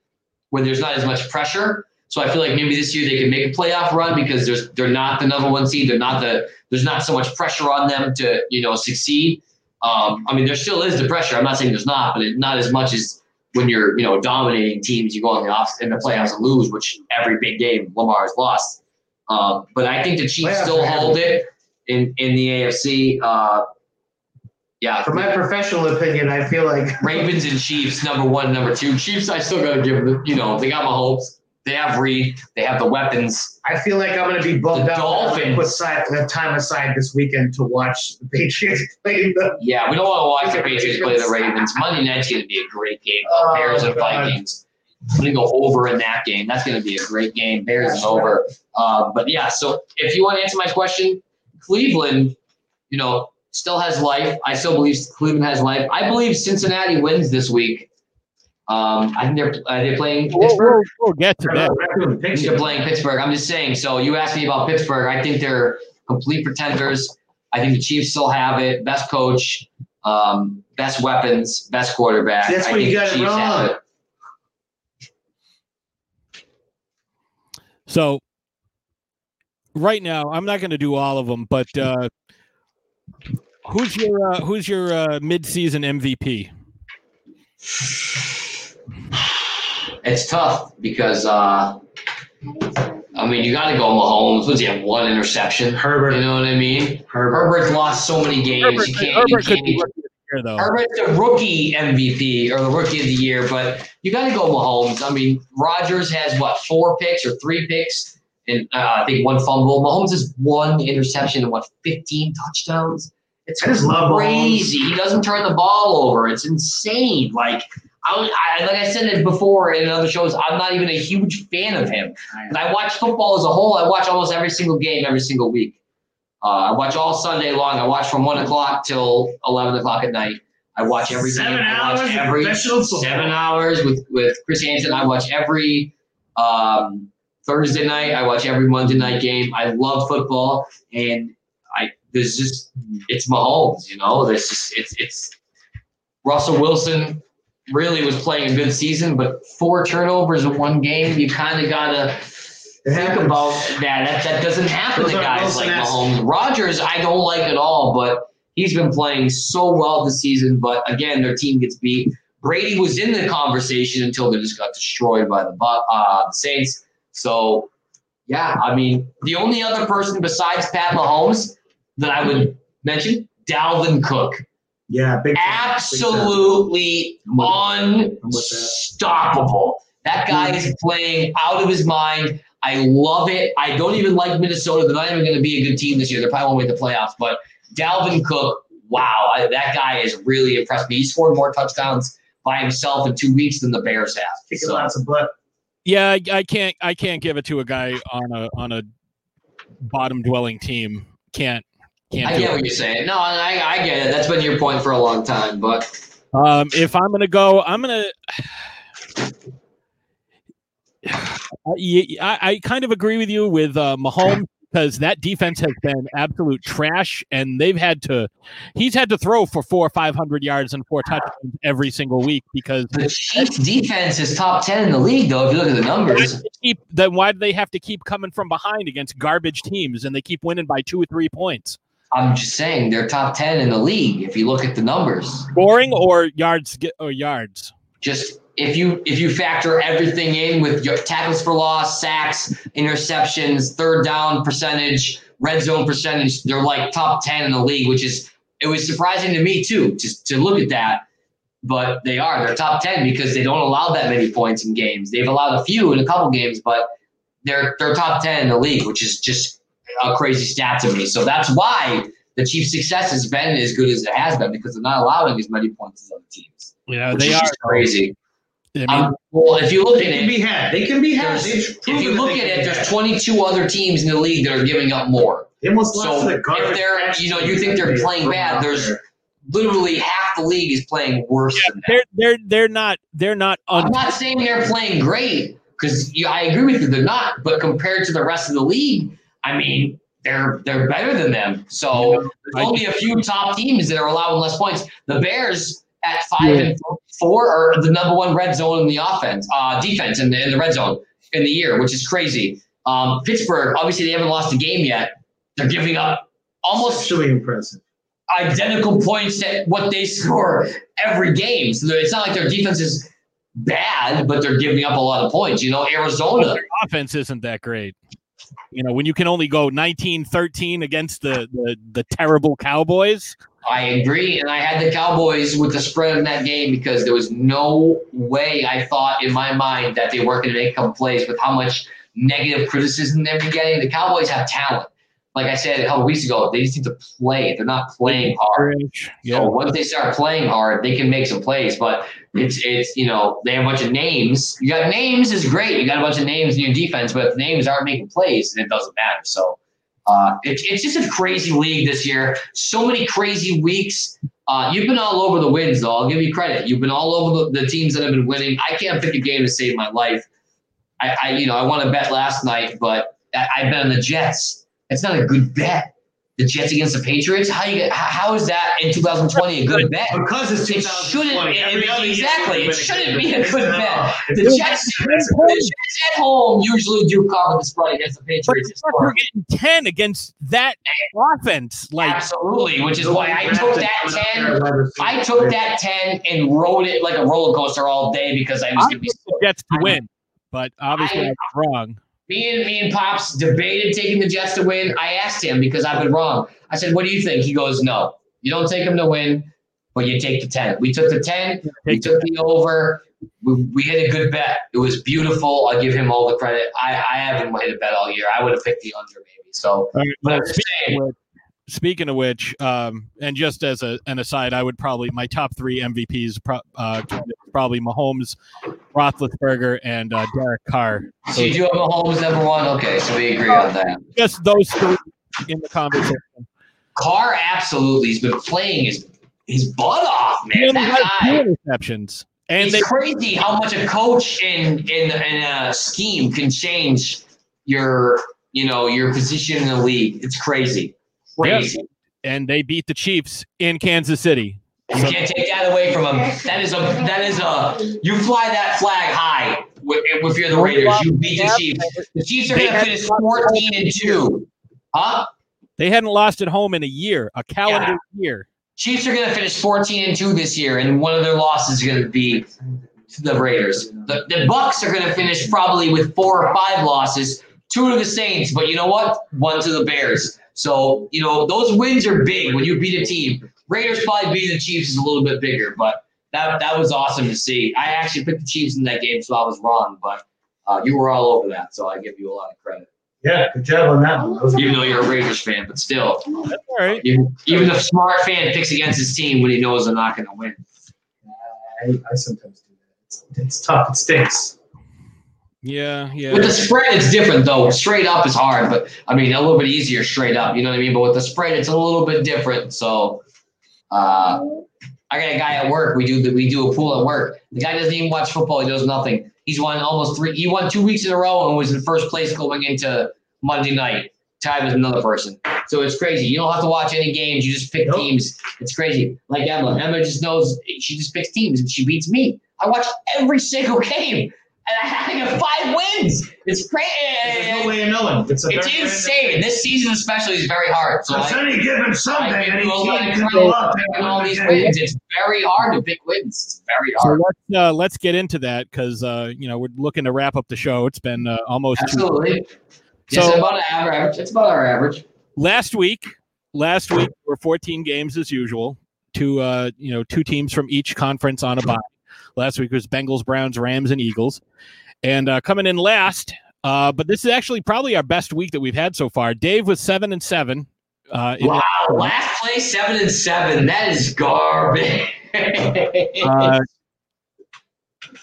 where there's not as much pressure. So I feel like maybe this year they can make a playoff run because there's they're not the number one seed. They're not the there's not so much pressure on them to you know succeed. Um, I mean, there still is the pressure. I'm not saying there's not, but it, not as much as when you're you know dominating teams. You go in the off in the playoffs and lose, which every big game Lamar has lost. Um, but I think the Chiefs Playoffs still hold it in in the AFC. Uh, yeah, For my professional opinion, I feel like Ravens and Chiefs, number one, number two. Chiefs, I still got to give them, you know, they got my hopes. They have Reid. They have the weapons. I feel like I'm going to be bummed The out. Dolphins. Put side, time aside this weekend to watch the Patriots play the. Yeah, we don't want to watch the Patriots play the Ravens. Monday night's going to be a great game. Oh, Bears and God. Vikings. I'm going to go over in that game. That's going to be a great game. Bears and over. Uh, but yeah, so if you want to answer my question, Cleveland, you know, still has life. I still believe Cleveland has life. I believe Cincinnati wins this week. Um, I think they're are they playing Pittsburgh. we'll, we'll get to that. I think they're playing Pittsburgh. I'm just saying. So you asked me about Pittsburgh. I think they're complete pretenders. I think the Chiefs still have it. Best coach, um, best weapons, best quarterback. That's I where you got it Chiefs have wrong. it. So right now, I'm not going to do all of them, but uh, who's your uh, who's your uh, mid-season MVP? It's tough because uh, I mean you got to go Mahomes. What's he have? One interception. Herbert. You know what I mean? Herbert. Herbert's lost so many games. Herbert, you can't. Herbert could can't be rookie of the year, though. Herbert's the rookie MVP or the rookie of the year, but you got to go Mahomes. I mean, Rodgers has what four picks or three picks, and uh, I think one fumble. Mahomes has one interception and what fifteen touchdowns. It's I love crazy. He doesn't turn the ball over. It's insane. Like I, I like I said it before in other shows. I'm not even a huge fan of him. And I watch football as a whole. I watch almost every single game every single week. Uh, I watch all Sunday long. I watch from one o'clock till eleven o'clock at night. I watch every Seven game. I hours watch every seven hours with with Chris Hansen. I watch every um, Thursday night. I watch every Monday night game. I love football, and I there's just it's Mahomes. You know, there's just it's it's Russell Wilson really was playing a good season, but four turnovers in one game. You kind of gotta think about that. That that doesn't happen to guys like Mahomes. Rodgers, I don't like at all, but he's been playing so well this season. But again, their team gets beat. Brady was in the conversation until they just got destroyed by the uh, the Saints. So, yeah, I mean, the only other person besides Pat Mahomes that I would mention, Dalvin Cook Yeah, big absolutely I'm with- I'm with that. unstoppable. That guy is playing out of his mind. I love it. I don't even like Minnesota. They're not even going to be a good team this year. They're probably won't make the playoffs. But Dalvin Cook, wow, I, that guy has really impressed me. He scored more touchdowns by himself in two weeks than the Bears have. Kicking So, lots of butt. Yeah, I, I can't. I can't give it to a guy on a on a bottom dwelling team. Can't. Can't. I do get it. what you're saying. No, I, I get it. That's been your point for a long time. But Um, if I'm gonna go, I'm gonna. I, I, I kind of agree with you with uh, Mahomes because that defense has been absolute trash, and they've had to. He's had to throw for four or five hundred yards and four touchdowns every single week because the Chiefs' defense is top 10 in the league, though, if you look at the numbers. keep. Then why do they have to keep coming from behind against garbage teams and they keep winning by two or three points? I'm just saying they're top 10 in the league if you look at the numbers. Scoring or yards or yards. Just if you if you factor everything in with your tackles for loss, sacks, interceptions, third down percentage, red zone percentage, they're like top 10 in the league, which is it was surprising to me too, just to look at that. But they are. They're top 10 because they don't allow that many points in games. They've allowed a few in a couple games, but they're they're top 10 in the league, which is just a crazy stat to me. So that's why the Chiefs' success has been as good as it has been because they're not allowing as many points as other teams. Yeah, Which they is are just crazy. I mean, Um, well, if you look at it, They can be had. They can be had. if you look at it, there's 22 other teams in the league that are giving up more. They almost lost So the garbage if they're, you know, you think they're playing bad, there's literally half the league is playing worse than that. they're they're they're not they're not I'm not saying they're playing great because I agree with you, they're not. But compared to the rest of the league, I mean, they're they're better than them. So there's only a few top teams that are allowing less points. The Bears at five and four are the number one red zone in the offense, uh, defense in the, in the red zone in the year, which is crazy. Um, Pittsburgh, obviously, they haven't lost a game yet. They're giving up almost Actually impressive. identical points at what they score every game. So it's not like their defense is bad, but they're giving up a lot of points. You know, Arizona. their offense isn't that great. You know, when you can only go 19-13 against the, the the terrible Cowboys. I agree, and I had the Cowboys with the spread in that game because there was no way I thought in my mind that they weren't going to make a couple plays with how much negative criticism they've been getting. The Cowboys have talent. Like I said a couple weeks ago, they just need to play. They're not playing hard. Yeah. So once they start playing hard, they can make some plays. But it's it's you know they have a bunch of names. You got names is great. You got a bunch of names in your defense, but if names aren't making plays, then it doesn't matter. So uh, it's it's just a crazy league this year. So many crazy weeks. Uh, you've been all over the wins, though. I'll give you credit. You've been all over the, the teams that have been winning. I can't pick a game to save my life. I, I you know I won a bet last night, but I, I bet on the Jets. It's not a good bet. The Jets against the Patriots. How you get? How, is that in 2020 a good bet? Because it's It 2020. shouldn't Every other exactly. It shouldn't be a good bet. The Jets, the Jets at home usually do cover the spread against the Patriots. were getting 10 against that offense. Like Absolutely, which is why I took that ten. I took that ten and rode it like a roller coaster all day because I was going to be. the Jets to win, but obviously I, I- was wrong. Me and me and Pops debated taking the Jets to win. I asked him because I've been wrong. I said, "What do you think?" He goes, "No, you don't take them to win, but you take the ten. We took the ten. We took the over. We, we hit a good bet. It was beautiful. I'll give him all the credit. I, I haven't hit a bet all year. I would have picked the under maybe. So, right, but well, saying, speaking, of which, speaking of which, um, and just as a, an aside, I would probably my top three MVPs pro, uh, probably Mahomes, Roethlisberger, and uh, Derek Carr. so you have Mahomes number one. Okay, so we agree on that. Just those three in the conversation. Carr absolutely has been playing his his butt off, man. only That guy. interceptions, and it's they crazy how much a coach in in in a scheme can change your you know your position in the league. It's crazy, crazy. and they beat the Chiefs in Kansas City. You can't take that away from them. That is a that is a you fly that flag high with- if you're the Raiders. You beat the Chiefs. The Chiefs are going to finish 14 and two. Huh? They hadn't lost at home in a year, a calendar year. Chiefs are going to finish 14 and 2 this year, and one of their losses is going to be to the Raiders. The, the Bucks are going to finish probably with four or five losses, two to the Saints, but you know what? One to the Bears. So, you know, those wins are big when you beat a team. Raiders probably beating the Chiefs is a little bit bigger, but that that was awesome to see. I actually picked the Chiefs in that game, so I was wrong, but uh, you were all over that, so I give you a lot of credit. Yeah, good job on that one. Those Even though you're a Raiders fan, but still, All right. even, even a smart fan picks against his team when he knows they're not going to win. I, I sometimes do that. It's, it's tough. It stinks. Yeah, yeah. With the spread, it's different though. Straight up is hard, but I mean a little bit easier straight up. You know what I mean? But with the spread, it's a little bit different. So, uh, I got a guy at work. We do the, we do a pool at work. The guy doesn't even watch football. He does nothing. He's won almost three. He won two weeks in a row and was in first place going into Monday night, tied with another person. So it's crazy. You don't have to watch any games. You just pick Nope. teams. It's crazy. Like Emma. Emma just knows she just picks teams and she beats me. I watch every single game. And I have five wins. It's crazy. There's no way of knowing. It's, a It's very insane. This season especially is very hard. So It's I, any given Sunday, I give any you a lot team can go up. for picking all these and wins. It's very hard to pick wins. It's very hard. So let's uh, let's get into that because uh, you know we're looking to wrap up the show. It's been uh, almost two Absolutely. Yes, So- about our average. It's about our average. last week last week were 14 games as usual two uh you know two teams from each conference on a bye last week was bengals browns rams and eagles and uh coming in last uh but this is actually probably our best week that we've had so far dave was seven and seven uh, in- Wow. Last place seven and seven. That is garbage. uh,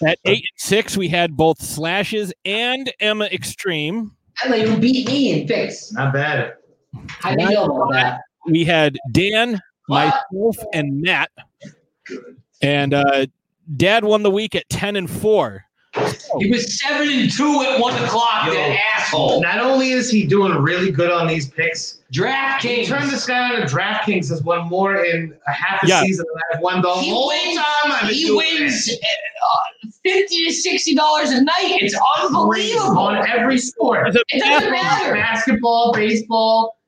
at eight and six we had both slashes and emma extreme I don't beat me in picks. Not bad. How do you know about that? we had dan What? myself and matt and uh dad won the week at 10 and 4 He was seven and two at one o'clock. Yo. that asshole. Not only is he doing really good on these picks, DraftKings. Turn this guy on to DraftKings has won more in a half a Yeah. season than I've won the He whole wins. time. I've been He doing wins uh, fifty to sixty dollars a night. It's unbelievable. on every sport. It doesn't matter. Basketball, baseball,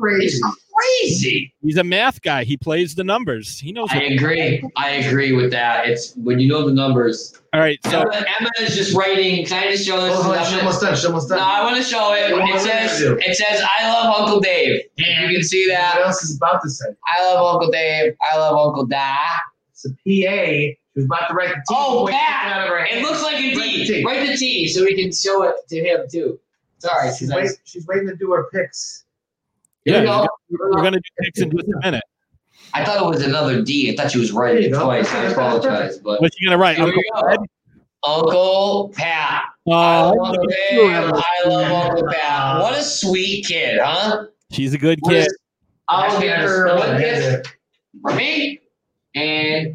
It's crazy. crazy. He's a math guy. He plays the numbers. He knows. I agree. I agree with that. It's when you know the numbers. all right. So Emma, Emma is just writing. Can I just show this? Oh, hold on, I'm she's almost done. She's almost no. I want to show it. What It says it says I love Uncle Dave. You can see that. What else is about to say? I love Uncle Dave. I love Uncle Da. It's a PA. She was about to write the T. Oh, Wait, Pat! out of her It looks like a Write the D. T. Write the T so we can show it to him too. Sorry, She's, she's wait, she's waiting to do her picks. Here we Yeah, go. we're gonna do picks in just a minute. I thought it was another D. I thought she was writing it twice. I apologize, but What's he gonna write? Uncle go. Fred? Uncle Pat. I Uh, love Uncle Dave. I love Uncle Pat. What a sweet kid, huh? she's a good What kid. is- I'll Actually, give her one it. gift for me and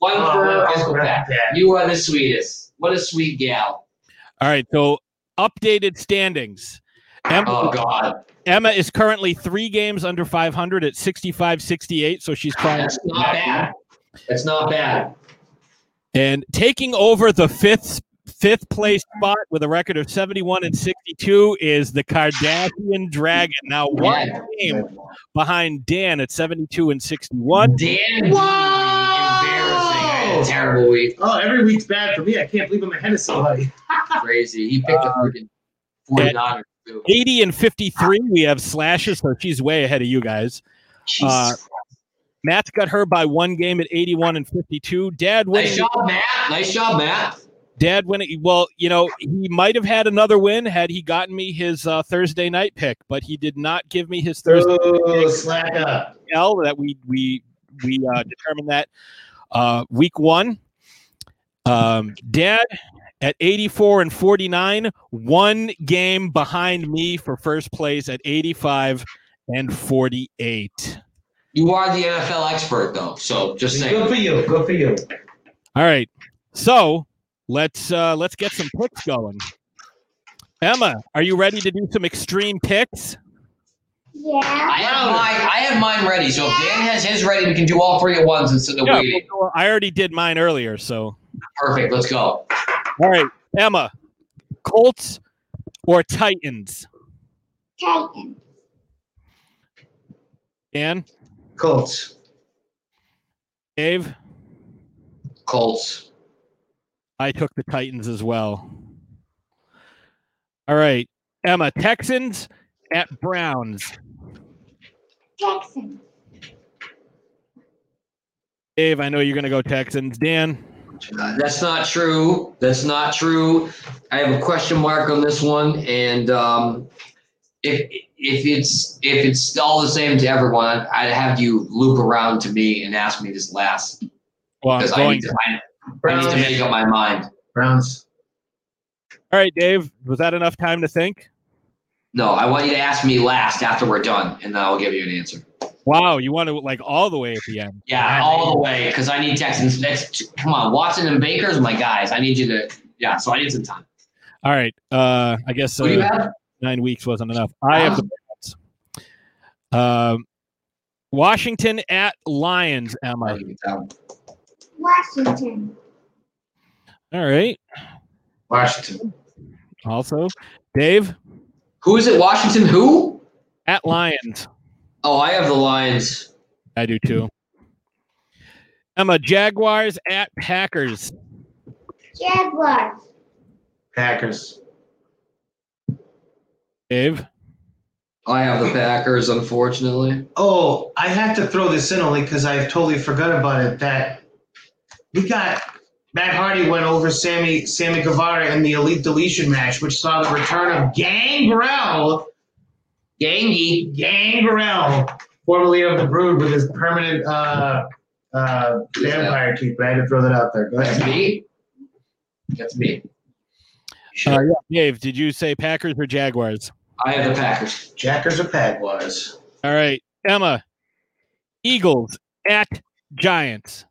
one Oh, for what is Uncle that? Pat. You are the sweetest. What a sweet gal. All right. So updated standings. Emma, Oh God, Emma is currently three games under 500 at 65 68. So she's trying that's not bad. That's not bad. and taking over the fifth fifth place spot with a record of 71 and 62 is the Kardashian Dragon. Now one Yeah. game behind Dan at 72 and 61. Dan, embarrassing. I had a terrible week. Oh, every week's bad for me. I can't believe I'm ahead of somebody. Crazy. He picked a uh, freaking 49 too. 80 and 53 we have slashes so she's way ahead of you guys uh, matt's got her by one game at 81 and 52 dad winning Nice job, Matt. Nice job, Matt. dad winning well you know he might have had another win had he gotten me his uh, thursday night pick but he did not give me his thursday Oh, slack up. L that we we we uh, determined that uh, week one. Um, Dad at 84 and 49, one game behind me for first place at 85 and 48. You are the NFL expert, though. So just saying. Good for you. Good for you. All right. So let's uh let's get some picks going. Emma, are you ready to do some extreme picks? Yeah. I have mine. I have mine ready. So if Dan has his ready, we can do all three at once instead of Yeah, waiting. I already did mine earlier, so Perfect. Let's go. all right, Emma, Colts or Titans? Titans. Dan, Colts. Dave, Colts. I took the Titans as well. All right, Emma, Texans at Browns. Texan. Dave, I know you're gonna go Texans. Dan, That's not true. That's not true. I have a question mark on this one, and um, if if it's if it's all the same to everyone, I'd have you loop around to me and ask me this last well, I'm because I going. need to I, I need to make up my mind. Browns. All right, Dave, was that enough time to think? No, I want you to ask me last after we're done, and then I'll give you an answer. Wow, you want to like all the way at the end. Yeah, all the way because I need Texans. Next, come on, Watson and Baker's my guys. I need you to. Yeah, so I need some time. All right, uh, I guess Who uh, nine weeks wasn't enough. I have the Browns. Um, Washington at Lions. Emma. Washington. All right. Washington. Also, Dave Who is it? Washington? Who? at Lions. Oh, I have the Lions. I do too. Emma, Jaguars at Packers. Jaguars. Packers. Dave. I have the Packers, unfortunately. Oh, I had to throw this in only because I totally forgot about it. That we got Matt Hardy went over Sammy Sammy Guevara in the Elite Deletion match, which saw the return of Gangrel, Gangy. Gangrel, formerly of the Brood, with his permanent uh, uh, vampire teeth. But I had to throw that out there. Go That's ahead. me. That's me. Uh, yeah, Dave, did you say Packers or Jaguars? I have the Packers. Jackers or Pagwars? All right, Emma, Eagles at Giants.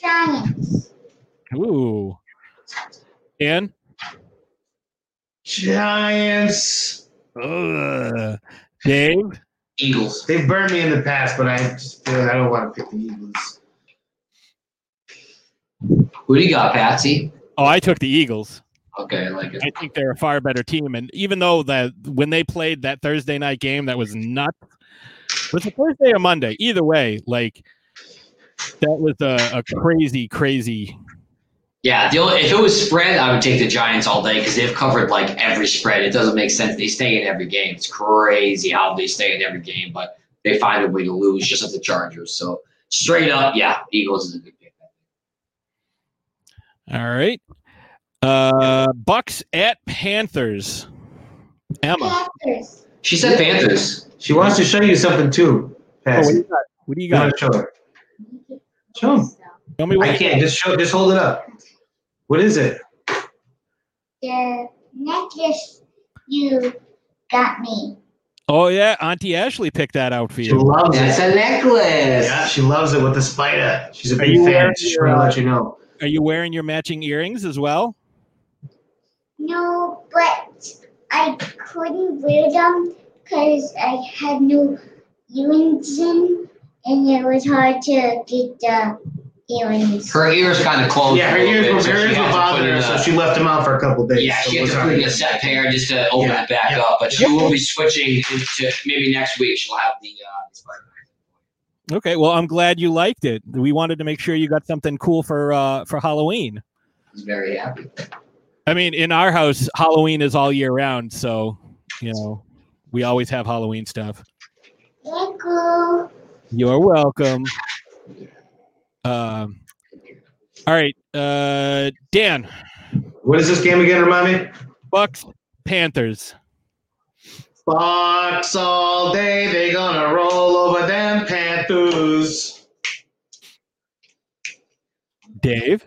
Giants. Ooh. Dan. Giants. Ugh. Dave. Eagles. They've burned me in the past, but I just feel like I don't want to pick the Eagles. Who do you got, Patsy? Oh, I took the Eagles. Okay, I like it. I think they're a far better team. And even though that when they played that Thursday night game, that was nuts. Was it Thursday or Monday? Either way, like that was a, a crazy, crazy. Yeah, the only, if it was spread, I would take the Giants all day because they've covered like every spread. It doesn't make sense. They stay in every game. It's crazy how they stay in every game, but they find a way to lose, just like the Chargers. So straight up, yeah, Eagles is a good pick. All right. Uh Bucks at Panthers. Emma. Panthers. She said Panthers. She wants to show you something too. Oh, what Patsy. do you got? What do you You got? to show her? Show 'em. Tell me what I can't. Just show. Just hold it up. What is it? The necklace you got me. Oh yeah, Auntie Ashley picked that out for you. She loves That's it. a necklace. Yeah, she loves it with the spider. She's a Are big you fan. Just your, to uh, let you know. Are you wearing your matching earrings as well? No, but I couldn't wear them because I had no earrings in, and it was hard to get the earrings. Her ears kind of closed. Yeah, her ears bit, were so her ears were had to put bothering her, a- so she left them out for a couple days. Yeah, so she had was to put in a set pair just to open Yeah, it back yeah, up. But she will be switching into maybe next week. She'll have the uh, Okay, well I'm glad you liked it. We wanted to make sure you got something cool for uh for Halloween. He's very happy. I mean, in our house, Halloween is all year round, so you know we always have Halloween stuff. Thank you. You're welcome. Um, all right, uh, Dan, What is this game again? Remind me. Bucks, Panthers. Bucks all day. They gonna roll over them Panthers. Dave,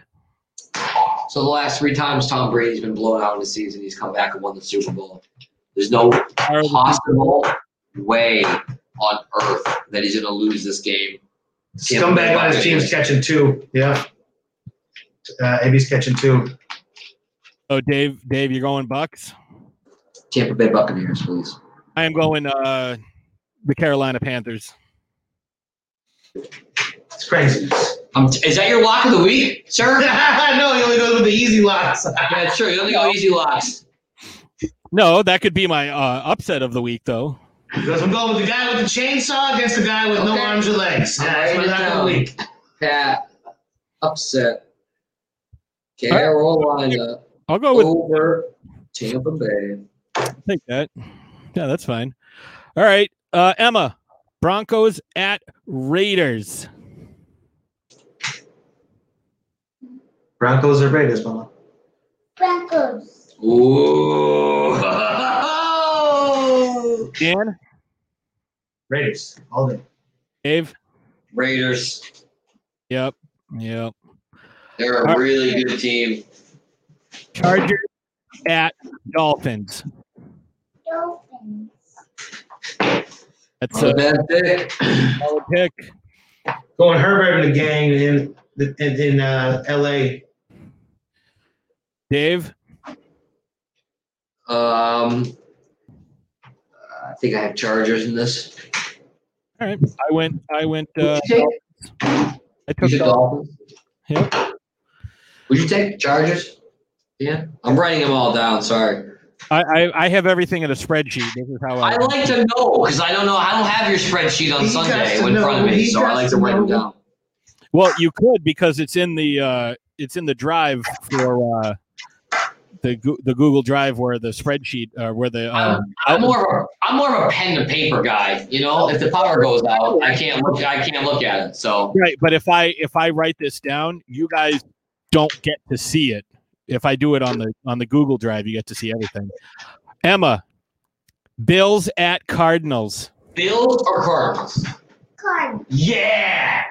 So the last three times Tom Brady's been blown out in the season, he's come back and won the Super Bowl. There's no possible way on earth that he's going to lose this game. Tampa Bay Scumbag on his team's catching two. Yeah. Uh, AB's catching two. Oh, Dave, Dave, you're going Bucks. Tampa Bay Buccaneers, please. I am going uh the Carolina Panthers. It's crazy. Um, is that your lock of the week, sir? no, he only goes with the easy locks. yeah, it's true. You only go easy locks. No, that could be my uh, upset of the week, though. Because I'm going with the guy with the chainsaw against the guy with no arms or legs. Yeah, that's my Write of the week. Pat upset. Carolina I'll go with over Tampa Bay. take that. Yeah, that's fine. All right, uh, Emma, Broncos at Raiders. Broncos or Raiders, Mama? Broncos. Ooh. Dan, Raiders. All day. Dave. Raiders. Yep, yep. They're a really good team. Chargers at Dolphins. Dolphins. That's Not a a bad pick. solid pick. Going Herbert and the gang in in, in uh, L.A. Dave. Um, I think I have Chargers in this. All right, I went. I went. Uh, Would you take, I took took Dolphins. Dolphins? Yep. Would you take Chargers? Yeah. I'm writing them all down. Sorry. I, I I have everything in a spreadsheet. This is how I. I like to know because I don't know. I don't have your spreadsheet on He Sunday to in front of me, He so I like to to write them down. Well, you could because it's in the uh, it's in the drive for uh, the the Google Drive where the spreadsheet uh, where the uh, I'm, I'm more of a I'm more of a pen to paper guy. You know, if the power goes out, I can't look. I can't look at it. So right. But if I if I write this down, you guys don't get to see it. If I do it on the on the Google Drive, you get to see everything. Emma, Bills at Cardinals. Bills or Cardinals? Cardinals. Yeah,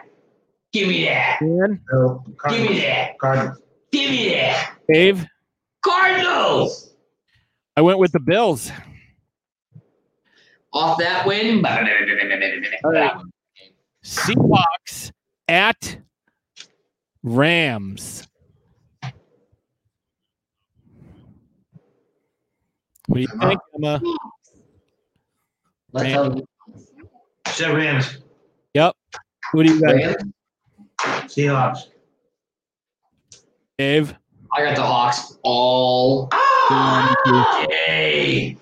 give me that. Dan, No, Give me that. Cardinals. Give me that. Dave, Cardinals. I went with the Bills. Off that win. right. Seahawks at Rams. What do you think, Emma? Let's Rams. Said Rams. Yep. What do you got, Rams. Seahawks. Dave? I got the Hawks all ah! day.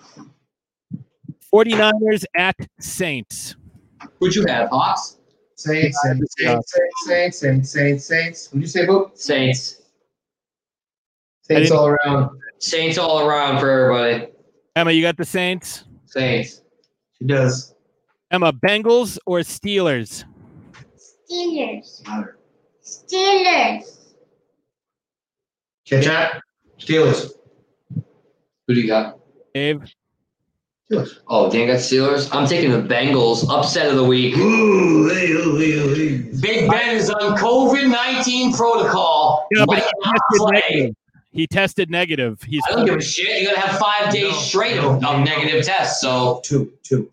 49ers at Saints. Who'd you have? Hawks? Saints, Saints, Saints, Saints, Saints, Saints, Saints. What'd you say, Boop? Saints. Saints all around. Saints all around for everybody. Emma, you got the Saints? Saints. She does. Emma, Bengals or Steelers? Steelers. Steelers. Catch that? Steelers. Who do you got? Dave? Steelers. Oh, Dan got Steelers. I'm taking the Bengals. Upset of the week. Ooh, hey, ooh, hey, ooh, hey. Big Ben is on COVID 19 protocol. Yeah, but he tested negative. He tested negative. He's I don't give a shit. You're gonna have five days No, straight no, of, no. of negative tests. So Two, two,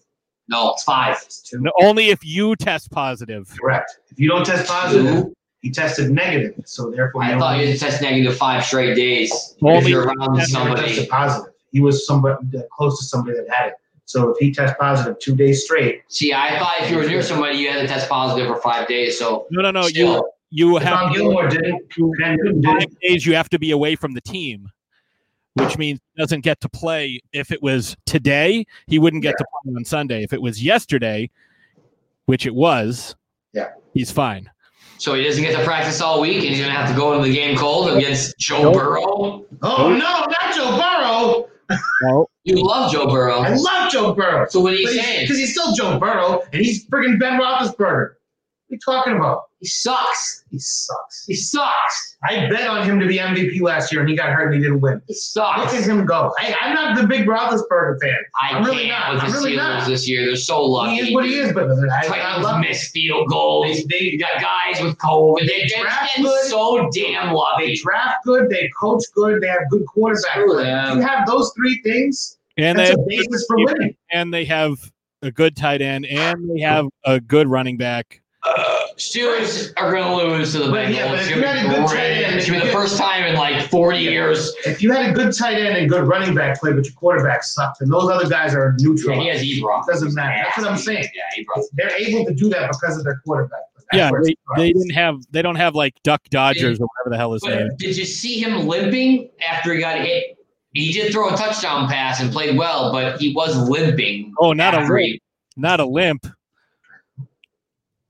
no, it's five. It's two. No, only if you test positive. Correct. If you don't test positive, he tested negative. So therefore, I you thought don't- you had to test negative five straight days. if you're around He somebody. tested positive. He was somebody close to somebody that had it. So if he tests positive two days straight, See, I thought if you were near somebody, you had to test positive for five days. So No, no, no. You still, you Tom have Gilmore didn't. Ben Newton five didn't. days. You have to be away from the team, which means he doesn't get to play. If it was today, he wouldn't get to play on Sunday. If it was yesterday, which it was, Yeah. he's fine. So he doesn't get to practice all week, and he's gonna have to go into the game cold against Joe Nope. Burrow. Oh no, not Joe Burrow. No, You love Joe Burrow. I love Joe Burrow. So what are you saying? Because he's still Joe Burrow, and he's friggin' Ben Roethlisberger. What are you talking about? He sucks. He sucks. He sucks. I bet on him to be MVP last year, and he got hurt and he didn't win. He Look sucks. at him go. Hey, I'm not the big Roethlisberger fan. I I'm really can't not. with I'm really Steelers not. this year. They're so lucky. He is what he is, but I, I Titans love miss field goals. They, they got guys with COVID. They, they're draft good. so damn They lucky. draft good, they coach good, they have good quarterbacks. Screw If you have those three things, and they that's have, a basis for winning. and they have a good tight end, and they have a good running back. Steelers are going to lose to the But Bengals. yeah, but it's if going you to had a be good great. tight end, It's going to be the first time in like 40 years. If you had a good tight end and good running back play, but your quarterback sucked, and those other guys are neutral. Yeah, he has Ebron. Doesn't matter. That's what I'm saying. Yeah, Ebron. They're able to do that because of their quarterback. Yeah, they, they didn't have they don't have like Duck Dodgers or whatever the hell his name. Did you see him limping after he got hit? He did throw a touchdown pass and played well, but he was limping. Oh, not a limp. Not a limp.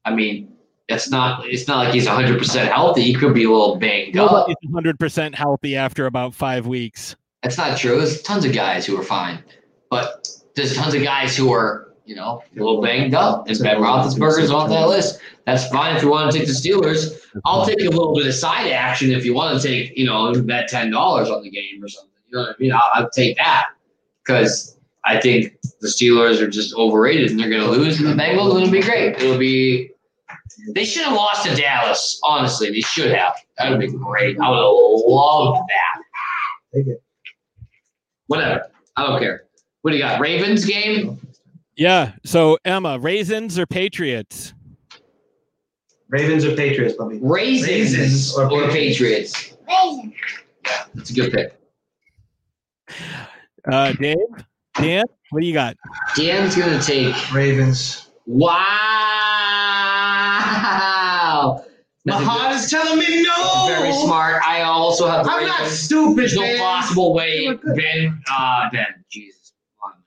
I mean, it's not. It's not like he's 100 percent healthy. He could be a little banged up. Nobody's 100 percent healthy after about five weeks. That's not true. There's tons of guys who are fine, but there's tons of guys who are, you know, a little banged up. And Ben Roethlisberger's on that list. That's fine if you want to take the Steelers. I'll take a little bit of side action if you want to take, you know, bet ten dollars on the game or something. You know what I mean? I'll, I'll take that because I think the Steelers are just overrated and they're going to lose, and the Bengals are going to be great. It'll be. They should have lost to Dallas. Honestly, they should have. That would have been great. I would have loved that. Take it. Whatever. I don't care. What do you got? Ravens game? Yeah. So Emma, raisins or Patriots? Ravens or Patriots, buddy? Raisins, Raisins or, or Patriots? Raisin. That's a good pick. Uh, Dave, Dan, what do you got? Dan's gonna take. Ravens. Wow. My That's a heart is telling me no. very smart. I also have the I'm not stupid, There's no possible way They were good. Ben. Uh, Ben. Jesus. Oh my God.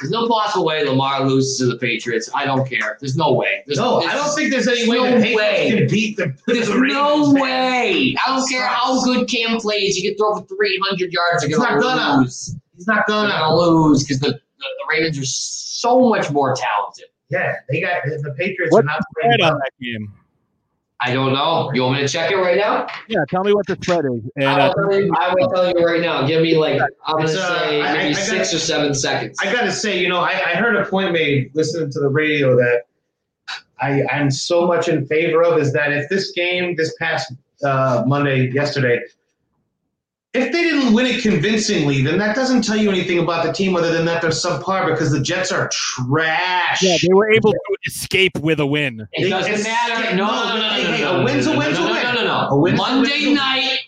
There's no possible way Lamar loses to the Patriots. I don't care. There's no way. There's, No, there's- I don't think there's any way no the Patriots way. can beat the. There's the no Ravens, man. way. I don't care how good Cam plays. You can throw for 300 yards. They're He's gonna not gonna. lose. He's not gonna. gonna lose because the, the, the Ravens are so much more talented. Yeah, they got the Patriots What's are not Spread playing on that game. I don't know. You want me to check it right now? Yeah, tell me what the spread is. And I, will tell you, I will tell you right now. Give me like I'm gonna It's, uh, say maybe I- I six got- or seven seconds. I gotta say, you know, I, I heard a point made listening to the radio that I, I'm so much in favor of is that if this game this past uh, Monday, yesterday, if they didn't win it convincingly, then that doesn't tell you anything about the team other than that they're subpar because the Jets are trash. yeah, they were able to escape with a win. It doesn't It's- matter. No, no, no, no, Hey, no, hey, a win's a win's a no, no, win. no, no, no. A win's a Monday win's a win. night,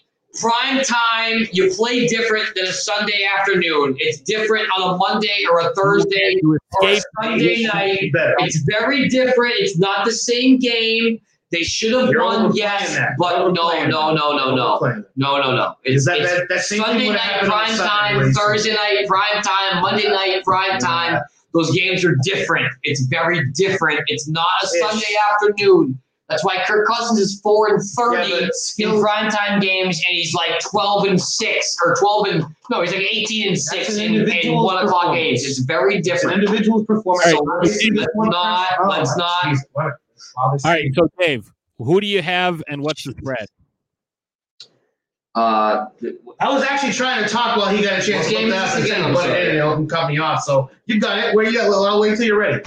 prime time. You play different than a Sunday afternoon. It's different on a Monday or a Thursday or a escape. Sunday night. It's very different. It's not the same game. They should have You're won, yes, that. but You're no, no, no, no, no, no, no, no. Is It's, that, it's that, that same Sunday would night happen prime Sunday, time, Racing. Thursday night prime time, Monday night prime time. Those games are different. It's very different. It's not a Ish. Sunday afternoon. That's why Kirk Cousins is four and thirty Yeah, but in still- prime time games, and he's like twelve and six or twelve and no, he's like eighteen and six an in, in one o'clock games. It's very It's an different. individual performance. All right, Obviously, let's this one- not- Oh, let's not- jeez, what a- obviously- All right, so Dave, who do you have and what's the spread? Uh, I was actually trying to talk while he got a chance to game look is that up this and again? then I'm butt sorry. in and it'll cut me off. So you got it. Where you at? Well, I'll wait till you're ready.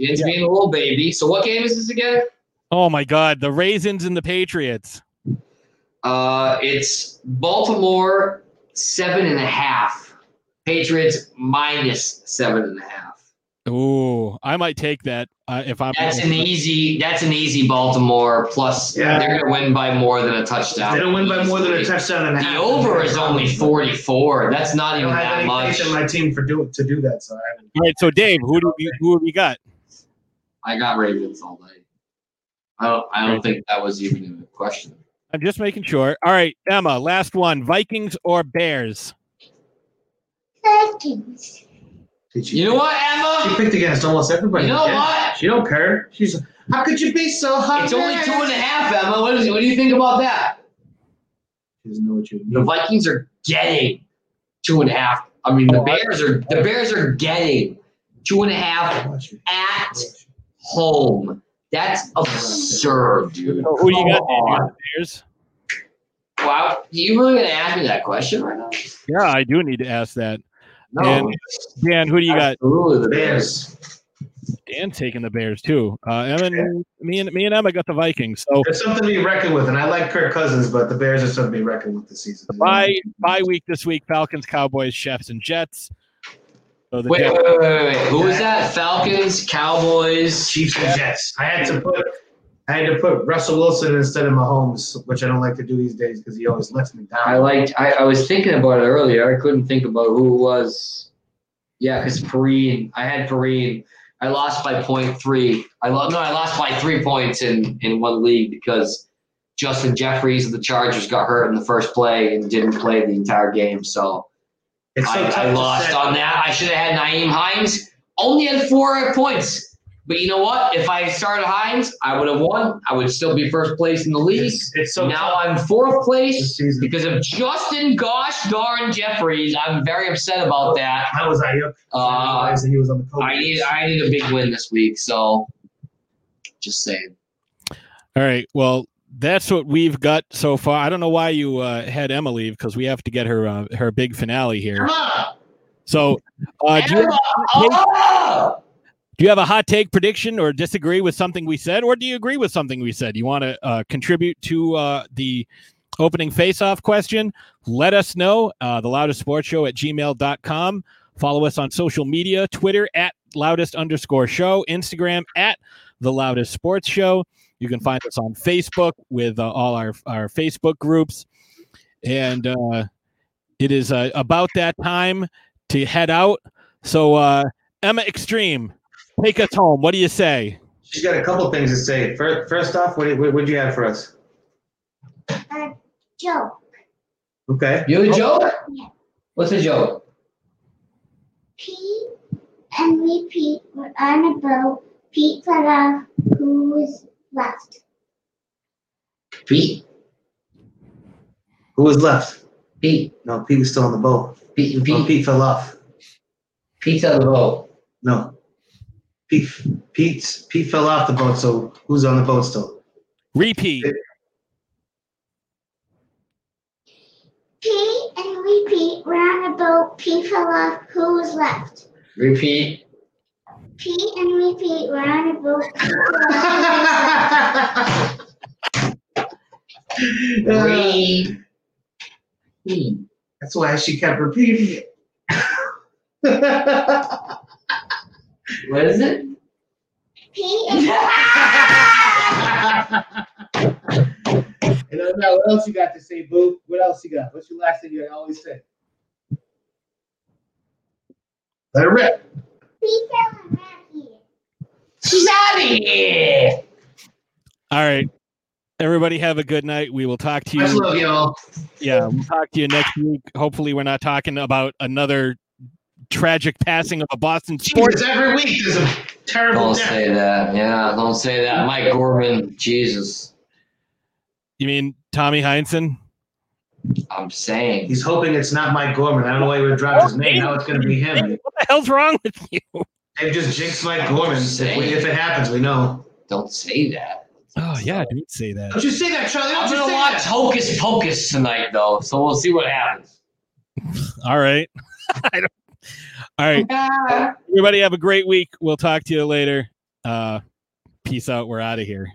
Ian's being a little baby. So what game is this again? Oh my God, the raisins and the Patriots. Uh, it's Baltimore seven and a half. Patriots minus seven and a half. Ooh, I might take that uh, if I'm. That's an easy. That's an easy Baltimore plus. Yeah. They're gonna win by more than a touchdown. They're gonna win by more than a touchdown and a The over is only forty-four. That's not even don't that much. faith my team for do to do that. So I haven't. All right, so Dave, who do you, who have you got? I got Ravens all day. I don't. I don't think that was even a question. I'm just making sure. All right, Emma, last one: Vikings or Bears? Vikings. You know what, Emma? She picked against almost everybody. You know Yeah. what? She don't care. She's. How could you be so hot? It's only two and a half, Emma. What, is, what do you think about that? She doesn't know what you The. Vikings are getting two and a half. I mean, the Oh, Bears are the Bears are getting two and a half at home. That's absurd, dude. So who do you got? Come Dave? You on. got the Bears. Wow, you really gonna ask me that question right now? Yeah, I do need to ask that. No, And- Dan, who do you got? absolutely the Bears. Bears. Dan taking the Bears too. Uh, Emma, me and me and Emma got the Vikings. So There's something to be reckoned with, and I like Kirk Cousins, but the Bears are something to be reckoned with this season. bye bye week this week: Falcons, Cowboys, Chiefs, and Jets. So the Wait, Jets- wait, wait, wait, wait. Who was that? Falcons, Cowboys. Chiefs and Jets. I had to put I had to put Russell Wilson instead of Mahomes, which I don't like to do these days because he always lets me down. I liked. I, I was thinking about it earlier. I couldn't think about who it was. Yeah, because Perine. I had Perine. I lost by point three. I lo- no, I lost by three points in in one league because Justin Jeffries of the Chargers got hurt in the first play and didn't play the entire game. So It's so I, I lost on that. I should have had Nyheim Hines. Only had four points. But you know what? If I started Hines, I would have won. I would still be first place in the league. It's, it's so now tough I'm fourth place because of Justin Gosh darn Jeffries. I'm very upset about that. How was Aiyuk? Uh, he was on the coach. I need I need a big win this week. So just saying. All right. Well, that's what we've got so far. I don't know why you uh, had Emma leave because we have to get her uh, her big finale here. Come on. So, uh, do, you, Emma! Oh! Do you have a hot take prediction or disagree with something we said, or do you agree with something we said? You want to uh, contribute to uh, the opening face-off question? Let us know. Uh, the loudest sports show at gmail.com. Follow us on social media Twitter at loudest underscore show, Instagram at the loudest sports show. You can find us on Facebook with uh, all our, our Facebook groups. And uh, it is uh, about that time to head out. So, Emma Extreme, take us home. What do you say? She's got a couple things to say. First, first off, what what would you have for us? A joke. Okay. You a oh. joke? Yeah. What's a joke? Pete and repeat were on a boat. Pete fell off. Who was left? Pete. Who was left? Pete. No, Pete was still on the boat. Pete. Oh, Pete. Pete fell off. Pete's on the boat. No. Pete Pete Pete fell off the boat, so who's on the boat still? Repeat. Pete and repeat were on a boat. Pete fell off. Who was left? Repeat. Pete and repeat were on a boat. Pete fell off. Repeat. That's why she kept repeating it. What is it? Pete and And now, what else you got to say, Boo? What else you got? What's your last thing you always say? Let it rip. Pete fell off here. She's out of here. All right. Everybody have a good night. We will talk to Much you. love, y'all. Yeah, we'll talk to you next week. Hopefully, we're not talking about another tragic passing of a Boston sports. Every week there's a terrible Don't death. say that. Yeah, don't say that. Mike Gorman. Jesus. You mean Tommy Heinsohn? I'm saying. He's hoping it's not Mike Gorman. I don't know why he would drop his name. Now it's going to be him. What the hell's wrong with you? They've just jinxed Mike Gorman. If, we, if it happens, we know. Don't say that. Oh yeah, don't say that. Don't you say that, Charlie? Don't I'm you gonna watch that. Hocus Pocus tonight, though, so we'll see what happens. All right. I don't, all right. Everybody have a great week. We'll talk to you later. Uh, peace out. We're out of here.